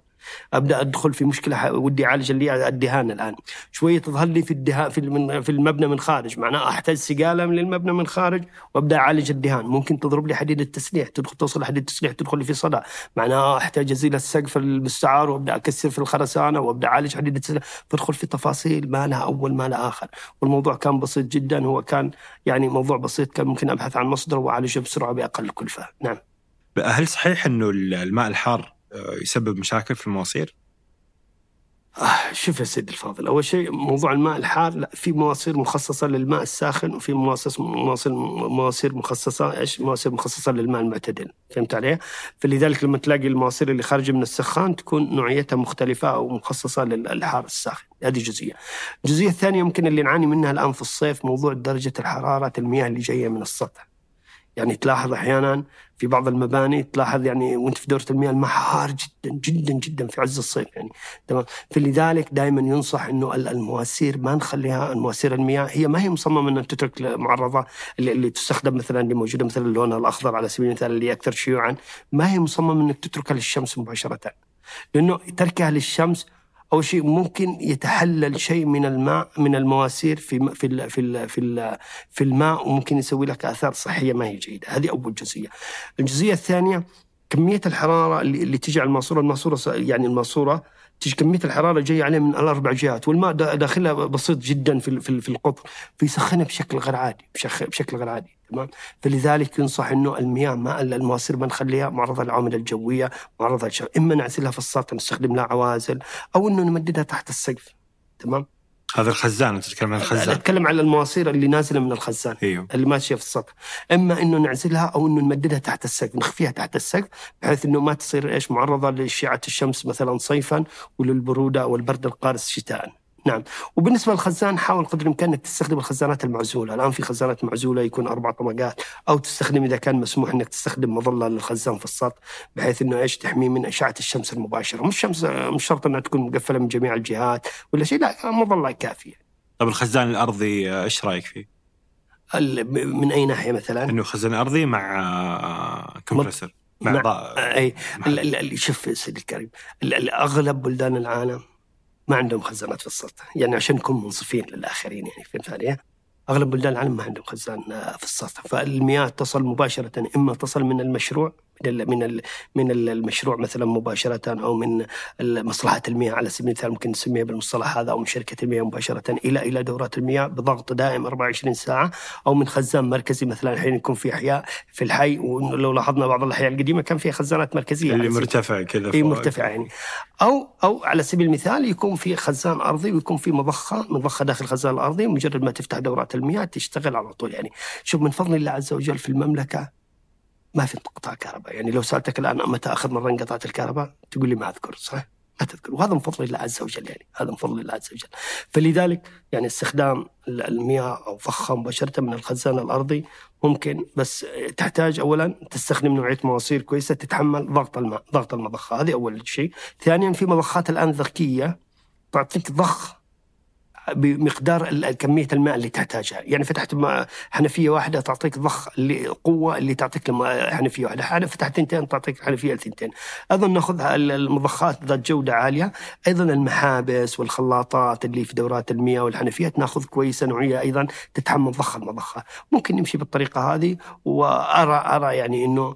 أبدأ أدخل في مشكلة ودي أعالج اللي الدهان الآن. شوية تظهر لي في الدهان في في المبنى من خارج. معناه أحتاج سقالة من المبنى من خارج وأبدأ أعالج الدهان. ممكن تضرب لي حديد التسليح تدخل توصل حديد التسليح تدخل في صدى معناه أحتاج أزيل السقف المستعار وأبدأ أكسر في الخرسانة وأبدأ أعالج حديد التسليح فادخل في تفاصيل ما لها أول ما لها آخر. والموضوع كان بسيط جدا. هو كان يعني موضوع بسيط كان ممكن أبحث عن مصدر واعالجه بسرعة باقل كلفة نعم هل صحيح إنه الماء الحار يسبب مشاكل في المواسير؟ آه شوف يا سيدي الفاضل أول شيء موضوع الماء الحار لا في مواسير مخصصة للماء الساخن وفي مواسير مواسير مواسير مخصصة إيش مواسير مخصصة للماء المعتدل فهمت علي؟ فلذلك لما تلاقي المواسير اللي خارجة من السخان تكون نوعيتها مختلفة أو مخصصة للحار الساخن هذه جزئية. الجزئية الثانية يمكن اللي نعاني منها الآن في الصيف موضوع درجة الحرارة المياه اللي جاية من السطح. يعني تلاحظ أحيانا في بعض المباني تلاحظ يعني وأنت في دورة المياه الماء حار جدا جدا جدا في عز الصيف يعني. تمام. فلذلك دائما ينصح إنه المواسير ما نخليها المواسير المياه هي ما هي مصممة ان تترك معرضه اللي, اللي تستخدم مثلا اللي موجودة مثلا اللون الأخضر على سبيل المثال اللي أكثر شيوعا. ما هي مصممة انك تتركها للشمس مباشرة. لأنه تركها للشمس اول شيء ممكن يتحلل شيء من الماء من المواسير في في في في في الماء وممكن يسوي لك آثار صحية ما هي جيدة، هذه أول جزئية. الجزئية الثانية كمية الحرارة اللي, اللي تجي على الماسورة، الماسورة يعني الماسورة تجي كمية الحرارة جاية عليه من الأربع جهات والماء داخلها بسيط جدا في, في القطر فيسخنها بشكل غير عادي بشكل غير عادي تمام؟ فلذلك ينصح إنه المياه ما المواسير ما نخليها معرضة للعوامل الجوية معرضة للشر إما نعزلها في السطح نستخدم لها عوازل أو إنه نمددها تحت السقف تمام؟ هذا الخزان تتكلم عن الخزان. أتكلم على المواسير اللي نازلة من الخزان إيوه. اللي ماشية في السطح. إما إنه نعزلها أو إنه نمددها تحت السقف نخفيها تحت السقف بحيث إنه ما تصير إيش معرضة لإشعة الشمس مثلا صيفا وللبرودة والبرد القارس شتاء. نعم وبالنسبة للخزان حاول قدر الإمكان إنك تستخدم الخزانات المعزولة، الآن في خزانات معزولة يكون أربع طبقات أو تستخدم إذا كان مسموح إنك تستخدم مظلة للخزان في السطح بحيث إنه إيش تحميه من أشعة الشمس المباشرة، مش شمس مش شرط إنها تكون مقفلة من جميع الجهات ولا شيء لا مظلة كافية. طب الخزان الأرضي إيش رأيك فيه؟ من أي ناحية مثلا؟ إنه خزان أرضي مع كمبرسر مع, مع أي شوف سيدي الكريم أغلب بلدان العالم ما عندهم خزانات في السطح يعني عشان نكون منصفين للآخرين يعني فهمت علي؟ أغلب بلدان العالم ما عندهم خزان في السطح فالمياه تصل مباشرة إما تصل من المشروع من من المشروع مثلا مباشره أو من مصلحة المياه. على سبيل المثال ممكن نسميها بالمصطلح هذا أو من شركة المياه مباشره إلى إلى دورات المياه بضغط دائم 24 ساعة أو من خزان مركزي مثلا الحين يكون في أحياء في الحي. ولو لاحظنا بعض الأحياء القديمة كان فيها خزانات مركزية. اللي مرتفع كذا إي مرتفع يعني. أو أو على سبيل المثال يكون في خزان أرضي ويكون في مضخة مضخة داخل الخزان الأرضي. مجرد ما تفتح دورات المياه تشتغل على طول يعني. شوف من فضل الله عز وجل في المملكة ما في انقطاع كهرباء يعني لو سألتك الآن متى اخر مره انقطعت الكهرباء تقول لي ما أذكر صح؟ ما تذكر. وهذا من فضل الله عز وجل يعني. هذا من فضل الله عز وجل. فلذلك يعني استخدام المياه أو ضخها مباشره من الخزان الأرضي ممكن بس تحتاج اولا تستخدم نوعية مواسير كويسة تتحمل ضغط الماء ضغط المضخة. هذه أول شيء. ثانيا في مضخات الآن ذكية تعطيك ضخ بمقدار كمية الماء اللي تحتاجها. يعني فتحت حنفية واحدة تعطيك ضخ اللي قوه اللي تعطيك حنفية واحدة. فتحت ثنتين تعطيك حنفية لثنتين. أيضا ناخذ ال- المضخات ذات جودة عالية. أيضا المحابس والخلاطات اللي في دورات المياه والحنفيات نأخذ كويسة نوعية أيضا تتحمل ضخ المضخة. ممكن نمشي بالطريقة هذه وارى أرى يعني إنه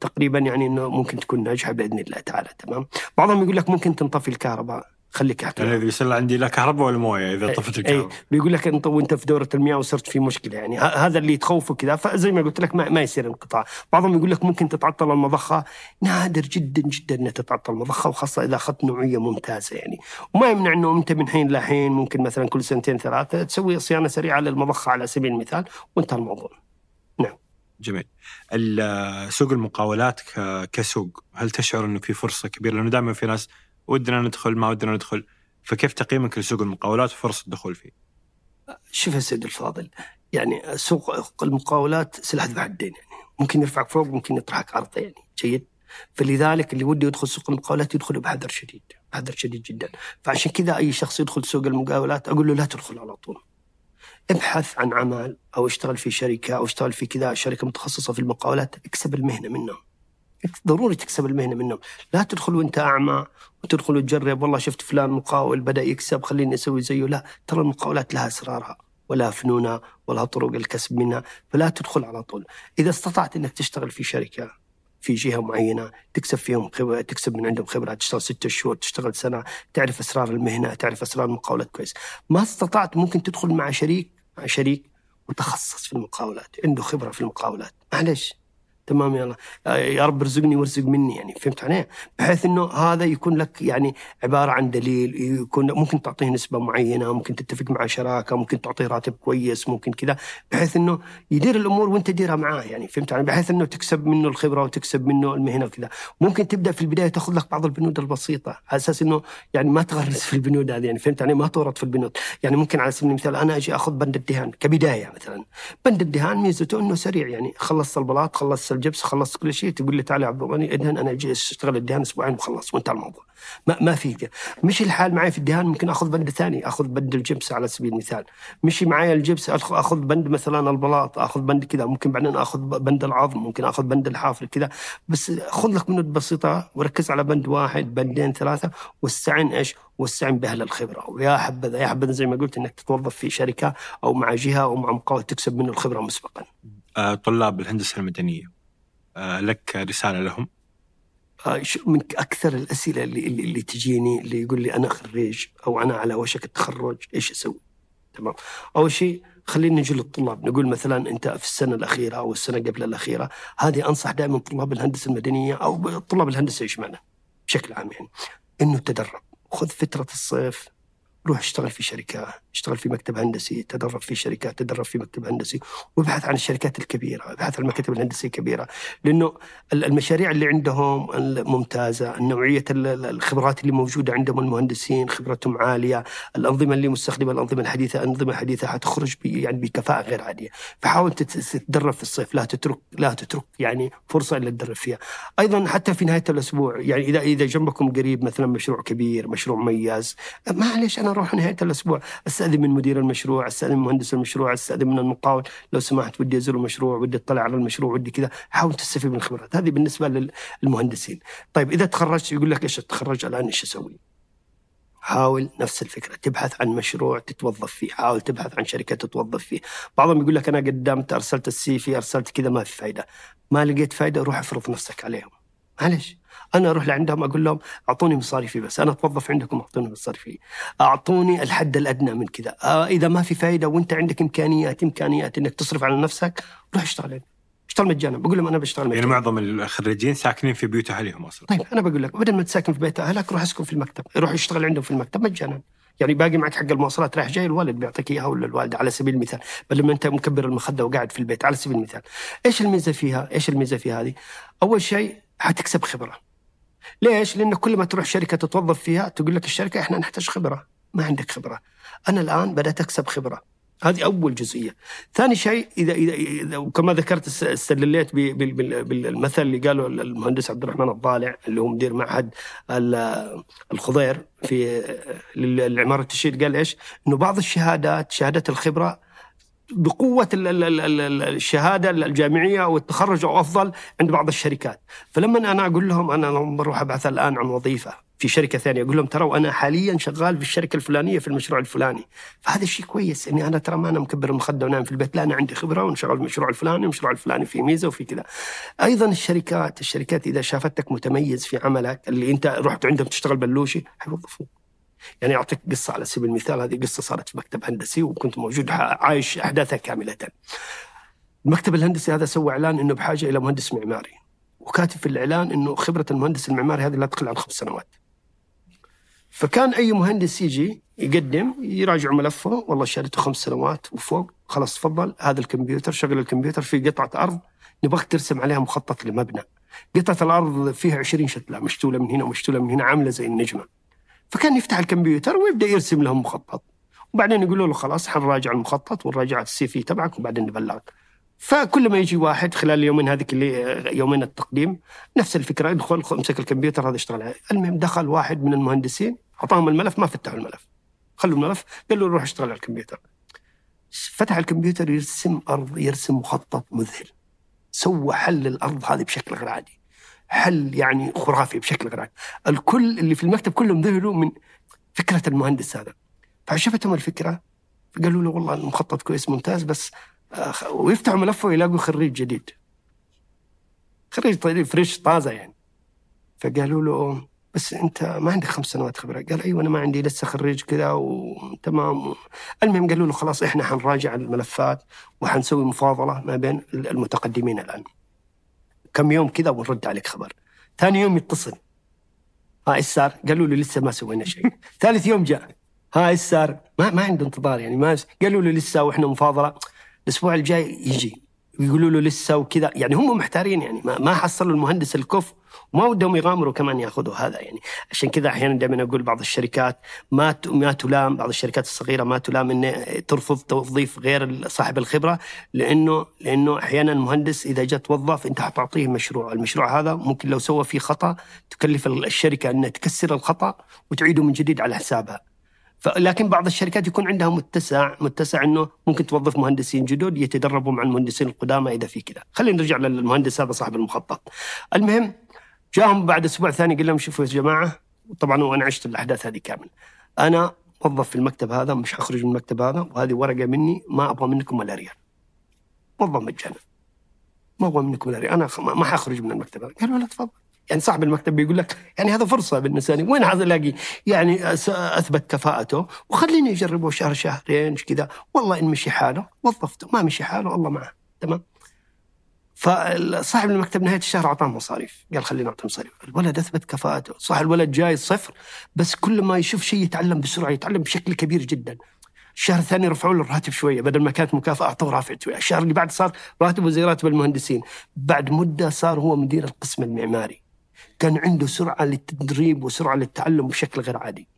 تقريبا يعني إنه ممكن تكون ناجحة بإذن الله تعالى. تمام؟ بعضهم يقول لك ممكن تنطفي الكهرباء. خليك يعني احتياط يصير عندي لا كهرباء ولا موية إذا طفت اي الكهرباء بيقول لك أنت وأنت في دورة المياه وصرت في مشكلة يعني هذا اللي تخوفه كذا. فزي ما قلت لك ما, ما يصير انقطاع. بعضهم يقول لك ممكن تتعطل المضخة. نادر جدا جدا انها تتعطل المضخة وخاصة إذا أخذت نوعية ممتازة يعني. وما يمنع إنه أنت من حين لحين ممكن مثلا كل سنتين ثلاثة تسوي صيانة سريعة للمضخة على سبيل المثال. وانتهى الموضوع. جميل. ال- سوق المقاولات كسوق هل تشعر إنه في فرصة كبيرة؟ لأنه دائما في ناس ودنا ندخل ما ودنا ندخل. فكيف تقييمك لسوق المقاولات وفرص الدخول فيه؟ شوف يا سيد الفاضل يعني سوق المقاولات سلاح ذو حدين يعني. ممكن يرفعك فوق ممكن يطرحك أرض يعني. جيد. فلذلك اللي وده يدخل سوق المقاولات يدخل بحذر شديد بحذر شديد جدا. فعشان كذا أي شخص يدخل سوق المقاولات أقول له لا تدخل على طول. ابحث عن عمل أو اشتغل في شركة أو اشتغل في كذا شركة متخصصة في المقاولات اكسب المهنة منهم. ضروري تكسب المهنة منهم. لا تدخل وانت أعمى وتدخل وتجرب. والله شفت فلان مقاول بدأ يكسب خليني أسوي زيه. لا ترى المقاولات لها أسرارها ولها فنونها ولها طرق الكسب منها. فلا تدخل على طول. إذا استطعت إنك تشتغل في شركة في جهة معينة تكسب فيهم خبرة تكسب من عندهم خبرة تشتغل ستة شهور تشتغل سنة تعرف أسرار المهنة تعرف أسرار المقاولات كويس. ما استطعت ممكن تدخل مع شريك مع شريك متخصص في المقاولات عنده خبرة في المقاولات. معلش. تمام يلا آه، يا رب ارزقني وارزق مني يعني فهمت علي؟ بحيث إنه هذا يكون لك يعني عبارة عن دليل يكون ممكن تعطيه نسبة معينة، ممكن تتفق مع شراكة، ممكن تعطيه راتب كويس، ممكن كذا بحيث إنه يدير الأمور وأنت ديرها معاه يعني فهمت علي؟ بحيث إنه تكسب منه الخبرة وتكسب منه المهنة وكذا، ممكن تبدأ في البداية تاخذ لك بعض البنود البسيطة على أساس إنه يعني ما تغرس في البنود هذه يعني فهمت علي؟ ما تورط في البنود، يعني ممكن على سبيل المثال أنا أجي أخذ بند الدهان كبداية مثلا، بند الدهان ميزته إنه سريع يعني خلصت البلاط خلصت الجبس خلصت كل شيء تقول لي تعال يا عبد الله ادهن أنا أجي أشتغل الدهان أسبوعين وخلص وانتهى الموضوع. ما ما في مشي الحال معي في الدهان ممكن آخذ بند ثاني آخذ بند الجبس على سبيل المثال. مشي معي الجبس آخذ بند مثلا البلاط آخذ بند كذا ممكن بعدين آخذ بند العظم ممكن آخذ بند الحافل كذا. بس خذ لك بنود بسيطة وركز على بند واحد بندين ثلاثة واستعن إيش؟ واستعن بأهل الخبرة. ويا حبذا يا حبذا زي ما قلت إنك تتوظف في شركة أو مع جهة أو مع مقاول تكسب منه الخبرة مسبقا. آه، طلاب الهندسة المدنية. لك رسالة لهم. آه، من أكثر الأسئلة اللي, اللي اللي تجيني اللي يقول لي أنا خريج أو أنا على وشك التخرج إيش أسوي؟ تمام. أول شيء خلينا نجي للطلاب نقول مثلا أنت في السنة الأخيرة أو السنة قبل الأخيرة هذه أنصح دائما طلاب الهندسة المدنية أو طلاب الهندسة اجمالا بشكل عام يعني. إنه تدرب. خذ فترة الصيف روح اشتغل في شركة اشتغل في مكتب هندسي تدرب في شركات تدرب في مكتب هندسي وابحث عن الشركات الكبيرة ابحث عن المكاتب الهندسية الكبيرة. لأنه ال- المشاريع اللي عندهم ال- ال- الخبرات اللي موجودة عندهم المهندسين خبرتهم عالية الأنظمة اللي مستخدمة الأنظمة الحديثة الأنظمة الحديثة حتخرج يعني بكفاءة غير عادية. فحاول تت- تتدرب في الصيف لا تترك لا تترك يعني فرصة إلا تدرب فيها. أيضا حتى في نهاية الأسبوع يعني إذا إذا جنبكم قريب مثلا مشروع كبير مشروع مميز معلش أنا أروح نهاية الأسبوع. أستأذن من مدير المشروع أستأذن من مهندس المشروع أستأذن من المقاول. لو سمحت ودي أزور المشروع ودي أطلع على المشروع ودي كذا. حاول تستفيد من الخبرات. هذه بالنسبة للمهندسين. طيب إذا تخرجت يقول لك إيش تخرج الآن إيش أسوي؟ حاول نفس الفكرة. تبحث عن مشروع تتوظف فيه. حاول تبحث عن شركة تتوظف فيه. بعضهم يقول لك أنا قدمت أرسلت السي في أرسلت كذا ما في فايدة. ما لقيت فايدة روح افرض نفسك عليهم. معلش أنا أروح لعندهم أقول لهم أعطوني مصاريفي بس أنا أتوظف عندكم أعطوني مصاريفي. أعطوني الحد الأدنى من كذا. آه إذا ما في فائده وأنت عندك إمكانيات إمكانيات إنك تصرف على نفسك روح اشتغل. اشتغل مجانا. بقول لهم أنا بشتغل مجانا. يعني معظم الخريجين ساكنين في بيوت أهلهم أصلا. طيب أنا بقول لك بدل ما تساكن في بيت أهلك روح اسكن في المكتب. روح اشتغل عندهم في المكتب مجانا. يعني باقي معك حق المواصلات رايح جاي الوالد بيعطيك إياها ولا الوالدة على سبيل المثال. بدل ما أنت مكبر المخدة وقاعد في البيت على سبيل المثال. إيش الميزة فيها؟ إيش الميزة في هذه؟ أول شيء حتكسب خبرة. ليش لأن كل ما تروح شركة تتوظف فيها تقول لك الشركة إحنا نحتاج خبرة ما عندك خبرة أنا الآن بدأت أكسب خبرة هذه أول جزئية. ثاني شيء إذا إذا, إذا وكما ذكرت است- استدليت بالمثل اللي قاله المهندس عبد الرحمن الضالع اللي هو مدير معهد ال- الخضير في العماره التشييد قال إيش؟ إنه بعض الشهادات شهادة الخبرة بقوة ال- ال- ال- ال- الشهادة الجامعية أو التخرج أو أفضل عند بعض الشركات. فلما أنا أقول لهم أنا بروح أبحث الآن عن وظيفة في شركة ثانية أقول لهم ترى وأنا حاليا شغال في الشركة الفلانية في المشروع الفلاني. فهذا الشيء كويس إني أنا ترى ما أنا مكبر المخدة ونايم في البيت لا أنا عندي خبرة ونشغل المشروع الفلاني والمشروع الفلاني في ميزة وفي كذا. أيضا الشركات الشركات إذا شافتك متميز في عملك اللي أنت رحت عندهم تشتغل بلوشي حيوظفوك. يعني أعطيك قصة على سبيل المثال هذه قصة صارت في مكتب هندسي وكنت موجود عايش أحداثها كاملة. المكتب الهندسي هذا سوى إعلان إنه بحاجة إلى مهندس معماري وكاتب في الإعلان إنه خبرة المهندس المعماري هذه لا تقل عن خمس سنوات. فكان أي مهندس يجي يقدم يراجع ملفه والله شهادته خمس سنوات وفوق خلاص تفضل هذا الكمبيوتر شغل الكمبيوتر في قطعة أرض نبغاك ترسم عليها مخطط لمبنى. قطعة الأرض فيها 20 شتلة مشتولة من هنا ومشتولة من هنا عاملة زي النجمة. فكان يفتح الكمبيوتر ويبدأ يرسم لهم مخطط. وبعدين يقولوا له خلاص حنراجع المخطط ونراجع السي في تبعك وبعدين نبلغك. فكل ما يجي واحد خلال اليومين هذيك اللي يومين التقديم نفس الفكرة ادخل امسك الكمبيوتر هذا اشتغل عليه. المهم دخل واحد من المهندسين أعطاهم الملف ما فتحوا الملف. خلوا الملف قال له روح اشتغل على الكمبيوتر. فتح الكمبيوتر يرسم أرض يرسم مخطط مذهل. سوى حل الأرض هذه بشكل غير عادي. حل يعني خرافي بشكل غير عادي. الكل اللي في المكتب كلهم ذهلوا من فكرة المهندس هذا. فعجبتهم الفكرة فقالوا له والله المخطط كويس ممتاز بس آه، ويفتحوا ملفه يلاقوا خريج جديد. خريج طيب فريش طازة يعني. فقالوا له بس أنت ما عندك خمس سنوات خبرة. قال أيوه أنا ما عندي لسه خريج كذا وتمام. المهم قالوا له خلاص إحنا حنراجع الملفات وحنسوي مفاضلة ما بين المتقدمين الآن. كم يوم كذا ونرد عليك خبر. ثاني يوم يتصل. ها إيش صار؟ قالوا له لسه ما سوينا شيء. ثالث يوم جاء. ها إيش صار؟ ما ما عنده انتظار يعني ما قالوا له لسه وإحنا مفاضلة. الأسبوع الجاي يجي. ويقولوا له لسه وكذا. يعني هم محتارين يعني. ما, ما حصلوا المهندس الكف وما ودهم يغامروا كمان ياخذوا هذا يعني. عشان كذا أحيانا دائما أقول بعض الشركات ما ما تلام بعض الشركات الصغيرة ما تلام إن ترفض توظيف غير صاحب الخبرة لأنه لأنه أحيانا المهندس إذا جاء توظف أنت حتعطيه مشروع، المشروع هذا ممكن لو سوى فيه خطأ تكلف الشركة إنها تكسر الخطأ وتعيده من جديد على حسابها. لكن بعض الشركات يكون عندها متسع متسع إنه ممكن توظف مهندسين جدد يتدربوا مع المهندسين القدامى إذا في كذا. خلينا نرجع للمهندس هذا صاحب المخطط. المهم جاهم بعد أسبوع ثاني قال لهم شوفوا يا جماعة طبعا وأنا عشت الأحداث هذه كامل أنا موظف في المكتب هذا مش حخرج من المكتب هذا وهذه ورقة مني ما أبغى منكم ولا ريال. موظف مجانا. ما أبغى منكم ولا ريال أنا ما حخرج من المكتب هذا. قالوا لا تفضل. يعني صاحب المكتب بيقول لك يعني هذا فرصة بالنسبة لي وين هذا ألاقي؟ يعني أثبت كفاءته وخليني أجربه شهر شهرين كذا. والله إن مشي حاله وظفته ما مشي حاله الله معه تمام؟ فصاحب المكتب نهاية الشهر أعطاه مصاريف قال خلينا نعطي مصاريف. الولد أثبت كفاءته صح الولد جاي صفر بس كل ما يشوف شيء يتعلم بسرعة يتعلم بشكل كبير جدا. الشهر الثاني رفعوا له الراتب شوية بدل ما كانت مكافأة أعطوه رافع شوية. الشهر اللي بعد صار راتبه زي راتب المهندسين. بعد مدة صار هو مدير القسم المعماري. كان عنده سرعة للتدريب وسرعة للتعلم بشكل غير عادي.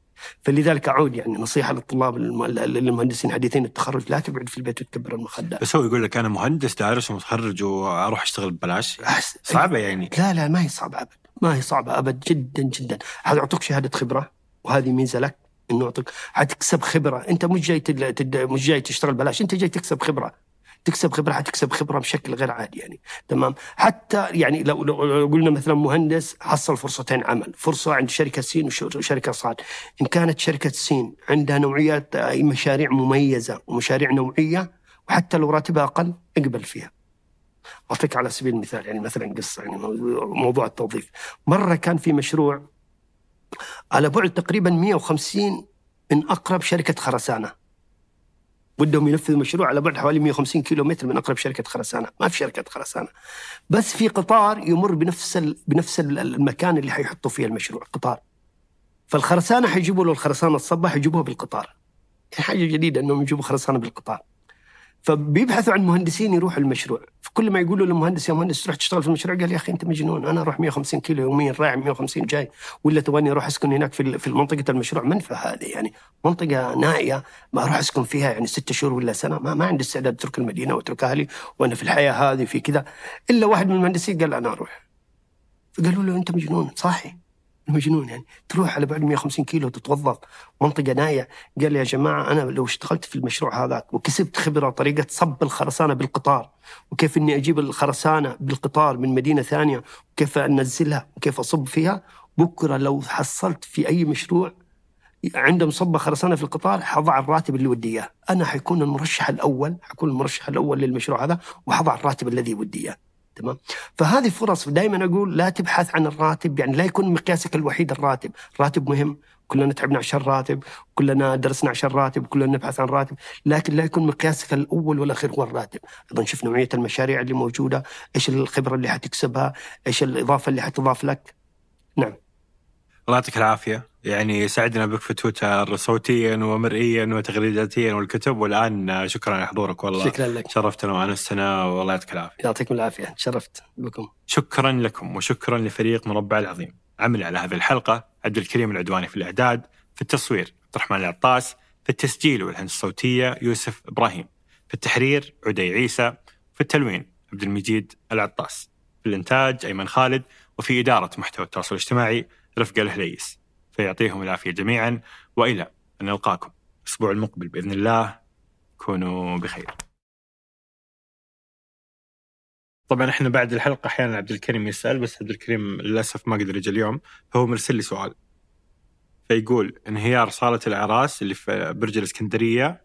فلذلك أعود يعني نصيحة للطلاب للمهندسين حديثين التخرج لا تقعد في البيت وتكبر المخدة. بس هو يقول لك أنا مهندس دارس ومتخرج وأروح أشتغل ببلاش؟ صعبة يعني. لا لا ما هي صعبة أبد. ما هي صعبة أبد جدا جدا. حيعطوك شهادة خبرة وهذه ميزة لك إنه يعطيك حتكسب خبرة. أنت مش جاي تد... مش جاي تشتغل بلاش أنت جاي تكسب خبرة. تكسب خبرة حتكسب خبرة بشكل غير عادي يعني. تمام؟ حتى يعني لو, لو قلنا مثلا مهندس حصل فرصتين عمل فرصة عند شركة سين وش- وشركة صاد. إن كانت شركة سين عندها نوعيات آه، مشاريع مميزة ومشاريع نوعية وحتى لو راتبها أقل اقبل فيها. أعطيك على سبيل المثال يعني مثلا قصة يعني موضوع التوظيف. مرة كان في مشروع على بعد تقريبا 150 من أقرب شركة خرسانة. ودهم ينفذوا مشروع على بعد حوالي 150 كيلو متر من أقرب شركة خرسانة، ما في شركة خرسانة. بس في قطار يمر بنفس ال... بنفس ال- المكان اللي حيحطوا فيه المشروع، قطار. فالخرسانة حيجيبوا له الخرسانة الصبه حيجيبوها بالقطار. يعني حاجة جديدة إنهم يجيبوا خرسانة بالقطار. فبيبحثوا عن مهندسين يروحوا المشروع. فكل ما يقولوا للمهندس يا مهندس تروح تشتغل في المشروع؟ قال يا أخي أنت مجنون. أنا أروح 150 كيلو يوميا رايح 150 جاي. ولا تبغاني أروح أسكن هناك في في منطقة المشروع؟ منفى هذه يعني. منطقة نائية ما أروح أسكن فيها يعني ستة شهور ولا سنة. ما, ما عندي استعداد أترك المدينة وأترك أهلي وأنا في الحياة هذه في كذا. إلا واحد من المهندسين قال أنا أروح. فقالوا له أنت مجنون. صاحي. مجنون يعني. تروح على بعد 150 كيلو تتوظف منطقة ناية. قال يا جماعة أنا لو اشتغلت في المشروع هذاك وكسبت خبرة طريقة صب الخرسانة بالقطار وكيف إني أجيب الخرسانة بالقطار من مدينة ثانية وكيف أنزلها وكيف أصب فيها بكرة لو حصلت في أي مشروع عندهم صبة خرسانة في القطار حضع الراتب اللي ودي إياه. أنا حيكون المرشح الأول حكون المرشح الأول للمشروع هذا وحضع الراتب الذي ودي إياه. تمام؟ فهذه فرص دائما أقول لا تبحث عن الراتب يعني لا يكون مقياسك الوحيد الراتب. راتب مهم كلنا تعبنا عشان راتب كلنا درسنا عشان راتب كلنا نبحث عن راتب لكن لا يكون مقياسك الأول والاخير هو الراتب. أيضا شوف نوعية المشاريع اللي موجودة إيش الخبرة اللي حتكسبها إيش الإضافة اللي حتضاف لك. نعم. الله يعطيك العافية. يعني سعدنا بك في تويتر صوتيا ومرئيا وتغريداتيا والكتب. والآن شكرا على حضورك. والله شكرا لك. شرفتنا وانستنا والله يعطيك العافية. يعطيكم العافية. تشرفت بكم. شكرا لكم وشكرا لفريق مربع العظيم. عمل على هذه الحلقة عبد الكريم العدواني في الإعداد في التصوير عبد الرحمن العطاس في التسجيل والهندسة الصوتية يوسف إبراهيم في التحرير عدي عيسى في التلوين عبد المجيد العطاس في الإنتاج أيمن خالد وفي إدارة محتوى التواصل الاجتماعي رفقه الهليس فيعطيهم العافية جميعا وإلى أن نلقاكم الأسبوع المقبل بإذن الله. كونوا بخير. طبعا إحنا بعد الحلقة أحيانا عبد الكريم يسأل بس عبد الكريم للأسف ما قدر يجي اليوم. فهو مرسل لي سؤال. فيقول انهيار صالة الاعراس اللي في برج الإسكندرية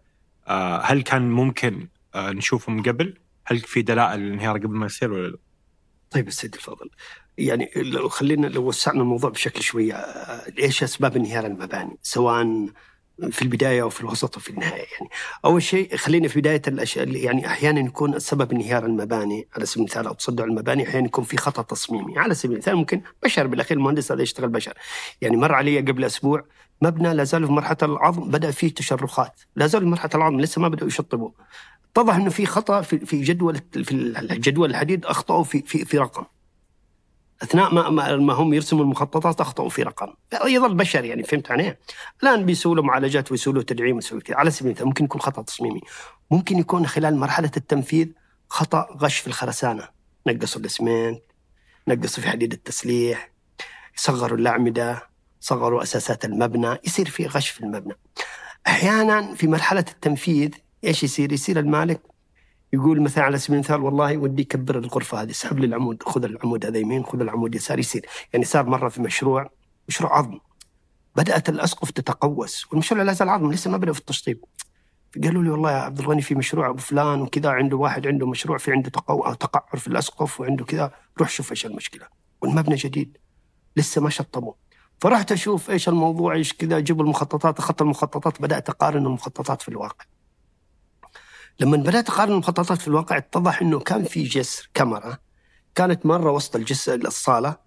آه، هل كان ممكن آه، نشوفه من قبل؟ هل في دلائل الانهيار قبل ما يصير ولا لا؟ طيب السيد الفاضل يعني لو خلينا لو وسعنا الموضوع بشكل شوية إيش أسباب انهيار المباني؟ سواء في البداية أو في الوسط وفي النهاية يعني. أول شيء خلينا في بداية الاشياء يعني أحيانا يكون سبب انهيار المباني على سبيل المثال أو تصدع المباني أحيانا يكون في خطأ تصميمي. على سبيل المثال ممكن بشر بالأخير المهندس هذا يشتغل بشر. يعني مر علي قبل أسبوع مبنى لا زال في مرحلة العظم بدأ فيه تشرخات. لا زال في مرحلة العظم لسه ما بدأوا يشطبوا اتضح إنه في خطأ في في جدول في الجدول الحديد أخطأوا في في في رقم. أثناء ما, ما هم يرسموا المخططات أخطأوا في رقم. يظل بشر يعني فهمت عليه؟ الآن بيسووا معالجات ويسووا تدعيم ويسوي كذا. على سبيل المثال ممكن يكون خطأ تصميمي. ممكن يكون خلال مرحلة التنفيذ خطأ غش في الخرسانة. نقصوا الأسمنت نقصوا في حديد التسليح صغروا الأعمدة صغروا أساسات المبنى يصير في غش في المبنى. أحيانا في مرحلة التنفيذ إيش يصير؟ يصير المالك يقول مثلا على سبيل المثال والله ودي كبر الغرفة هذه اسحب لي العمود خذ العمود هذا يمين خذ العمود يسار يصير يعني صار مرة في مشروع مشروع عظم. بدأت الأسقف تتقوس والمشروع لا زال عظم لسه ما بدأ في التشطيب. قالوا لي والله يا عبد الغني في مشروع أبو فلان وكذا عنده واحد عنده مشروع في عنده تقو... تقعر في الأسقف وعنده كذا. روح شوف إيش المشكلة. والمبنى جديد لسه ما شطبوه فرحت أشوف إيش الموضوع إيش كذا أجيب المخططات اخذت المخططات بدأت أقارن المخططات في الواقع. لما بدأت أقارن المخططات في الواقع اتضح إنه كان في جسر كاميرا كانت مرة وسط الجسر الصاله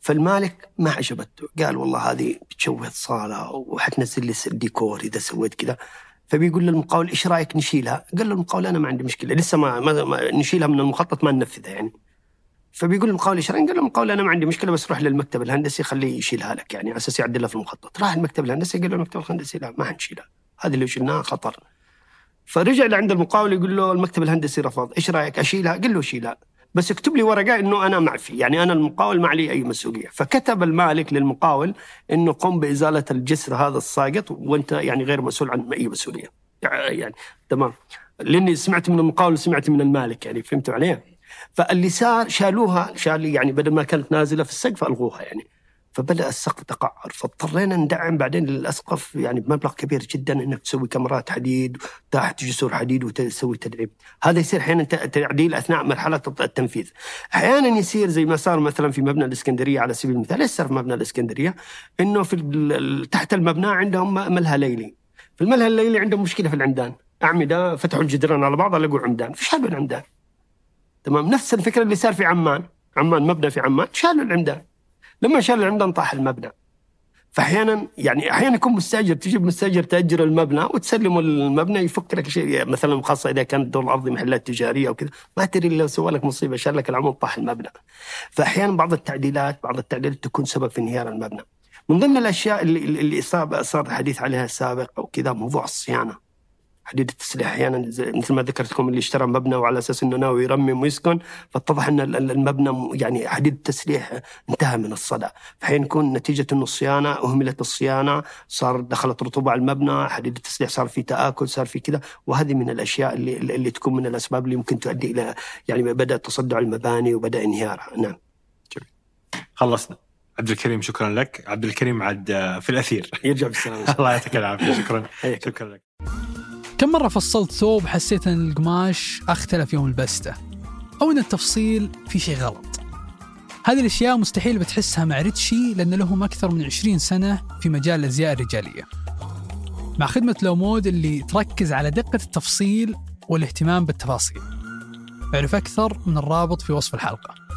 فالمالك ما عجبته قال والله هذه بتشوه الصاله وحتنزل لي الديكور إذا سويت كذا فبيقول للمقاول إيش رأيك نشيلها؟ قال له المقاول أنا ما عندي مشكلة لسه ما, ما, ما نشيلها من المخطط ما ننفذها يعني. فبيقول المقاول إيش رأيك؟ قال له المقاول أنا ما عندي مشكلة بس روح للمكتب الهندسي خليه يشيلها لك يعني على أساس يعدلها في المخطط. راح المكتب الهندسي قال له المكتب الهندسي لا ما حنشيلها. هذه اللي شلناها خطر. فرجع لعند المقاول يقول له المكتب الهندسي رفض إيش رأيك أشيلها؟ قال له شيلها. بس اكتب لي ورقة إنه أنا معفي يعني أنا المقاول ما علي أي مسؤولية. فكتب المالك للمقاول إنه قم بإزالة الجسر هذا الساقط وأنت يعني غير مسؤول عن أي مسؤولية. يعني تمام. لأني سمعت من المقاول وسمعت من المالك يعني فهمتوا عليه فاللي صار شالوها شال يعني بدل ما كانت نازلة في السقف ألغوها يعني. فبدأ السقف تقعر. فاضطرينا ندعم بعدين للأسقف يعني بمبلغ كبير جدا إنك تسوي كاميرات حديد تحت جسور حديد وتسوي تدعيم. هذا يصير أحيانا تعديل أثناء مرحلة التنفيذ. أحيانا يصير زي ما صار مثلا في مبنى الإسكندرية على سبيل المثال. إيش صار في مبنى الإسكندرية؟ إنه في تحت المبنى عندهم ملهى ليلي. في الملهى الليلي عندهم مشكلة في العمدان. أعمدة فتحوا الجدران على بعض لقوا عمدان. فشالوا العمدان؟ تمام؟ نفس الفكرة اللي صار في عمان. عمان مبنى في عمان. شالوا العمدان. لما شال العمدان طاح المبنى. فأحيانا يعني أحيانا يكون مستأجر تجيب مستأجر تأجر المبنى وتسلمه المبنى يفك لك شيء مثلا خاصة إذا كانت الدور الأرضي محلات تجارية أو كذا. ما تدري لو سوى لك مصيبة شال لك العمود طاح المبنى. فأحيانا بعض التعديلات بعض التعديلات تكون سبب في انهيار المبنى. من ضمن الأشياء اللي اللي صار صار الحديث عليها سابق أو كذا موضوع الصيانة. حديد التسليح. أحيانا زي- مثل ما ذكرت لكم اللي اشترى مبنى وعلى أساس إنه ناوي يرمم ويسكن فاتضح إن ال- ال- المبنى يعني حديد التسليح انتهى من الصدى. فحين يكون نتيجة انه الصيانة أهملت الصيانة صار دخلت رطوبة على المبنى حديد التسليح صار في تآكل صار في كذا. وهذه من الأشياء اللي اللي تكون من الأسباب اللي ممكن تؤدي إلى يعني بدأ تصدع المباني وبدأ انهيارها. نعم. خلصنا. عبد الكريم شكرا لك. عبد الكريم عاد آه، في الأثير. يرجع بالسلامة. الله يعطيك العافية. شكرا. شكرا لك. كم مرة فصلت ثوب حسيت أن القماش أختلف يوم لبسته أو أن التفصيل في شيء غلط؟ هذه الأشياء مستحيل بتحسها مع ريتشي لأن لهم أكثر من 20 سنة في مجال الأزياء الرجالية. مع خدمة لومود اللي تركز على دقة التفصيل والاهتمام بالتفاصيل. اعرف أكثر من الرابط في وصف الحلقة.